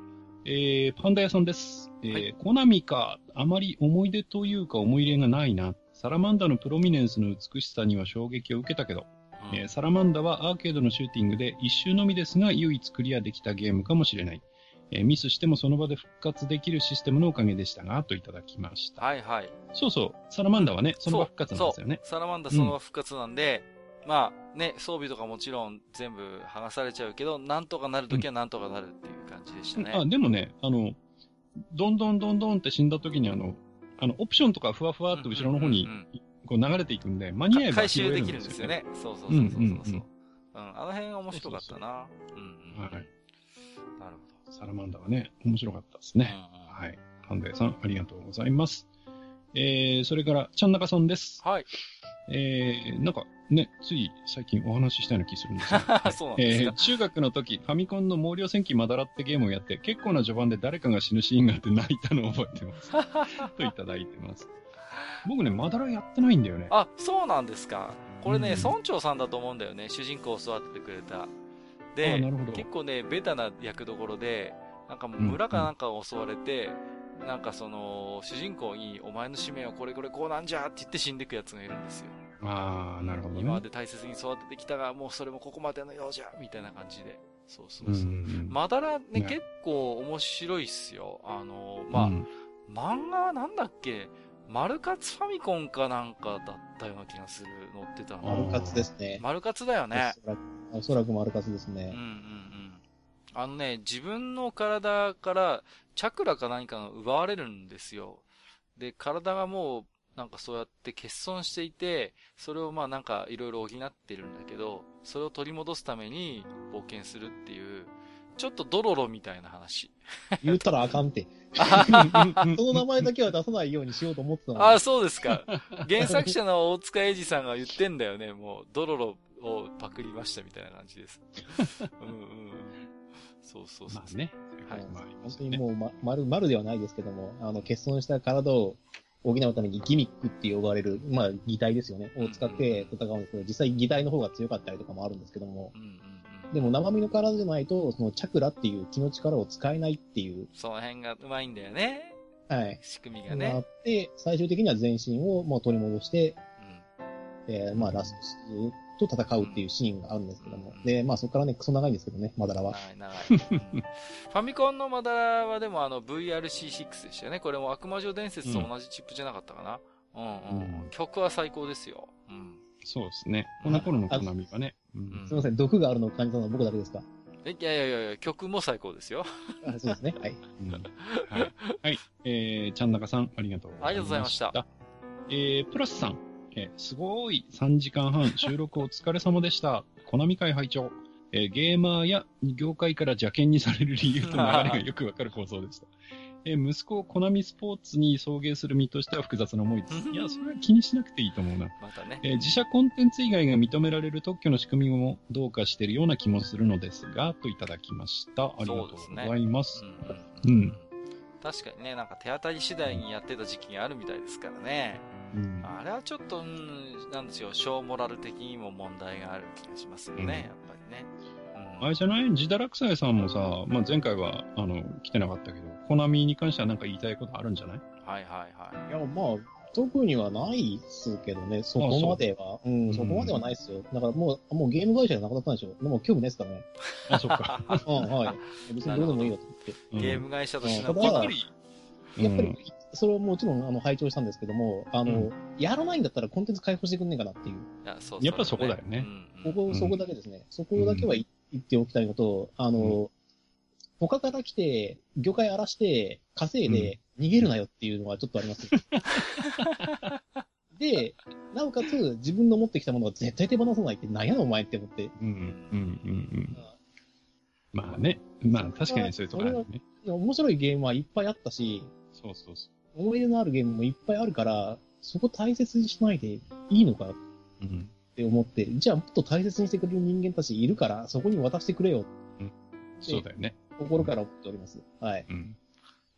えー、パンダ屋さんです。えーはいコナミか、あまり思い出というか思い入れがないな。サラマンダのプロミネンスの美しさには衝撃を受けたけど、うんえーサラマンダはアーケードのシューティングで一周のみですが唯一クリアできたゲームかもしれない。えーミスしてもその場で復活できるシステムのおかげでしたが、といただきました。はいはい。そうそう、サラマンダはね、その場復活なんですよねそう。。サラマンダその場復活なんで、まあね、装備とかもちろん全部剥がされちゃうけど、なんとかなるときはなんとかなるっていう感じでしたね。あ、でもね、あの、どんどんどんどんって死んだ時にあの、あの、オプションとかふわふわっと後ろの方にうんうんうんこう流れていくんで、間に合えば回収できるんですよ。ね。そうそうそうそうそう。うんうんうんうん、あの辺面白かったな。うんうん。はい。なるほサラマンダはね、面白かったですど。ね。はい。ハンデさん、ありがとうございます。えー、それから、ちゃんなかさんです。はい。えー、なんかね、つい最近お話ししたような気するんですが そうなんですかえー、中学の時、ファミコンの毛量戦記まだらってゲームをやって、結構な序盤で誰かが死ぬシーンがあって泣いたのを覚えてます。といただいてます。僕ね、まだらやってないんだよね。あ、そうなんですか。これね、うん村長さんだと思うんだよね。主人公を育ててくれた。あで結構ね、ベタな役どころで、なんかもう村かなんかを襲われて、なんかその、主人公に、お前の使命はこれこれこうなんじゃって言って死んでくやつがいるんですよ。ああ、なるほどね。今まで大切に育ててきたが、もうそれもここまでのようじゃ、みたいな感じで。そうそううんそうう。んまだらね、ね結構面白いっすよ。あの、まあ、うん漫画はなんだっけ？マルカツファミコンかなんかだったような気がする。載ってたの。マルカツですね。マルカツだよね。おそらくおそらくマルカツですね。うんうんうん。あのね、自分の体からチャクラか何かが奪われるんですよ。で、体がもう、なんかそうやって欠損していて、それをまあなんかいろいろ補ってるんだけど、それを取り戻すために冒険するっていう、ちょっとドロロみたいな話。言ったらあかんって。その名前だけは出さないようにしようと思ってたのに。ああ、そうですか。原作者の大塚英二さんが言ってんだよね。もう、ドロロをパクりましたみたいな感じです。うんうん。そうそうそう。まあね。はい本当にもう、ま、丸、丸ではないですけども、あの、欠損した体を補うためにギミックって呼ばれる、まあ、擬態ですよね。を使って戦うんですけど、実際擬態の方が強かったりとかもあるんですけども、うんうんうん。でも生身の体じゃないと、そのチャクラっていう気の力を使えないっていう、その辺がうまいんだよね。はい。仕組みががあねっ。て、最終的には全身をもう取り戻して、うん。えーまあ、ラストと戦うっていうシーンがあるんですけどもうん。で、まあ、そこからね、クソ長いんですけどね、マダラは。長い長い。うん ファミコンのマダラはでもあの VRC6 でしたよね。これも悪魔女伝説と同じチップじゃなかったかな。うんうん。うん曲は最高ですよ。うん。そうですね。この頃のコナミはね。ううんんすいません、毒があるのを感じたのは僕だけですか？えいやいやいやいや、曲も最高ですよ。あそうですね。はい。うんはい。はい。えー、ちゃんなかさん、ありがとうありがとうございました。えー、プラスさん、えーすごい3時間半 収録お疲れ様でした。コナミ会拝聴えーゲーマーや業界から邪険にされる理由と流れがよくわかる放送でした。えー息子をコナミスポーツに送迎する身としては複雑な思いです。いや、それは気にしなくていいと思うな。またね。えー自社コンテンツ以外が認められる特許の仕組みもどうかしているような気もするのですが、といただきました。ありがとうございます。うんうん確かにね、なんか手当たり次第にやってた時期があるみたいですからね。うんあれはちょっと、うん、なんですよ、小モラル的にも問題がある気がしますよね、うんやっぱりね。うんあれじゃないジダラクサイさんもさ、まあ、前回は、あの、来てなかったけど、コナミに関してはなんか言いたいことあるんじゃない？はいはいはい。いや、まあ、特にはないっすけどね、そこまでは。うん、そこまではないっすよ。だからもう、もうゲーム会社じゃなくなったんでしょ。でも興味ないっすからね。あ、そっか。うん、はい。別にどうでもいいよって言って。うんゲーム会社としてのうんこやっぱり、やっぱりうん、それはもちろん、あの、拝聴したんですけども、あの、うんやらないんだったらコンテンツ開放してくんねえかなっていう。いやそうやっぱそこだよねうんここ、んそこだけですね。そこだけは言言っておきたいのと、あの、他から来て、魚介荒らして、稼いで、逃げるなよっていうのはちょっとあります。で、なおかつ、自分の持ってきたものは絶対手放さないって、なんやのお前って思って。うん、うん、うん、うん。まあね。まあ確かにそういうとこあるね。面白いゲームはいっぱいあったし、そうそうそ思い出のあるゲームもいっぱいあるから、そこ大切にしないでいいのかっう。うん。て思って、じゃあもっと大切にしてくれる人間たちいるから、そこに渡してくれよ、そうだよね。心から思っております。はい。うん。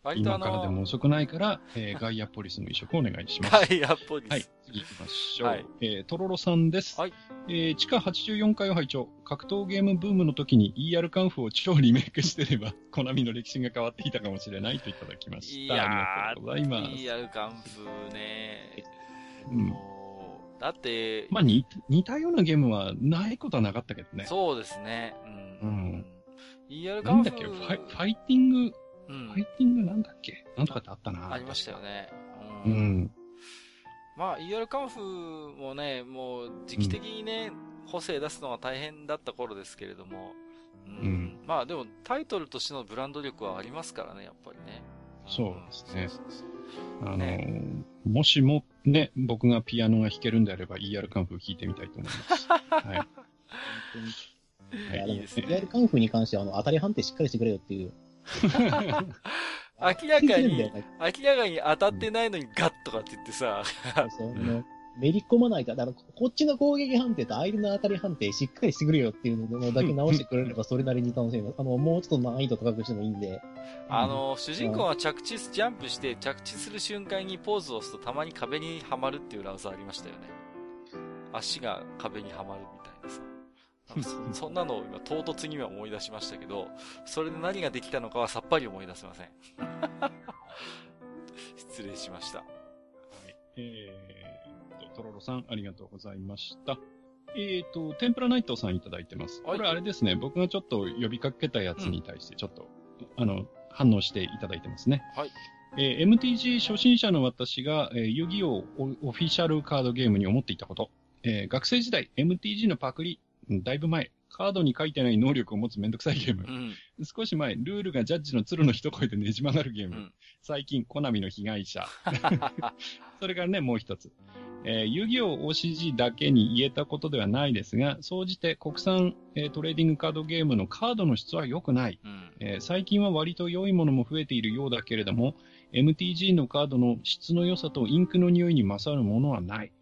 割とあの、今からでも遅くないから、えー ガイアポリスの移植お願いします。ガイアポリス。はい、次行きましょう。はいえー、とろろさんです。はいえー地下84階を拝聴格闘ゲームブームの時に ER カンフーを超リメイクしてれば、コナミの歴史が変わっていたかもしれないといただきました。いやーありがとうございます。いや、カンフーね。うんだって、まあ似、似たようなゲームはないことはなかったけどね。そうですね。うん。うん。ER カンフーなんだっけ？ファイファイティング、うんファイティングなんだっけ？なんとかってあったな。ありましたよね。う。ん。まあ、ER カンフーもね、もう時期的にね、補正出すのは大変だった頃ですけれども、うんうんまあでもタイトルとしてのブランド力はありますからね、やっぱりね。そうですねそうそうそうあのーねもしもね、僕がピアノが弾けるんであれば ER カンフー弾いてみたいと思います。はい。本当に。い。や、でも、いいですねリアルカンフーに関しては、あの、当たり判定しっかりしてくれよっていう。明らかに、明明らかに当たってないのにガッとかって言ってさ、そう。あのめり込まないと、だから、こっちの攻撃判定と相手の当たり判定しっかりしてくれよっていうのだけ直してくれればそれなりに楽しめます。あの、もうちょっと難易度高くしてもいいんで。あの、主人公は着地、ジャンプして着地する瞬間にポーズを押すとたまに壁にはまるっていう裏技ありましたよね。足が壁にはまるみたいなさ。そ そんなのを今唐突には思い出しましたけど、それで何ができたのかはさっぱり思い出せません。失礼しました。えーと、とろろさん、ありがとうございました。えーと、天ぷらナイトさんいただいてます。はいこれあれですね、僕がちょっと呼びかけたやつに対して、ちょっと、あの、反応していただいてますね。はい。えー MTG 初心者の私が、えー遊戯王オオフィシャルカードゲームに思っていたこと。えー学生時代、MTG のパクリ、うんだいぶ前、カードに書いてない能力を持つめんどくさいゲームう。ん。少し前、ルールがジャッジの鶴の一声でねじ曲がるゲーム。うん最近、コナミの被害者。それからね、もう一つ。えー遊戯王 OCG だけに言えたことではないですが、総じて国産、えートレーディングカードゲームのカードの質は良くない。うん。えー最近は割と良いものも増えているようだけれども、MTG のカードの質の良さとインクの匂いに勝るものはない。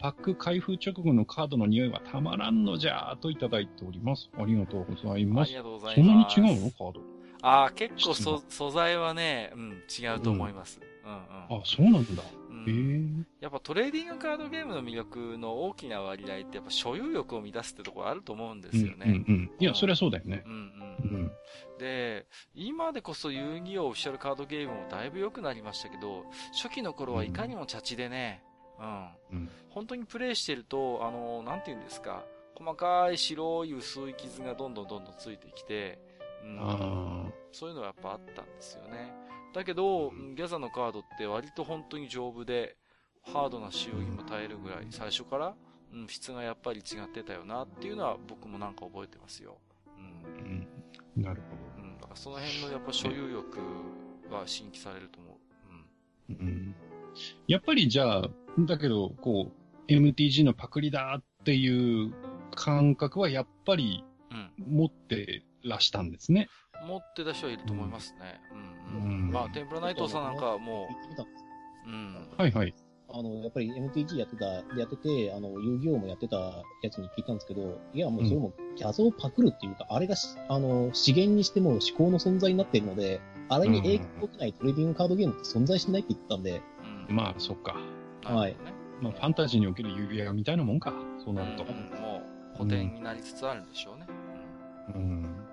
パック開封直後のカードの匂いはたまらんのじゃーといただいております。ありがとうございあます。りがとうござそんなにいます。違うの？カード。ああ、結構質そ、素材はね、うん、違うと思います。うん、うん、あ、そうなんだ。うん。やっぱトレーディングカードゲームの魅力の大きな割合ってやっぱ所有欲を満たすってところあると思うんですようんね。うんうん。いや、そりゃそうだよね。うんうんううんん。で、今でこそ遊戯王オフィシャルカードゲームもだいぶ良くなりましたけど、初期の頃はいかにもチャチでね、うん。うん。本当にプレイしてると、あの、なんて言うんですか、細かい白い薄い傷がどんどんどんどんついてきて、うん、あそういうのはやっぱあったんですよね。だけど、うんギャザのカードって割と本当に丈夫で、ハードな使用にも耐えるぐらい、最初から、うん、質がやっぱり違ってたよなっていうのは僕もなんか覚えてますよ。う。あ。うんん。なるほうん。だからその辺のやっぱ所有欲は新規されると思う。うん。ど。うん。やっぱりじゃあ、だけど、こう、MTG のパクリだっていう感覚はやっぱりうん。持ってらしたんですね。持ってた人はいると思いますね。うん。うん。うんまあ、天ぷらナイトさんなんかはも言ってみたんですう、うん。はいはい。あの、やっぱり MTG やってた、やってて、あの、遊戯王もやってたやつに聞いたんですけど、いや、もうそれも画像パクるっていうか、あれがし、あの、資源にしても思考の存在になっているので、あれに影響を受けないトレーディングカードゲームって存在しないって言ってたんで、うん。まあ、そっか。なるほどね。まあ、ファンタジーにおける指輪みたいなもんか。そうなるとうん。うんもう、古典になりつつあるんでしょうね。うん。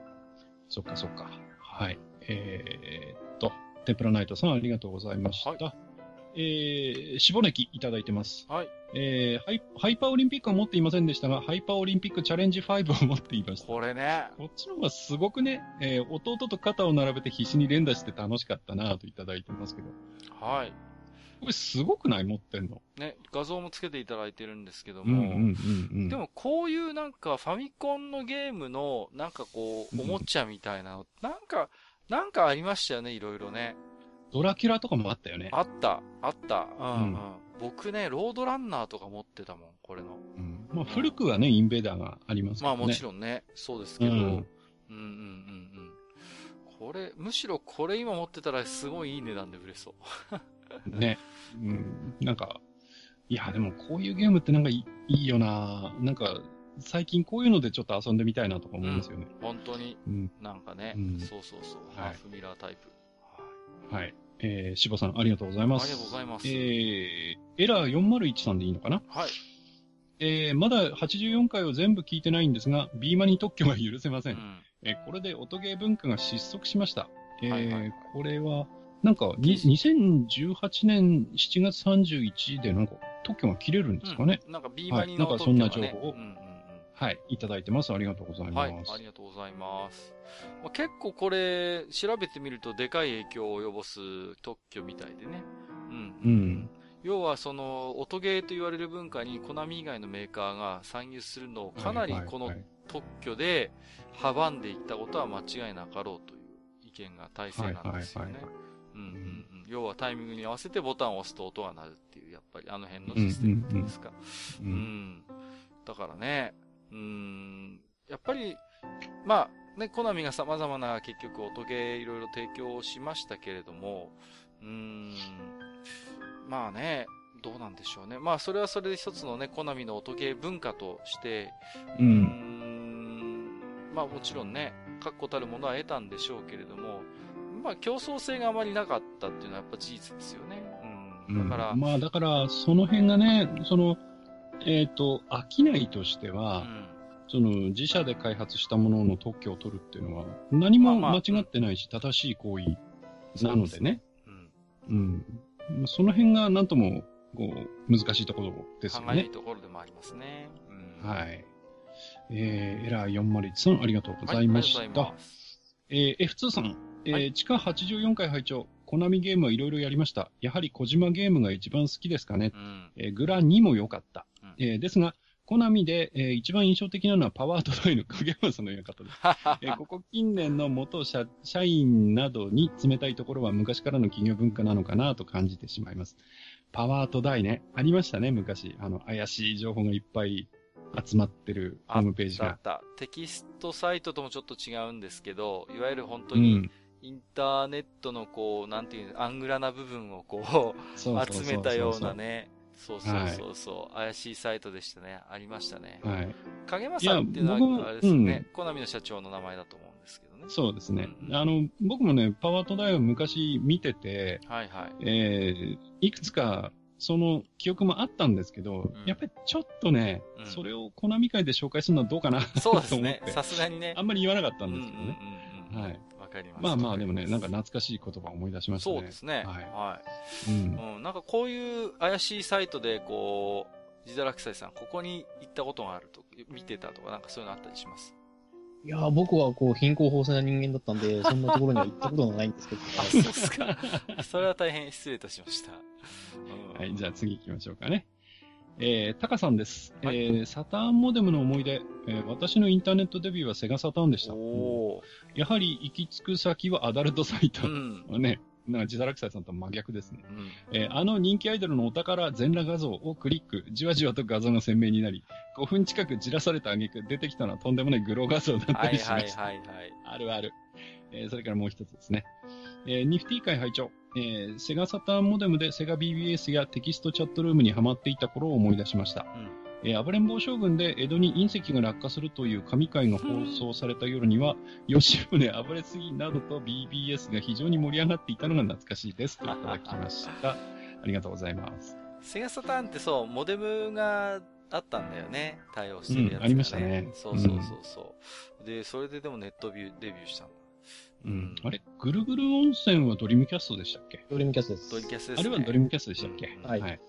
そっかそっか。はい。えーっと、テンプラナイトさんありがとうございました。えー、しぼねきいただいてます。はい。えーハイ、ハイパーオリンピックは持っていませんでしたが、ハイパーオリンピックチャレンジ5を持っていました。これね、こっちの方がすごくね、えー弟と肩を並べて必死に連打して楽しかったなぁといただいてますけど。はい。これすごくない？持ってんの？ね、画像もつけていただいてるんですけども、うんうんうんうん。でもこういうなんかファミコンのゲームのなんかこう、うんおもちゃみたいなの、なんか、なんかありましたよね、いろいろね。ドラキュラとかもあったよね。あった、あった。うん、うん、うん僕ね、ロードランナーとか持ってたもん、これの。うん。まあ古くはね、インベーダーがありますけどね。まあもちろんね、そうですけど、ううんん、うん、うん、うん。これ、むしろこれ今持ってたらすごいいい値段で売れそう。ね。うん。なんか、いや、でもこういうゲームってなんかいいよななんか、最近こういうのでちょっと遊んでみたいなとか思いますよね。本当にうん。なんかね、うんそうそうそう、はいハーフミラータイプ。はい。はい。えー、しぼさんありがとうございます。ありがとうございます。えー、エラー401さんでいいのかな？はい。えー、まだ84回を全部聞いてないんですが、ビーマニ特許が許せませ。うんん。えーこれで音ゲー文化が失速しました。えーはいはいはいこれは、なんか、に2018年7月31でなんか特許が切れるんですかね、うんなんか B マニのはいなんかそんな情報をうんうんうんはい、いただいてます。ありがとうございはい、ます。ありがとうございます。まあ、結構これ、調べてみるとでかい影響を及ぼす特許みたいでね。うん。うん。要はその、音ゲーと言われる文化にコナミ以外のメーカーが参入するのをかなりこのはいはい特許で阻んでいったことは間違いなかろうという意見が大勢なんですよねはいはいはい。うんうんうん。要はタイミングに合わせてボタンを押すと音が鳴るっていう、やっぱりあの辺のシステムっていうんですか。う。うんん。だからね、うーん、やっぱり、まあ、ね、コナミが様々な結局音ゲーいろいろ提供しましたけれども、うーん、まあね、どうなんでしょうね。まあ、それはそれで一つのね、コナミの音ゲー文化として、う。ん、まあもちろんね、確固たるものは得たんでしょうけれども、まあ競争性があまりなかったっていうのはやっぱ事実ですよね。うん。だから、うんまあだから、その辺がね、その、えっ、と、飽きないとしてうは、ん。その自社で開発したものの特許を取るっていうのは、何も間違ってないし、正しい行為なのでね。うん。うん。その辺がなんとも、こう、難しいところですよね考い。ところでもありますね。うん。はい。えー、エラー401さん、ありがとうございました。がとうございえー、F2 さん、えーはい地下84回拝聴コナミゲームはいろいろやりました。やはり小島ゲームが一番好きですかね。うん。えーグラ2も良かった。うんえーですが、コナミで、えー一番印象的なのはパワートロイの影山さんの館です。えー ここ近年の元社社員などに冷たいところは昔からの企業文化なのかなと感じてしまいます。パワーとダイね。ありましたね、昔。あの、怪しい情報がいっぱい集まってるホームページが。あったあった。テキストサイトともちょっと違うんですけど、いわゆる本当にうん。インターネットのこう、なんていうの、アングラな部分をこう、集めたような。ね。そうそうそうそう、怪しいサイトでしたね。ありましたね。はい。影間さんっていうのは、あれですよね、うコナミの社長の名前だと思うんですけどね。そうですねう。んあの、僕もね、パワーとダイを昔見てて、はいはい。えー、いくつか、その記憶もあったんですけど、うんやっぱりちょっとね、うんそれをコナミ会で紹介するのはどうかなそうですねと思っ。てさすがにね。あんまり言わなかったうんんですけどね。うんうんうんはい。わかります。まあまあ、でもね、なんか懐かしい言葉を思い出しましたね。そうですね。ははい。うん。うん、なんかこういう怪しいサイトで、こう、ジダラクサイさん、ここに行ったことがあると、見てたとか、なんかそういうのあったりします？いやー、僕はこう、貧困法制な人間だったんで、そんなところには行ったことがないんですけど、あ、そうですか。それは大変失礼いたしました。うんはい、じゃあ次行きましょうかね。えー、タカさんです。はいえー、サターンモデムの思い出、えー、私のインターネットデビューはセガサターンでした。おー。やはり行き着く先はアダルトサイト。うん。ね、なんか自堕落斎さんと真逆ですね。うん。えーあの人気アイドルのお宝全裸画像をクリック、じわじわと画像が鮮明になり、5分近くじらされた挙句出てきたのはとんでもないグロ画像だったはいりしました。はいはいはい。あるある。えーそれからもう一つですね。えーニフティ会会長。えーセガサターンモデムでセガ BBS やテキストチャットルームにハマっていた頃を思い出しました。うん。えー暴れん坊将軍で江戸に隕石が落下するという神回が放送された夜には、吉宗暴れすぎなどと BBS が非常に盛り上がっていたのが懐かしいです。といただきました。ありがとうございます。セガサターンってそう、モデムがあったんだよね。対応してるやつが、ねうんありましたねそうそうそうそう。で、それででもネットビュー、デビューしたんだ。うん。あれぐるぐる温泉はドリームキャストでしたっけ？ドリームキャストです。ドリキャスですね。あれはドリームキャストでしたっけ？うんはいはい。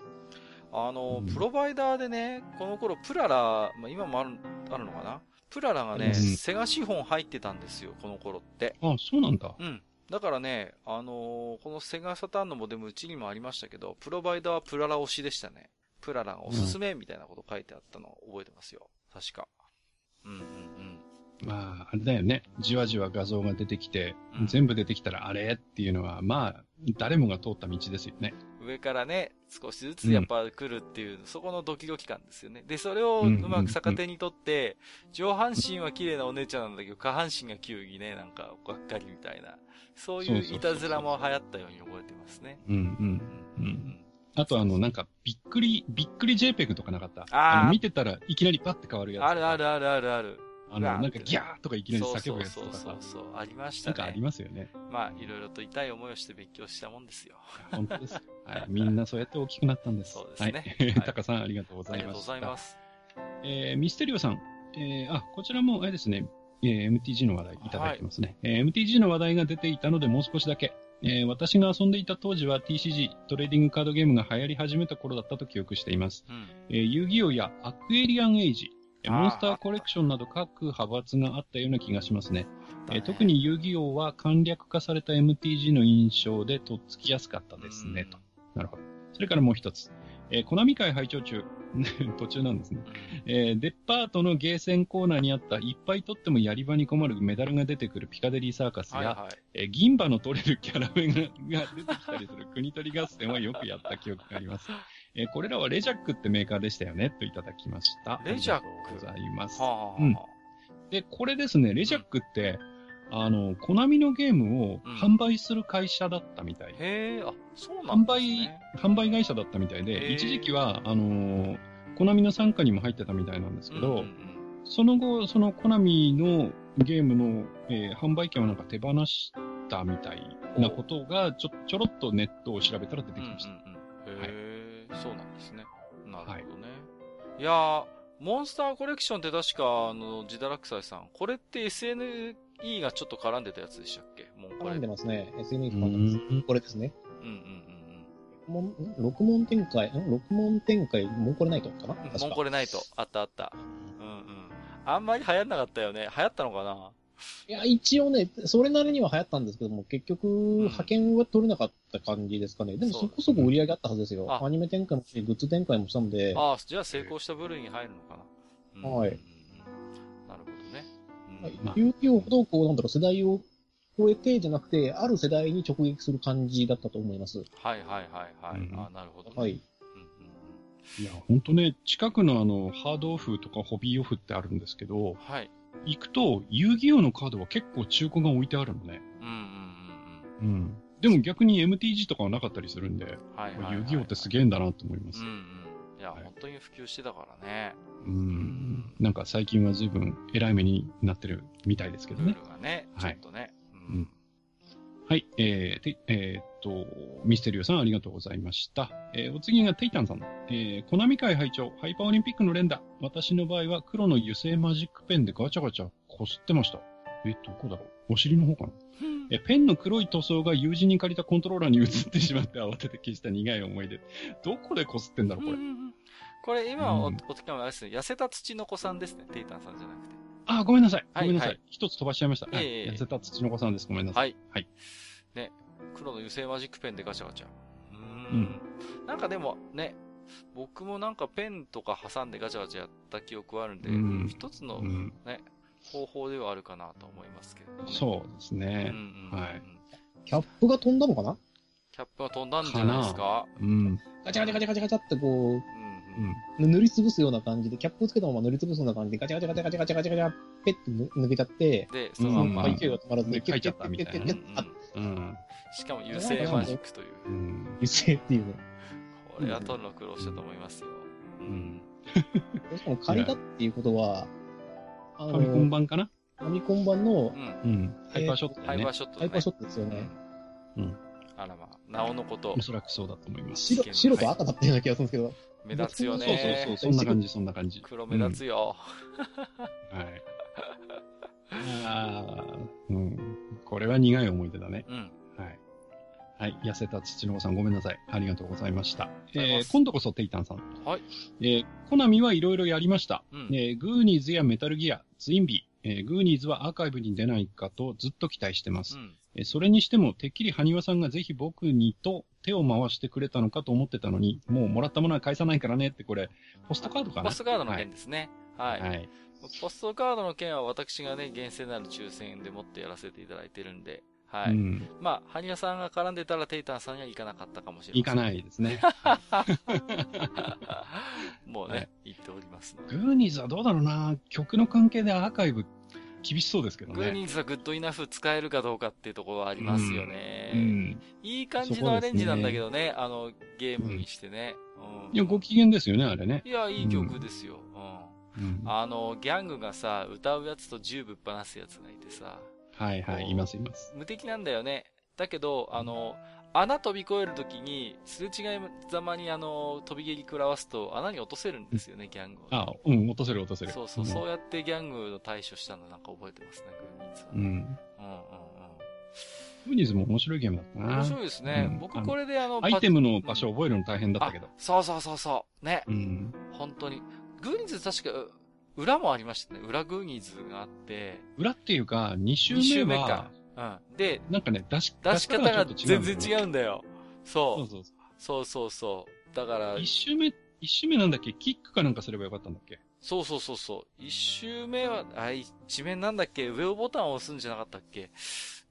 あの、うんプロバイダーでね、この頃プララ、まあ、今もある、あるのかな？プララがね、うんセガ資本入ってたんですよ、この頃って。あ、そうなんだ。うん。だからね、あのーこのセガサターンのモデムうちにもありましたけど、プロバイダーはプララ推しでしたね。プララがおすすめみたいなこと書いてあったのを覚えてますよ。確か。うんうんまあ、あれだよね。じわじわ画像が出てきて、うん全部出てきたらあれっていうのは、まあ、誰もが通った道ですよね。うん。上からね、少しずつやっぱ来るっていう、そこのドキドキ感ですよね。で、それをううんまく逆手にとって、上半身は綺麗なお姉ちゃんなんだけど、下半身が球技ね、なんか、がっかりみたいな。そういういたずらも流行ったように覚えてますね。うんうん。うんうんあとあの、なんか、びっくり、びっくり JPEG とかなかった？あーの見てたらいきなりパッて変わるやつ。あるあるあるあるある。あの、なんかギャーとかいきなり叫ぶやつそうそうとかさ。そうそう、ありましたね。なんかありますよね。まあ、いろいろと痛い思いをして勉強したもんですよ。本当です。はい。みんなそうやって大きくなったんです。そうですねはい。はいタカさんありがとうごありがとうございます。えー、ミステリオさん。えー、あ、こちらも、あれですね、えー、MTG の話題いただいてますね。えー MTG の話題が出ていたのでもう少しだけ。えー私が遊んでいた当時は TCG、トレーディングカードゲームが流行り始めた頃だったと記憶しています。うん。えー遊戯王やアクエリアンエイジ、モンスターコレクションなど各派閥があったような気がしますね。えー特に遊戯王は簡略化された MTG の印象でとっつきやすかったですね、と。なるほど。それからもう一つ。えーコナミ会拝聴中。途中なんですね。えーデッパートのゲーセンコーナーにあったいっぱい取ってもやり場に困るメダルが出てくるピカデリーサーカスや、はいはい。えー銀歯の取れるキャラメがが出てきたりする国取り合戦はよくやった記憶があります。えーこれらはレジャックってメーカーでしたよね、といただきました。レジャック？ございます。はあ、はあうんはで、これですね、レジャックって、あの、コナミのゲームをうん販売する会社だったみたいあ、へえ、あ、そうなんです販売ね。、販売会社だったみたいで、一時期は、あのーコナミの傘下にも入ってたみたいなんですけど、うんうんその後、そのコナミのゲームの、えー販売権をなんか手放したみたいなことが、ちょ、ちょろっとネットを調べたら出てうん。うんきました。うんうん。そうなんですね。なるほどね。はいい、やー、モンスターコレクションって確か、あの、ジダラクサイさん、これって SNE がちょっと絡んでたやつでしたっけ？もうこれ。絡んでますね。SNE う絡んでます。んこれですね。うんうんうんもんん六問展開、ん？六問展開、もうこれないとかな？うん。確か。モンコレナイト、あったあった。うんうん。あんまり流行んなかったよね。流行ったのかな？いや、一応ね、それなりには流行ったんですけども、結局、派遣は取れなかった感じですかね。でもそこそこ売り上げあったはずですよ。あアニメ展開もして、グッズ展開もしたんで、ああ、じゃあ成功した部類に入るのかな。うんはいなるほどね。うんまあ遊戯王ほど、こう、なんだろう、世代を超えてじゃなくて、ある世代に直撃する感じだったと思います。はいはいはいはい。うんあなるほど、ね。はい。うんうんいや、ほんとね、近くのあの、ハードオフとかホビーオフってあるんですけど、はい。行くと、遊戯王のカードは結構中古が置いてあるのね。うんうんうんうん。でも逆に MTG とかはなかったりするんで、うん。はいはい、はい。遊戯王ってすげえんだなと思いますうん。うん。いや、はい本当に普及してたからね。うん。なんか最近は随分偉い目になってるみたいですけどねルー。ルがね、ちょはいっとね。ううんはい。えー、て、えーっと、ミステリオさんありがとうございました。えーお次がテイタンさん。えー、コナミ会会長、ハイパーオリンピックの連打。私の場合は黒の油性マジックペンでガチャガチャこすってました。え、どこだろう？お尻の方かな？え、ペンの黒い塗装が友人に借りたコントローラーに移ってしまって慌てて消した苦い思い出。どこでこすってんだろうこれ。これ今お、うんお手紙あれですね、痩せた土の子さんですね、テイタンさんじゃなくて。あ、ごめんなさい。はいごめんなさい。はい一つ飛ばしちゃいました。はい。ええ痩せた土の子さんです。ごめんなさい。はい。はい。ね、黒の油性マジックペンでガチャガチャ。うんん。なんかでもね、僕もなんかペンとか挟んでガチャガチャやった記憶はあるんで、うん一つのうん。ね、方法ではあるかなと思いますけど、ね。そうですうんうね。んうん。はいキャップが飛んだのかな？キャップが飛んだんじゃないですか？うん。ガチャガチャガチャガチャガチャってこうんううん。塗りつぶすような感じで、キャップをつけたまま塗りつぶすような感じで、ガチャガチャガチャガチャガチャガチャガチャ、ペッと抜けちゃって、で、そのまんま、うん勢いが止まらずに、で書いちゃったみたいなねキュッキュッキュッキュッキュッ。しかも油性マジックという。うん。油性っていうね。これは取るの苦労したと思いますよ。うん。しかも借りたっていうことは、あファミコンの、版かなファミコン版のうん。うん。ハイパーショットハイパー。ショットハイパーショットですよね。うん。あらまあ、なおのことお、そらくそうだと思います。白、白と赤だったような気がするんですけど、目立つよそうそうね。そう、そんな感じ、そんな感じ。黒目立つよ。はい。ああ、うん。これは苦い思い出だね。うん。はい。はい。痩せた土の子さんごめんなさい。ありがとうございました。えー、今度こそテイタンさん。はい。えー、コナミはいろいろやりました。うんえー、グーニーズやメタルギア、ツインビー、えー、グーニーズはアーカイブに出ないかとずっと期待してます。うん。えーそれにしても、てっきり埴輪さんがぜひ僕にと手を回してくれたのかと思ってたのに、もうもらったものは返さないからねってこれ、ポストカードかな？ポストカードの件ですね。はい。はい。ポストカードの件は私がね、厳正なる抽選でもってやらせていただいてるんで、はい。うん。まあ、ハニヤさんが絡んでたらテイタンさんには行かなかったかもしれ行かません。ないですね。もうね、はい言っておりますのグーニーズはどうだろうな曲の関係でアーカイブ厳しそうですけどグーね。ニーズはグッドイナフ使えるかどうかっていうところはありますよね。うん。いい感じのアレンジなんだけどね、あの、ゲームにしてね。うん。いや、ご機嫌ですよね、あれね。いや、いい曲ですよ。うん。うん。あの、ギャングがさ、歌うやつと銃ぶっ放すやつがいてさ、はいはい、いますいます。無敵なんだよね。だけど、あの、穴飛び越えるときに、すれ違いざまにあの、飛び蹴り食らわすと穴に落とせるんですよね、ギャングをね、あ、うん、落とせる落とせる。そうそう、んそうやってギャングの対処したのなんか覚えてますね、グーニーズはね。うん。うんうんうん。グーニーズも面白いゲームだったな。面白いですね。うん僕これであの、アイテムの場所を覚えるの大変だったけどあ。そうそうそうそう。ね。うん。本当に。グーニーズ確か、裏もありましたね。裏グーニーズがあって、裏っていうか、2周2周目は目か、。うん。で、なんかね、出し、出し方が全然う。違うんだよ。そう。そうそうそそうそうそう。だからう。、1周目、一周目なんだっけ？キックかなんかすればよかったんだっけ？そうそうそうそう。一周目は、あ、一面なんだっけ？上ボタンを押すんじゃなかったっけ？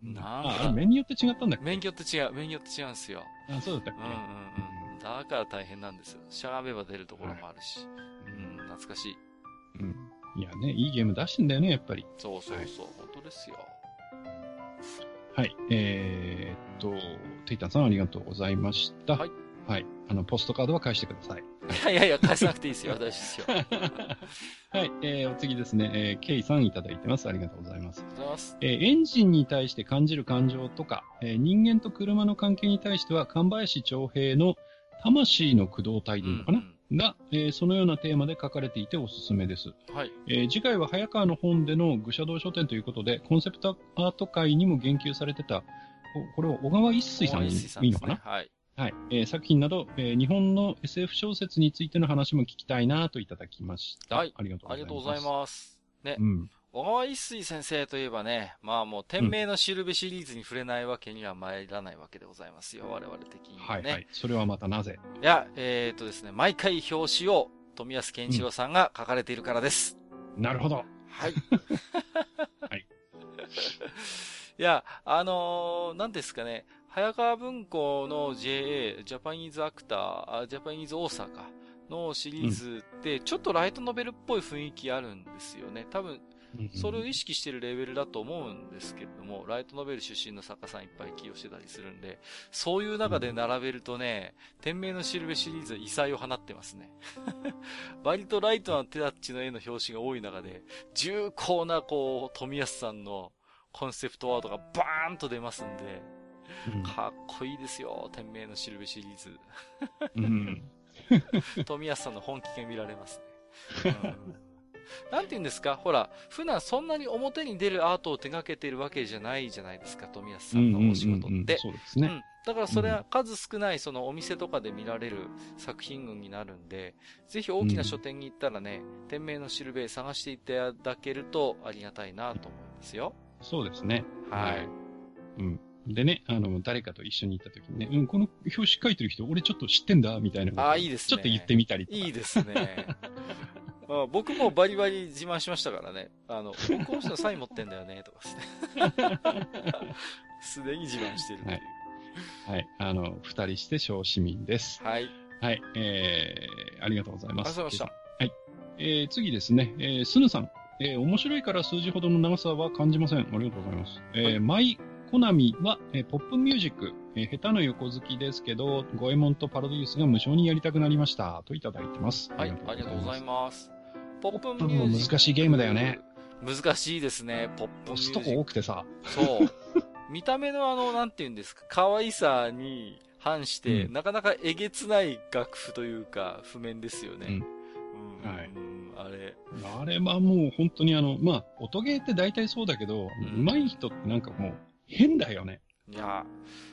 なんあ、あ面によって違ったんだっけ？免許って違う、免許って違うんですよ。あ、そうだったっけ？うんうんうん。だから大変なんですよ。しゃがめば出るところもあるし。うん、懐かしい。うん。いやね、いいゲーム出してんだよね、やっぱり。そうそうそう、本当ですよ。はい。えーっと、テイタンさんありがとうございました。はい。はい。あの、ポストカードは返してください。いやいやいや、返さなくていいですよ。大丈夫ですよ。ありがとうはい。えー、お次ですね、えー、ケイさんいただいてます。ありがとうございます。ございます。えーエンジンに対して感じる感情とか、えー人間と車の関係に対しては、神林長平の魂の駆動体でいいのかな、うんが、えーそのようなテーマで書かれていておすすめです。うんはい。えー次回は早川の本での愚者道書店ということで、コンセプトアート界にも言及されてた、ここれは小川一水さんで大石さんいいのかな、ねはい。はい、えー作品など、えー日本の SF 小説についての話も聞きたいなといただきました。はいありがとうごありざいます。がとうございます。ねう。ん。小川一水先生といえばね、まあもう、天命のしるべシリーズに触れないわけには参らないわけでございますよ。我々的にはね。はいはい。それはまたなぜ？いや、えー、っとですね、毎回表紙を富安健一郎さんが書かれているからです。なるほど。はい。はい。いや、あのー、なんですかね、早川文庫の JA、ジャパニーズアクター、ジャパニーズ大阪のシリーズって、ちょっとライトノベルっぽい雰囲気あるんですよね。多分、それを意識してるレベルだと思うんですけれども、ライトノベル出身の作家さんいっぱい起用してたりするんで、そういう中で並べるとね、天命のシルベシリーズは異彩を放ってますね。割とライトな手タッチの絵の表紙が多い中で、重厚なこう、富安さんのコンセプトアートがバーンと出ますんで、かっこいいですよ、天命のシルベシリーズ。うん、富安さんの本気が見られますね。うんなんて言うんですか？ほら、普段そんなに表に出るアートを手掛けてるわけじゃないじゃないですか、富安さんのお仕事って。そうですね。うん。だからそれは数少ないそのお店とかで見られる作品群になるんで、ぜひ大きな書店に行ったらね、うん、店名のシルベ探していただけるとありがたいなと思いますよ。そうですね。はい。うん。でね、あの、誰かと一緒に行った時にね、うん、この表紙書いてる人、俺ちょっと知ってんだ、みたいな。ああ、いいですね。ちょっと言ってみたりとか。いいですね。あ僕もバリバリ自慢しましたからね。あの、僕この人のサイン持ってんだよね、とかして。すでに自慢してるっていう。はい。はい。あの、二人して小市民です。はい。はい。えー、ありがとうございます。ありがとうございました。はい。えー、次ですね。えー、スヌさん。えー、面白いから数字ほどの長さは感じません。ありがとうございます。えー、マイコナミは、えー、ポップミュージック、えー、下手の横好きですけど、ゴエモンとパロデュースが無償にやりたくなりました。といただいてます。はい、ありがとうございます。ポップミュージック。難しいゲームだよね。難しいですね、ポップミュージック。押すとこ多くてさ。そう。見た目のあの、なんて言うんですか、可愛さに反して、うん、なかなかえげつない楽譜というか、譜面ですよね。うん。はい。あれ。あれはもう本当にあの、まあ、音ゲーって大体そうだけど、うん、上手い人ってなんかもう変だよね。いや、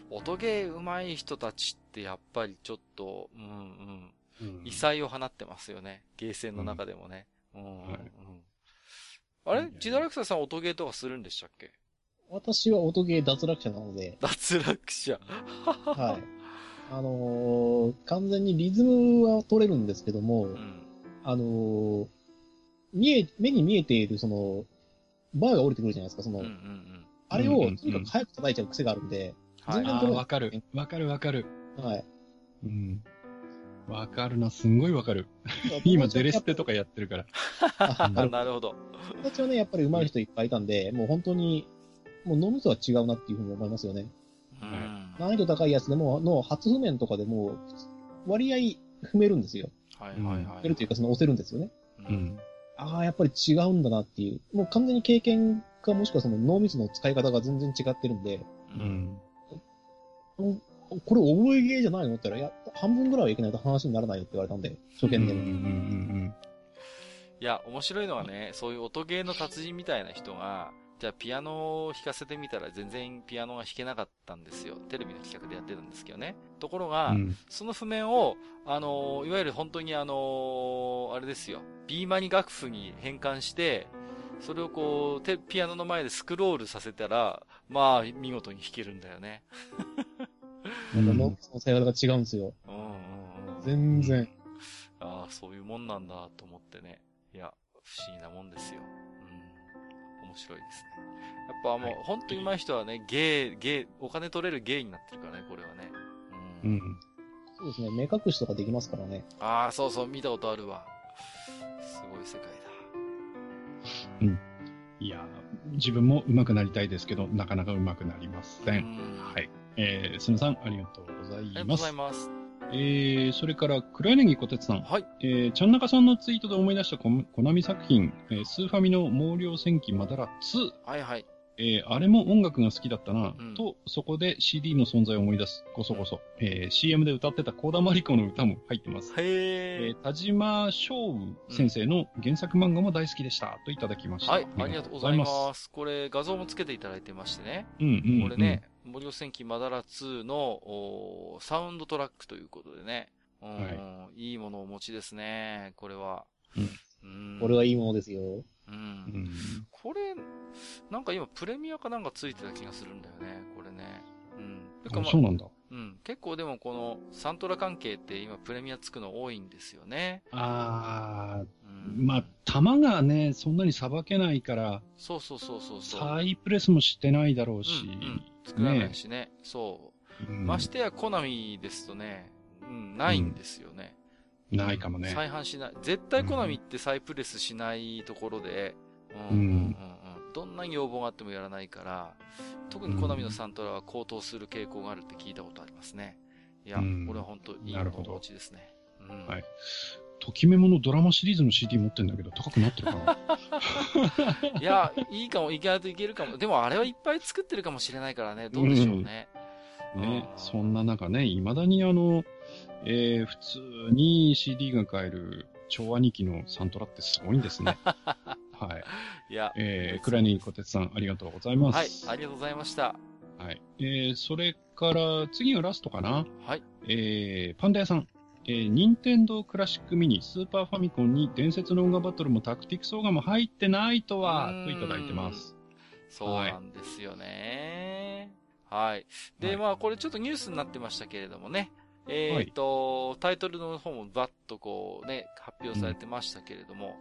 音ゲー上手い人たちってやっぱりちょっと、うんうん。うん、異彩を放ってますよね。ゲーセンの中でもね。うん。うん、はい、あれ？ジダラクサさん音ゲーとかするんでしたっけ？私は音ゲー脱落者なので。脱落者はい。あのー、完全にリズムは取れるんですけども、うん、あのー、見え、目に見えているその、バーが降りてくるじゃないですか、その、うんうんうんあれを、とにかく早く叩いちゃう癖があるんで、全然取れわかる。わかるわかる。はい。うん。わかるな、すんごいわかる。今、デレステとかやってるから。なるほど。私はね、やっぱり上手い人いっぱいいたんで、もう本当に、もう脳みそは違うなっていうふうに思いますよね。うん、難易度高いやつでも、の初譜面とかでも、割合踏めるんですよ。はいはいはい。踏めるというか、その押せるんですよね。うん。ああ、やっぱり違うんだなっていう。もう完全に経験かもしくはその脳みその使い方が全然違ってるんで、うん。これ覚えゲーじゃないの？って言ったら、いや、半分ぐらいはいけないと話にならないよって言われたんで、初見でも。うんうんうんうんいや、面白いのはね、そういう音ゲーの達人みたいな人が、じゃあピアノを弾かせてみたら全然ピアノが弾けなかったんですよ。テレビの企画でやってたんですけどね。ところが、うん、その譜面を、あの、いわゆる本当にあの、あれですよ。ビーマニ楽譜に変換して、それをこう、ピアノの前でスクロールさせたら、まあ、見事に弾けるんだよね。なんかノの使い方が違うんですよ。うんうんうん。全然。ああ、そういうもんなんだと思ってね。いや、不思議なもんですよ。うん。面白いですね。やっぱもう、はい、本当に上手い人はね、ゲー、ゲー、お金取れるゲーになってるからね、これはね。うん。うん、そうですね、目隠しとかできますからね。ああ、そうそう、見たことあるわ。すごい世界だ。うん。いや、自分も上手くなりたいですけど、なかなか上手くなりません。はい。えー、すみさん、ありがとうございます。ありがとうございます。えー、それから、黒柳小鉄さん。はい。えー、ちゃんなかさんのツイートで思い出したココナミ作品、えー、スーファミの毛量戦記まだら2。はいはい。えー、あれも音楽が好きだったな、うん、と、そこで CD の存在を思い出す、こそこそ。えー、CM で歌ってたコーダマリコの歌も入ってます。へえー、田島翔先生の原作漫画も大好きでした。といただきました。はい、ありがとうございます。これ、画像もつけていただいてましてね。うんうん、うん、これね、森尾戦記まだら2のサウンドトラックということでね。うん、はい、いいものをお持ちですね、これは。うんうん、これはいいものですよ。うん。これ、なんか今プレミアかなんかついてた気がするんだよね、これね。うん。てかまあ、そうなんだ。うん。結構でもこのサントラ関係って今プレミアつくの多いんですよね。あー。うん。うん。まあ、弾がね、そんなにさばけないから、そうそうそうそうそう。サイプレスもしてないだろうし、うんうん、作らないしね。そう。うんましてや、コナミですとね、うん、ないんですよね。ないかもね。再販しない。絶対コナミってサイプレスしないところで、ううんん、うん、うんうん。どんなに要望があってもやらないから、特にコナミのサントラは高騰する傾向があるって聞いたことありますね。いや、うんこれは本当いいなるほどお持ちですね。うん。はいときメモのドラマシリーズの CD 持ってんだけど、高くなってるかな？いや、いいかも、意外といけるかも。でもあれはいっぱい作ってるかもしれないからね、どうでしょうね。ねあ、ーそんな中ね、未だにあの、えー、普通に CD が買える昭和2期のサントラってすごいんですね。はい。いや、えー、クラニー小鉄さん、ありがとうございまはい、す。ありがとうございました。はい。えー、それから、次がラストかな。はい。えー、パンダ屋さん。えー、任天堂クラシックミニ、スーパーファミコンに伝説の音楽バトルもタクティクスオーガも入ってないとはといただいてます。そうなんですよね。はい。で、はいまあ、これちょっとニュースになってましたけれどもね。えっ、と、タイトルの方もバッとこうね、発表されてましたけれども、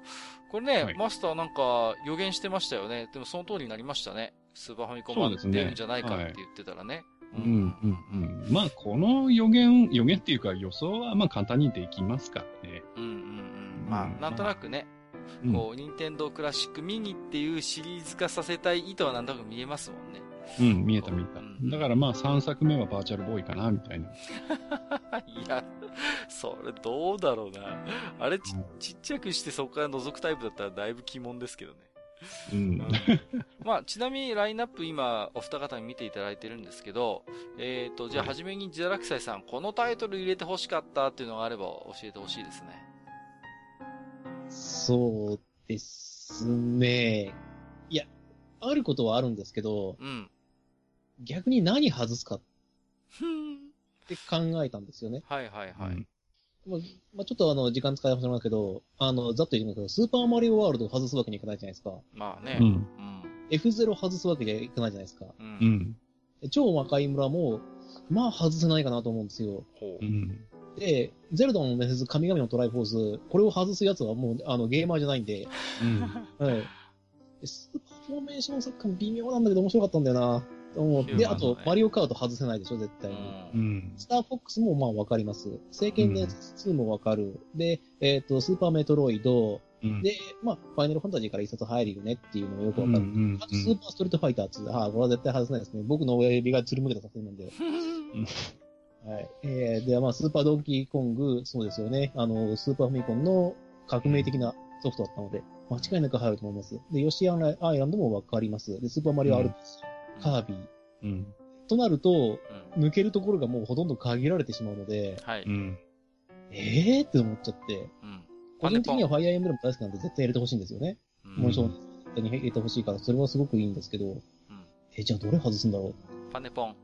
これね、はいマスターなんか予言してましたよね。でもその通りになりましたね。スーパーファミコン版そうですね出るんじゃないかって言ってたらね。うん、うん、うん。まあ、この予言、予言っていうか予想は、まあ、簡単にできますからね。うんうんうん。まあ、うんなんとなくね、うんこう、任天堂クラシックミニっていうシリーズ化させたい意図はなんとなく見えますもんね。うん、見えた見えたうん。だからまあ3作目はバーチャルボーイかな、みたいな。いや、それどうだろうな。あれちちっちゃくしてそこから覗くタイプだったらだいぶ鬼門ですけどね。うん。まあ、ちなみにラインナップ今お二方に見ていただいてるんですけど、えっ、と、じゃあはじめにジダラクサイさん、このタイトル入れて欲しかったっていうのがあれば教えてほしいですね。そうですね。いや、あることはあるんですけど、うん。逆に何外すかっ。て考えたんですよね。はいはいはい。うんまあ、まあ、ちょっとあの、時間使いますけど、あの、ざっと言いますけど、スーパーマリオワールドを外すわけにいかないじゃないですか。まあね。うん。うん。F0 外すわけにはいかないじゃないですか。う。うん超魔界村も、まあ外せないかなと思うんですよ。ほう。うん。で、ゼルダのメス神々のトライフォース、これを外すやつはもう、あの、ゲーマーじゃないんで、うん。はい。でスーパーフォーメーションサッカーも微妙なんだけど面白かったんだよな。と思うで、あと、マリオカート外せないでしょ、絶対に。うん。スターフォックスもまあわかります。聖剣伝説2もわかる。で、えっ、と、スーパーメトロイド。うん。で、まあ、ファイナルファンタジーから一冊入るよねっていうのもよくわかる。うんあと、スーパーストリートファイター2。ああ、これは絶対外せないですね。僕の親指がつるむけた作品なんで。はい。えー、で、まあ、スーパードンキーコング、そうですよね。あの、スーパーファミコンの革命的なソフトだったので、間違いなく入ると思います。で、ヨシアンアイランドもわかります。で、スーパーマリオ RPG、カービィ。うん。となると、うん。抜けるところがもうほとんど限られてしまうので、はい。ううん。ん。ええー、って思っちゃって、個人的にはファイアーエンブレム大好きなんで絶対入れてほしいんですよね。うんもちろん、絶対に入れてほしいから、それはすごくいいんですけど、うんえ、じゃあどれ外すんだろパネポン。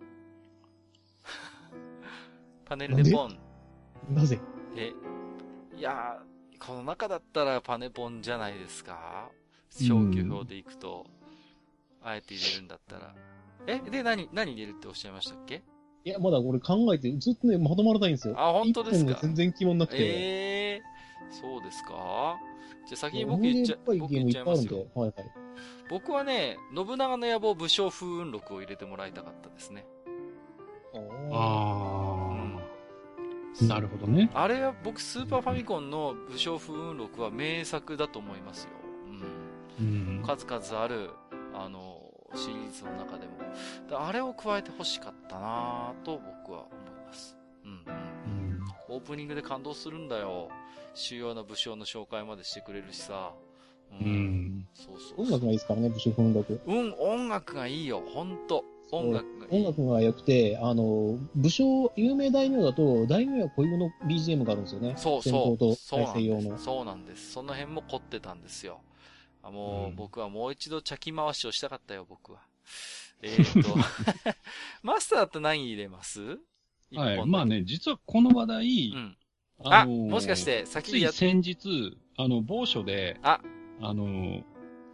パネルでポン。うなぜ？え、いやー、この中だったらパネポンじゃないですか？消去表でいくと、あえて入れるんだったら。え、で、何、何入れるっておっしゃいましたっけ？いや、まだ俺考えて、ずっとね、まとまらないんですよ。あ本当ですか？全然決まんなくて。ええー、そうですか？じゃあ先に僕言っちゃ僕言っちゃいますよ。。ではいはい。僕はね、信長の野望武将風雲録を入れてもらいたかったですね。ああ。なるほどね。あれは僕スーパーファミコンの武将風雲録は名作だと思いますよ。うん。うん。数々ある、あの、シリーズの中でも。だあれを加えて欲しかったなぁと僕は思います。うんうん。うんオープニングで感動するんだよ。主要な武将の紹介までしてくれるしさ。ううん。そうそう音楽がいいですからね、武将風録。うん、音楽がいいよ、ほんと。音楽がいい。音楽が良くて、あの、武将、有名大名だと、大名や恋物 BGM があるんですよね。そう戦闘とそう。そう再なん生用の。そうなんです。その辺も凝ってたんですよ。あもう、うん僕はもう一度茶き回しをしたかったよ、僕は。えー、と、マスターって何入れます？はい。まあね、実はこの話題、うん。あ、のーもしかして、先にやっ、つい先日、あの、某所で、あ、あの、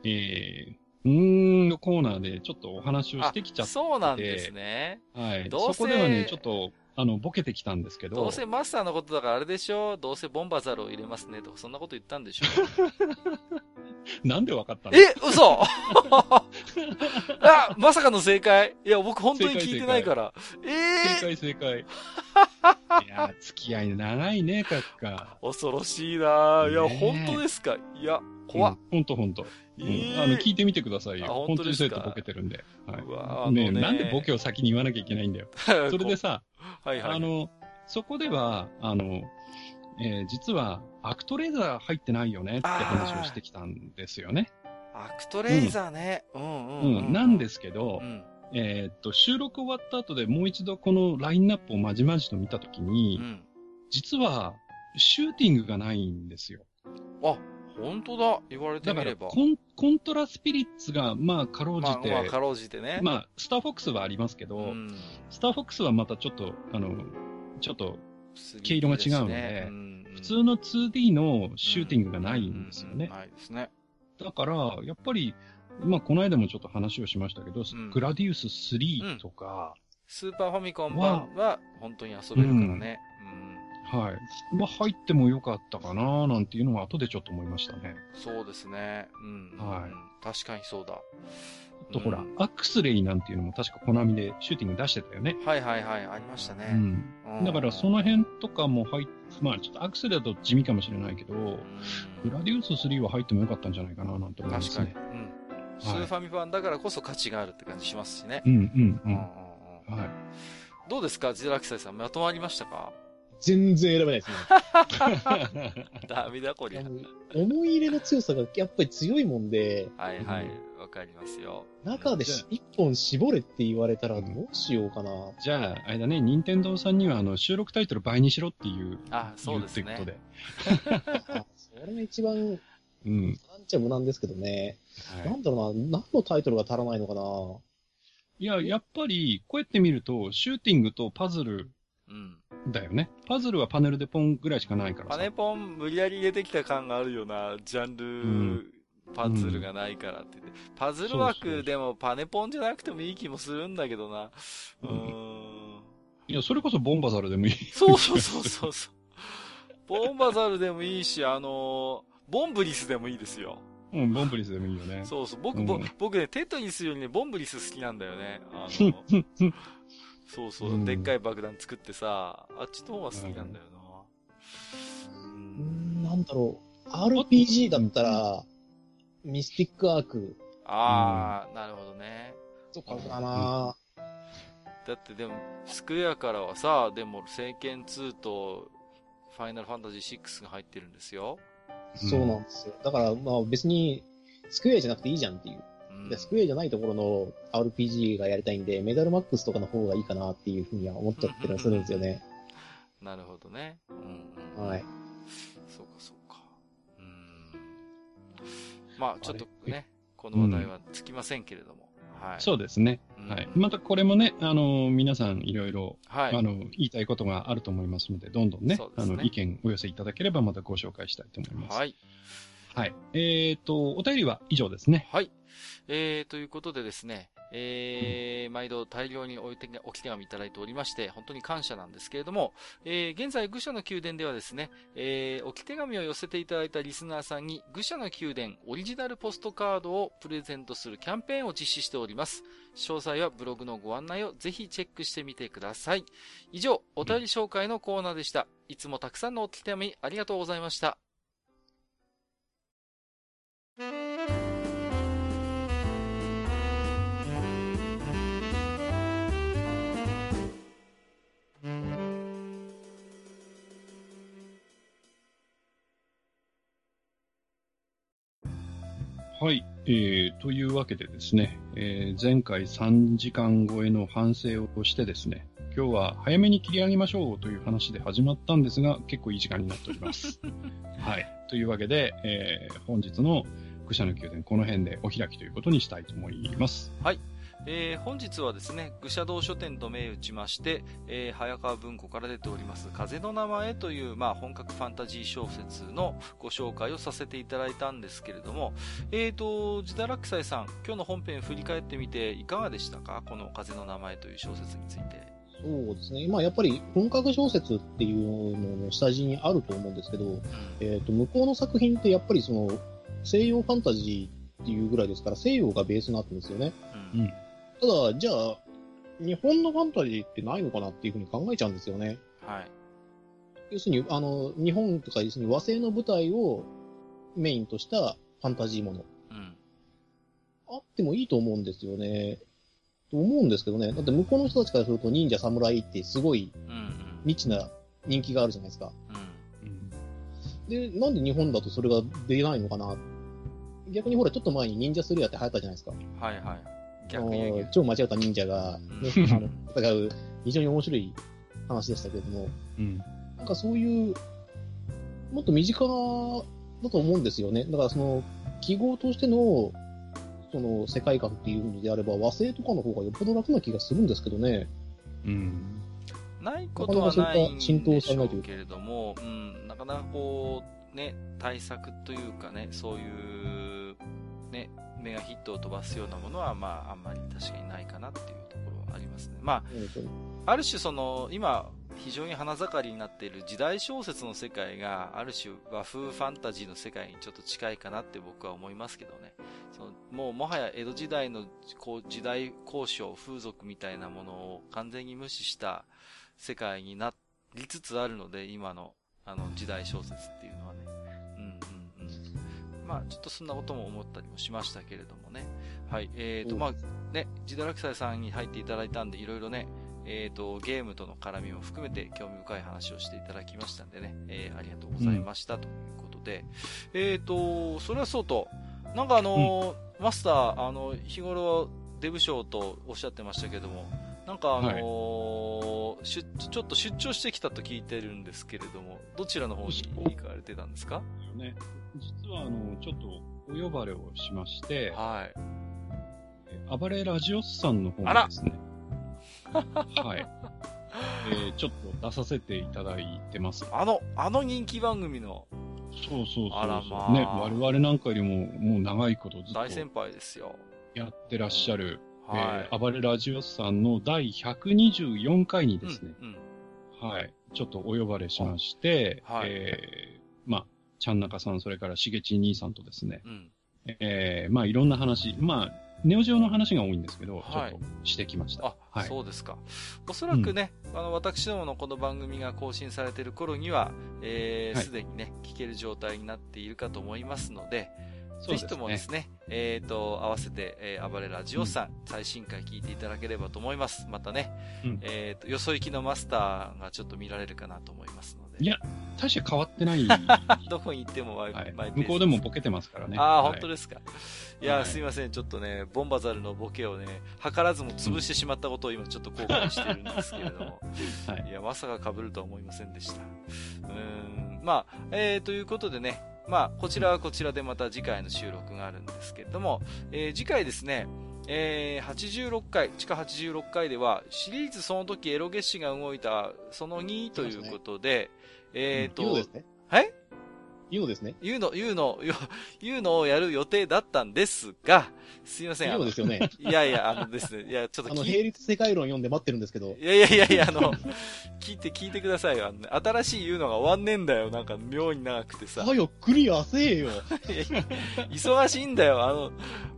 えー、うーんのコーナーでちょっとお話をしてきちゃって、そうなんですね。はい。どうせそこではね、ちょっと、あの、ボケてきたんですけど。どうせマスターのことだからあれでしょ？どうせボンバザルを入れますねとか、そんなこと言ったんでしょ？なんでわかったの？え嘘 あ、まさかの正解いや、僕本当に聞いてないから。ええ正解正解。いや、付き合い長いね、閣下。恐ろしいなぁ。いや、本当ですか？いや、怖っ。うん。ほんとほんと。うんええあの、聞いてみてくださいよ。あ本本当にそうやってボケてるんで。はい。うわねなんでボケを先に言わなきゃいけないんだよ。それでさ、はいはい。あの、そこでは、あの、えー実は、アクトレイザー入ってないよねって話をしてきたんですよね。アクトレイザーね。うんうんうん、うん。なんですけど、うん。えーっと、収録終わった後でもう一度このラインナップをまじまじと見たときに、うん。実は、シューティングがないんですよ。あ、本当だ。言われてだからみれば。コン、コントラスピリッツが、まあ、かろうじまあ、て、まあ、かろうじてね。まあ、スターフォックスはありますけど、うん。スターフォックスはまたちょっと、あの、ちょっと、毛色が違うのでうん普通の 2D のシューティングがないんですよね。ないですね。だから、やっぱり、まあ、この間もちょっと話をしましたけど、んグラディウス3とか、スーパーファミコン版は本当に遊べるからね。はい。まあ、入ってもよかったかななんていうのは後でちょっと思いましたね。うん。そうですね。うん。はいうん確かにそうだ。あと、ほらうん、アクスレイなんていうのも確かコナミでシューティング出してたよね。はいはいはい、ありましたうね。ん。うんだから、その辺とかも入っまあ、ちょっとアクスレイだと地味かもしれないけど、うんグラディウス3は入ってもよかったんじゃないかななんて思いま確かに。すね。うん。スーファミ版だからこそ価値があるって感じしますしね。うんうんうんうんうん。うんはい。どうですかジラクサイさん、まとまりましたか全然選べないですね。ダメだこりゃ。思い入れの強さがやっぱり強いもんで、はいはい、わかりますよ。中で一本絞れって言われたらどうしようかな。じゃあ、あれだね、任天堂さんにはあの収録タイトル倍にしろっていう、あ、そうですね言うっていうこと。で。あそれが一番、なんうん。ちゃ無難ですけどね。はいなんだろうな、何のタイトルが足らないのかな。いや、やっぱり、こうやって見ると、シューティングとパズルうん。だよね。パズルはパネルでポンぐらいしかないからさ。パネポン無理やり入れてきた感があるような、ジャンル、んパズルがないからって言って。パズル枠でもパネポンじゃなくてもいい気もするんだけどな。うーん。いや、それこそボンバザルでもいい。そうそうそうそうそう。ボンバザルでもいいし、あのーボンブリスでもいいですよ。うん、ボンブリスでもいいよね。そうそう。僕、うんぼ僕ね、テトリスよりね、ボンブリス好きなんだよね。あの、そうそう、うんでっかい爆弾作ってさ、あっちの方が好きなんだよな。うん、なんだろう。RPG だったら、ミスティックアークあー、なるほどね。とかかな。だってでも、スクエアからはさ、でも、聖剣2と、ファイナルファンタジー6が入ってるんですよ。そうなんですよ。だから、まあ別に、スクエアじゃなくていいじゃんっていう。うんでスクエアじゃないところの RPG がやりたいんで、メダルマックスとかの方がいいかなっていうふうには思っちゃってるするんですよね。なるほどね。うんうん。はい。そうか、そうか。うーん。まあ、ちょっとね、この話題はつきませんけれども。はい。そうですね。うんはい。またこれもね、あの、皆さんいろいろ、はい。あの、言いたいことがあると思いますので、どんどんね、ねの、意見お寄せいただければまたご紹介したいと思います。はい。はい。えっ、と、お便りは以上ですね。はい。えー、ということでですね、えー、毎度大量にお手お手紙いただいておりまして、本当に感謝なんですけれども、えー、現在、愚者の宮殿ではですね、えー、置き手紙を寄せていただいたリスナーさんに、愚者の宮殿オリジナルポストカードをプレゼントするキャンペーンを実施しております。詳細はブログのご案内をぜひチェックしてみてください。以上、お便り紹介のコーナーでした。いつもたくさんのお手紙ありがとうございました。はい。えー、というわけでですね、えー、前回3時間超えの反省をしてですね、今日は早めに切り上げましょうという話で始まったんですが、結構いい時間になっております。はい。というわけで、えー、本日の愚者の宮殿この辺でお開きということにしたいと思います。えー本日はですね、愚者道書店と銘打ちまして、えー早川文庫から出ております、風の名前という、まあ、本格ファンタジー小説のご紹介をさせていただいたんですけれども、えーと、ジダラクサイさん、今日の本編振り返ってみていかがでしたか？この風の名前という小説について。そうですね。まあやっぱり本格小説っていうのの下地にあると思うんですけど、うん。えっ、と、向こうの作品ってやっぱりその西洋ファンタジーっていうぐらいですから西洋がベースになってるんですよね。うん。うん。ただ、じゃあ、日本のファンタジーってないのかなっていうふうに考えちゃうんですよね。はい。要するに、あの、日本とか要するに和製の舞台をメインとしたファンタジーもの。うん。あってもいいと思うんですよね。と思うんですけどね。だって向こうの人たちからすると忍者侍ってすごいうん。うん。ニッチな人気があるじゃないですか。うん。うんで、なんで日本だとそれが出ないのかな。逆にほら、ちょっと前に忍者スレアって流行ったじゃないですか。はいはい。超間違った忍者が、ね戦う非常に面白い話でしたけれども、うん。なんかそういう、もっと身近だと思うんですよね。だからその、記号としての、その世界観っていうのであれば、和製とかの方がよっぽど楽な気がするんですけどね。うん。ないことはないんでしなうけれども、うん、なかなかこう、ね、対策というかね、そういう、ね、メガヒットを飛ばすようなものは、まあ、あんまり確かにないかなっていうところはありますね。まあ、ある種その、今、非常に花盛りになっている時代小説の世界が、ある種和風ファンタジーの世界にちょっと近いかなって僕は思いますけどね。そのもうもはや江戸時代のこう時代交渉、風俗みたいなものを完全に無視した世界になりつつあるので、今のあの時代小説っていうの。まあちょっとそんなことも思ったりもしましたけれどもね。はい。えーと、まあね、ジダラクサイさんに入っていただいたんで、いろいろね、えっ、と、ゲームとの絡みも含めて興味深い話をしていただきましたんでね、えーありがとうございました、ということで、えっ、と、それはそうと、なんかあのーマスター、あの、日頃デブ賞とおっしゃってましたけども、なんかあのー出ちょっと出張してきたと聞いてるんですけれども、どちらの方に行かれてたんですか？ね。実は、あの、ちょっとお呼ばれをしまして、はい。え暴れラジオスさんの方ですね。はい。えーちょっと出させていただいてます。あの、あの人気番組のそうそうそうそう。あらまあね、我々なんかよりももう長いことずっ大先と輩ですよ。やってらっしゃる、はい。えー暴れラジオスさんの第124回にですね、うんうんはい、ちょっとお呼ばれしまして、はいえーまあ、ちゃんなかさん、それからしげち兄さんとですね、うん。えーまあ、いろんな話、まあ、ネオジオの話が多いんですけど、はいちょっとしてきました。あ、はい。そうですか。おそらくね、あの、私どものこの番組が更新されている頃には、えー、はいすでにね、聞ける状態になっているかと思いますので、ぜひ。ともですね、えっ、と、合わせて、えー、暴れラジオさん、最新回聞いていただければと思います。またね、うんえっ、と、よそ行きのマスターがちょっと見られるかなと思いますので。いや大して変わってない。どこに行ってもはい向こうでもボケてますからね。ああ、はい本当ですか。いや、はいすいません。ちょっとね、ボンバザルのボケをね、図らずも潰してしまったことを今ちょっと後悔してるんですけれども。はいいや、まさか被るとは思いませんでした。うーん。まあ、えー、ということでね、まあ、こちらはこちらでまた次回の収録があるんですけれども、えー次回ですね、えー86回、地下86回では、シリーズその時エロゲシが動いたその2ということで、えっ、と言うので、すね。はい？言うのですね。言うの、言うの、よ 言うのをやる予定だったんですが、すいません。言うあののですよね。いやいや、あのですね、いや、ちょっとあの、並列世界論読んで待ってるんですけど、いやいやいやいや、あの、聞いて、聞いてくださいよ。あのね、新しい言うのが終わんねえんだよ。なんか、妙に長くてさ。はよ、クリアせえよ。忙しいんだよ。あの、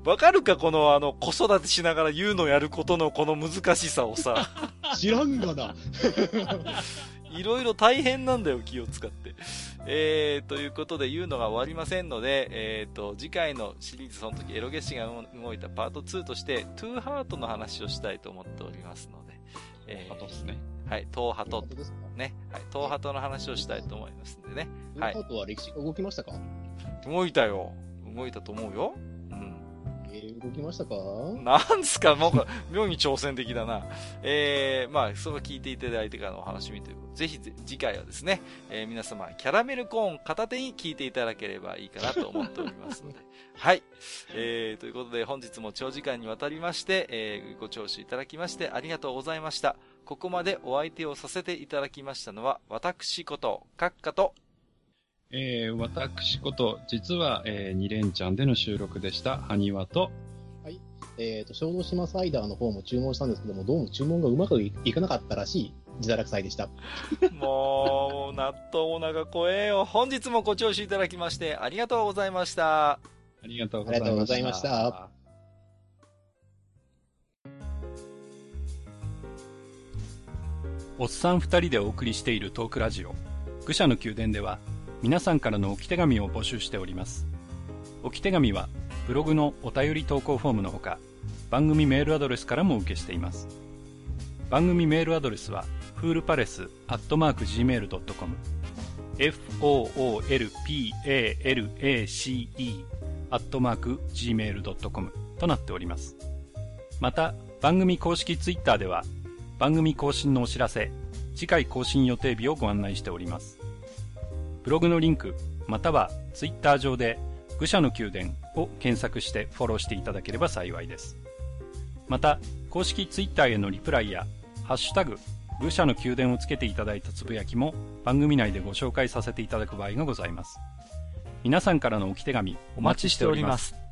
わかるかこの、あの、子育てしながら言うのやることのこの難しさをさ。知らんがな。いろいろ大変なんだよ、気を使って。えー、ということで言うのが終わりませんので、えーと、次回のシリーズその時エロゲシが動いたパート2として、トゥーハートの話をしたいと思っておりますので。えあとですね。はい、トーハト本当ですか？ね。はい、トーハトの話をしたいと思いますんでね。はいはい。ートは歴史が動きましたか？動いたよ。動いたと思うよ。うん。えー、動きましたか？なんすか、なんか、妙に挑戦的だな。えー、まあ、それを聞いていただいてからのお話みということで、ぜひぜ次回はですね、えー皆様、キャラメルコーン片手に聞いていただければいいかなと思っておりますので。はい。えー、ということで、本日も長時間にわたりまして、えー、ご聴取いただきましてありがとうございました。ここまでお相手をさせていただきましたのは、私こと、閣下と、えー、私こと、実は、えー、2連チャンでの収録でした、埴輪と、えっ、と、小豆島サイダーの方も注文したんですけども、どうも注文がうまくいいかなかったらしい、自堕落祭でした。もう、納豆お腹怖えよ。本日もご聴取いただきまして、ありがとうございました。ありがとうございました。ありがとうございました。おっさん二人でお送りしているトークラジオ、愚者の宮殿では、皆さんからの置き手紙を募集しております。置き手紙は、ブログのお便り投稿フォームのほか、番組メールアドレスからも受けしています。番組メールアドレスは、フールパレスアットマーク Gmail.com、f-o-o-l-p-a-l-a-c-e アットマーク Gmail.com となっております。また、番組公式ツイッターでは、番組更新のお知らせ、次回更新予定日をご案内しております。ブログのリンク、またはツイッター上で、愚者の宮殿を検索してフォローしていただければ幸いです。また、公式ツイッターへのリプライや、ハッシュタグ、愚者の宮殿をつけていただいたつぶやきも番組内でご紹介させていただく場合がございます。皆さんからの置き手紙お待ちしております。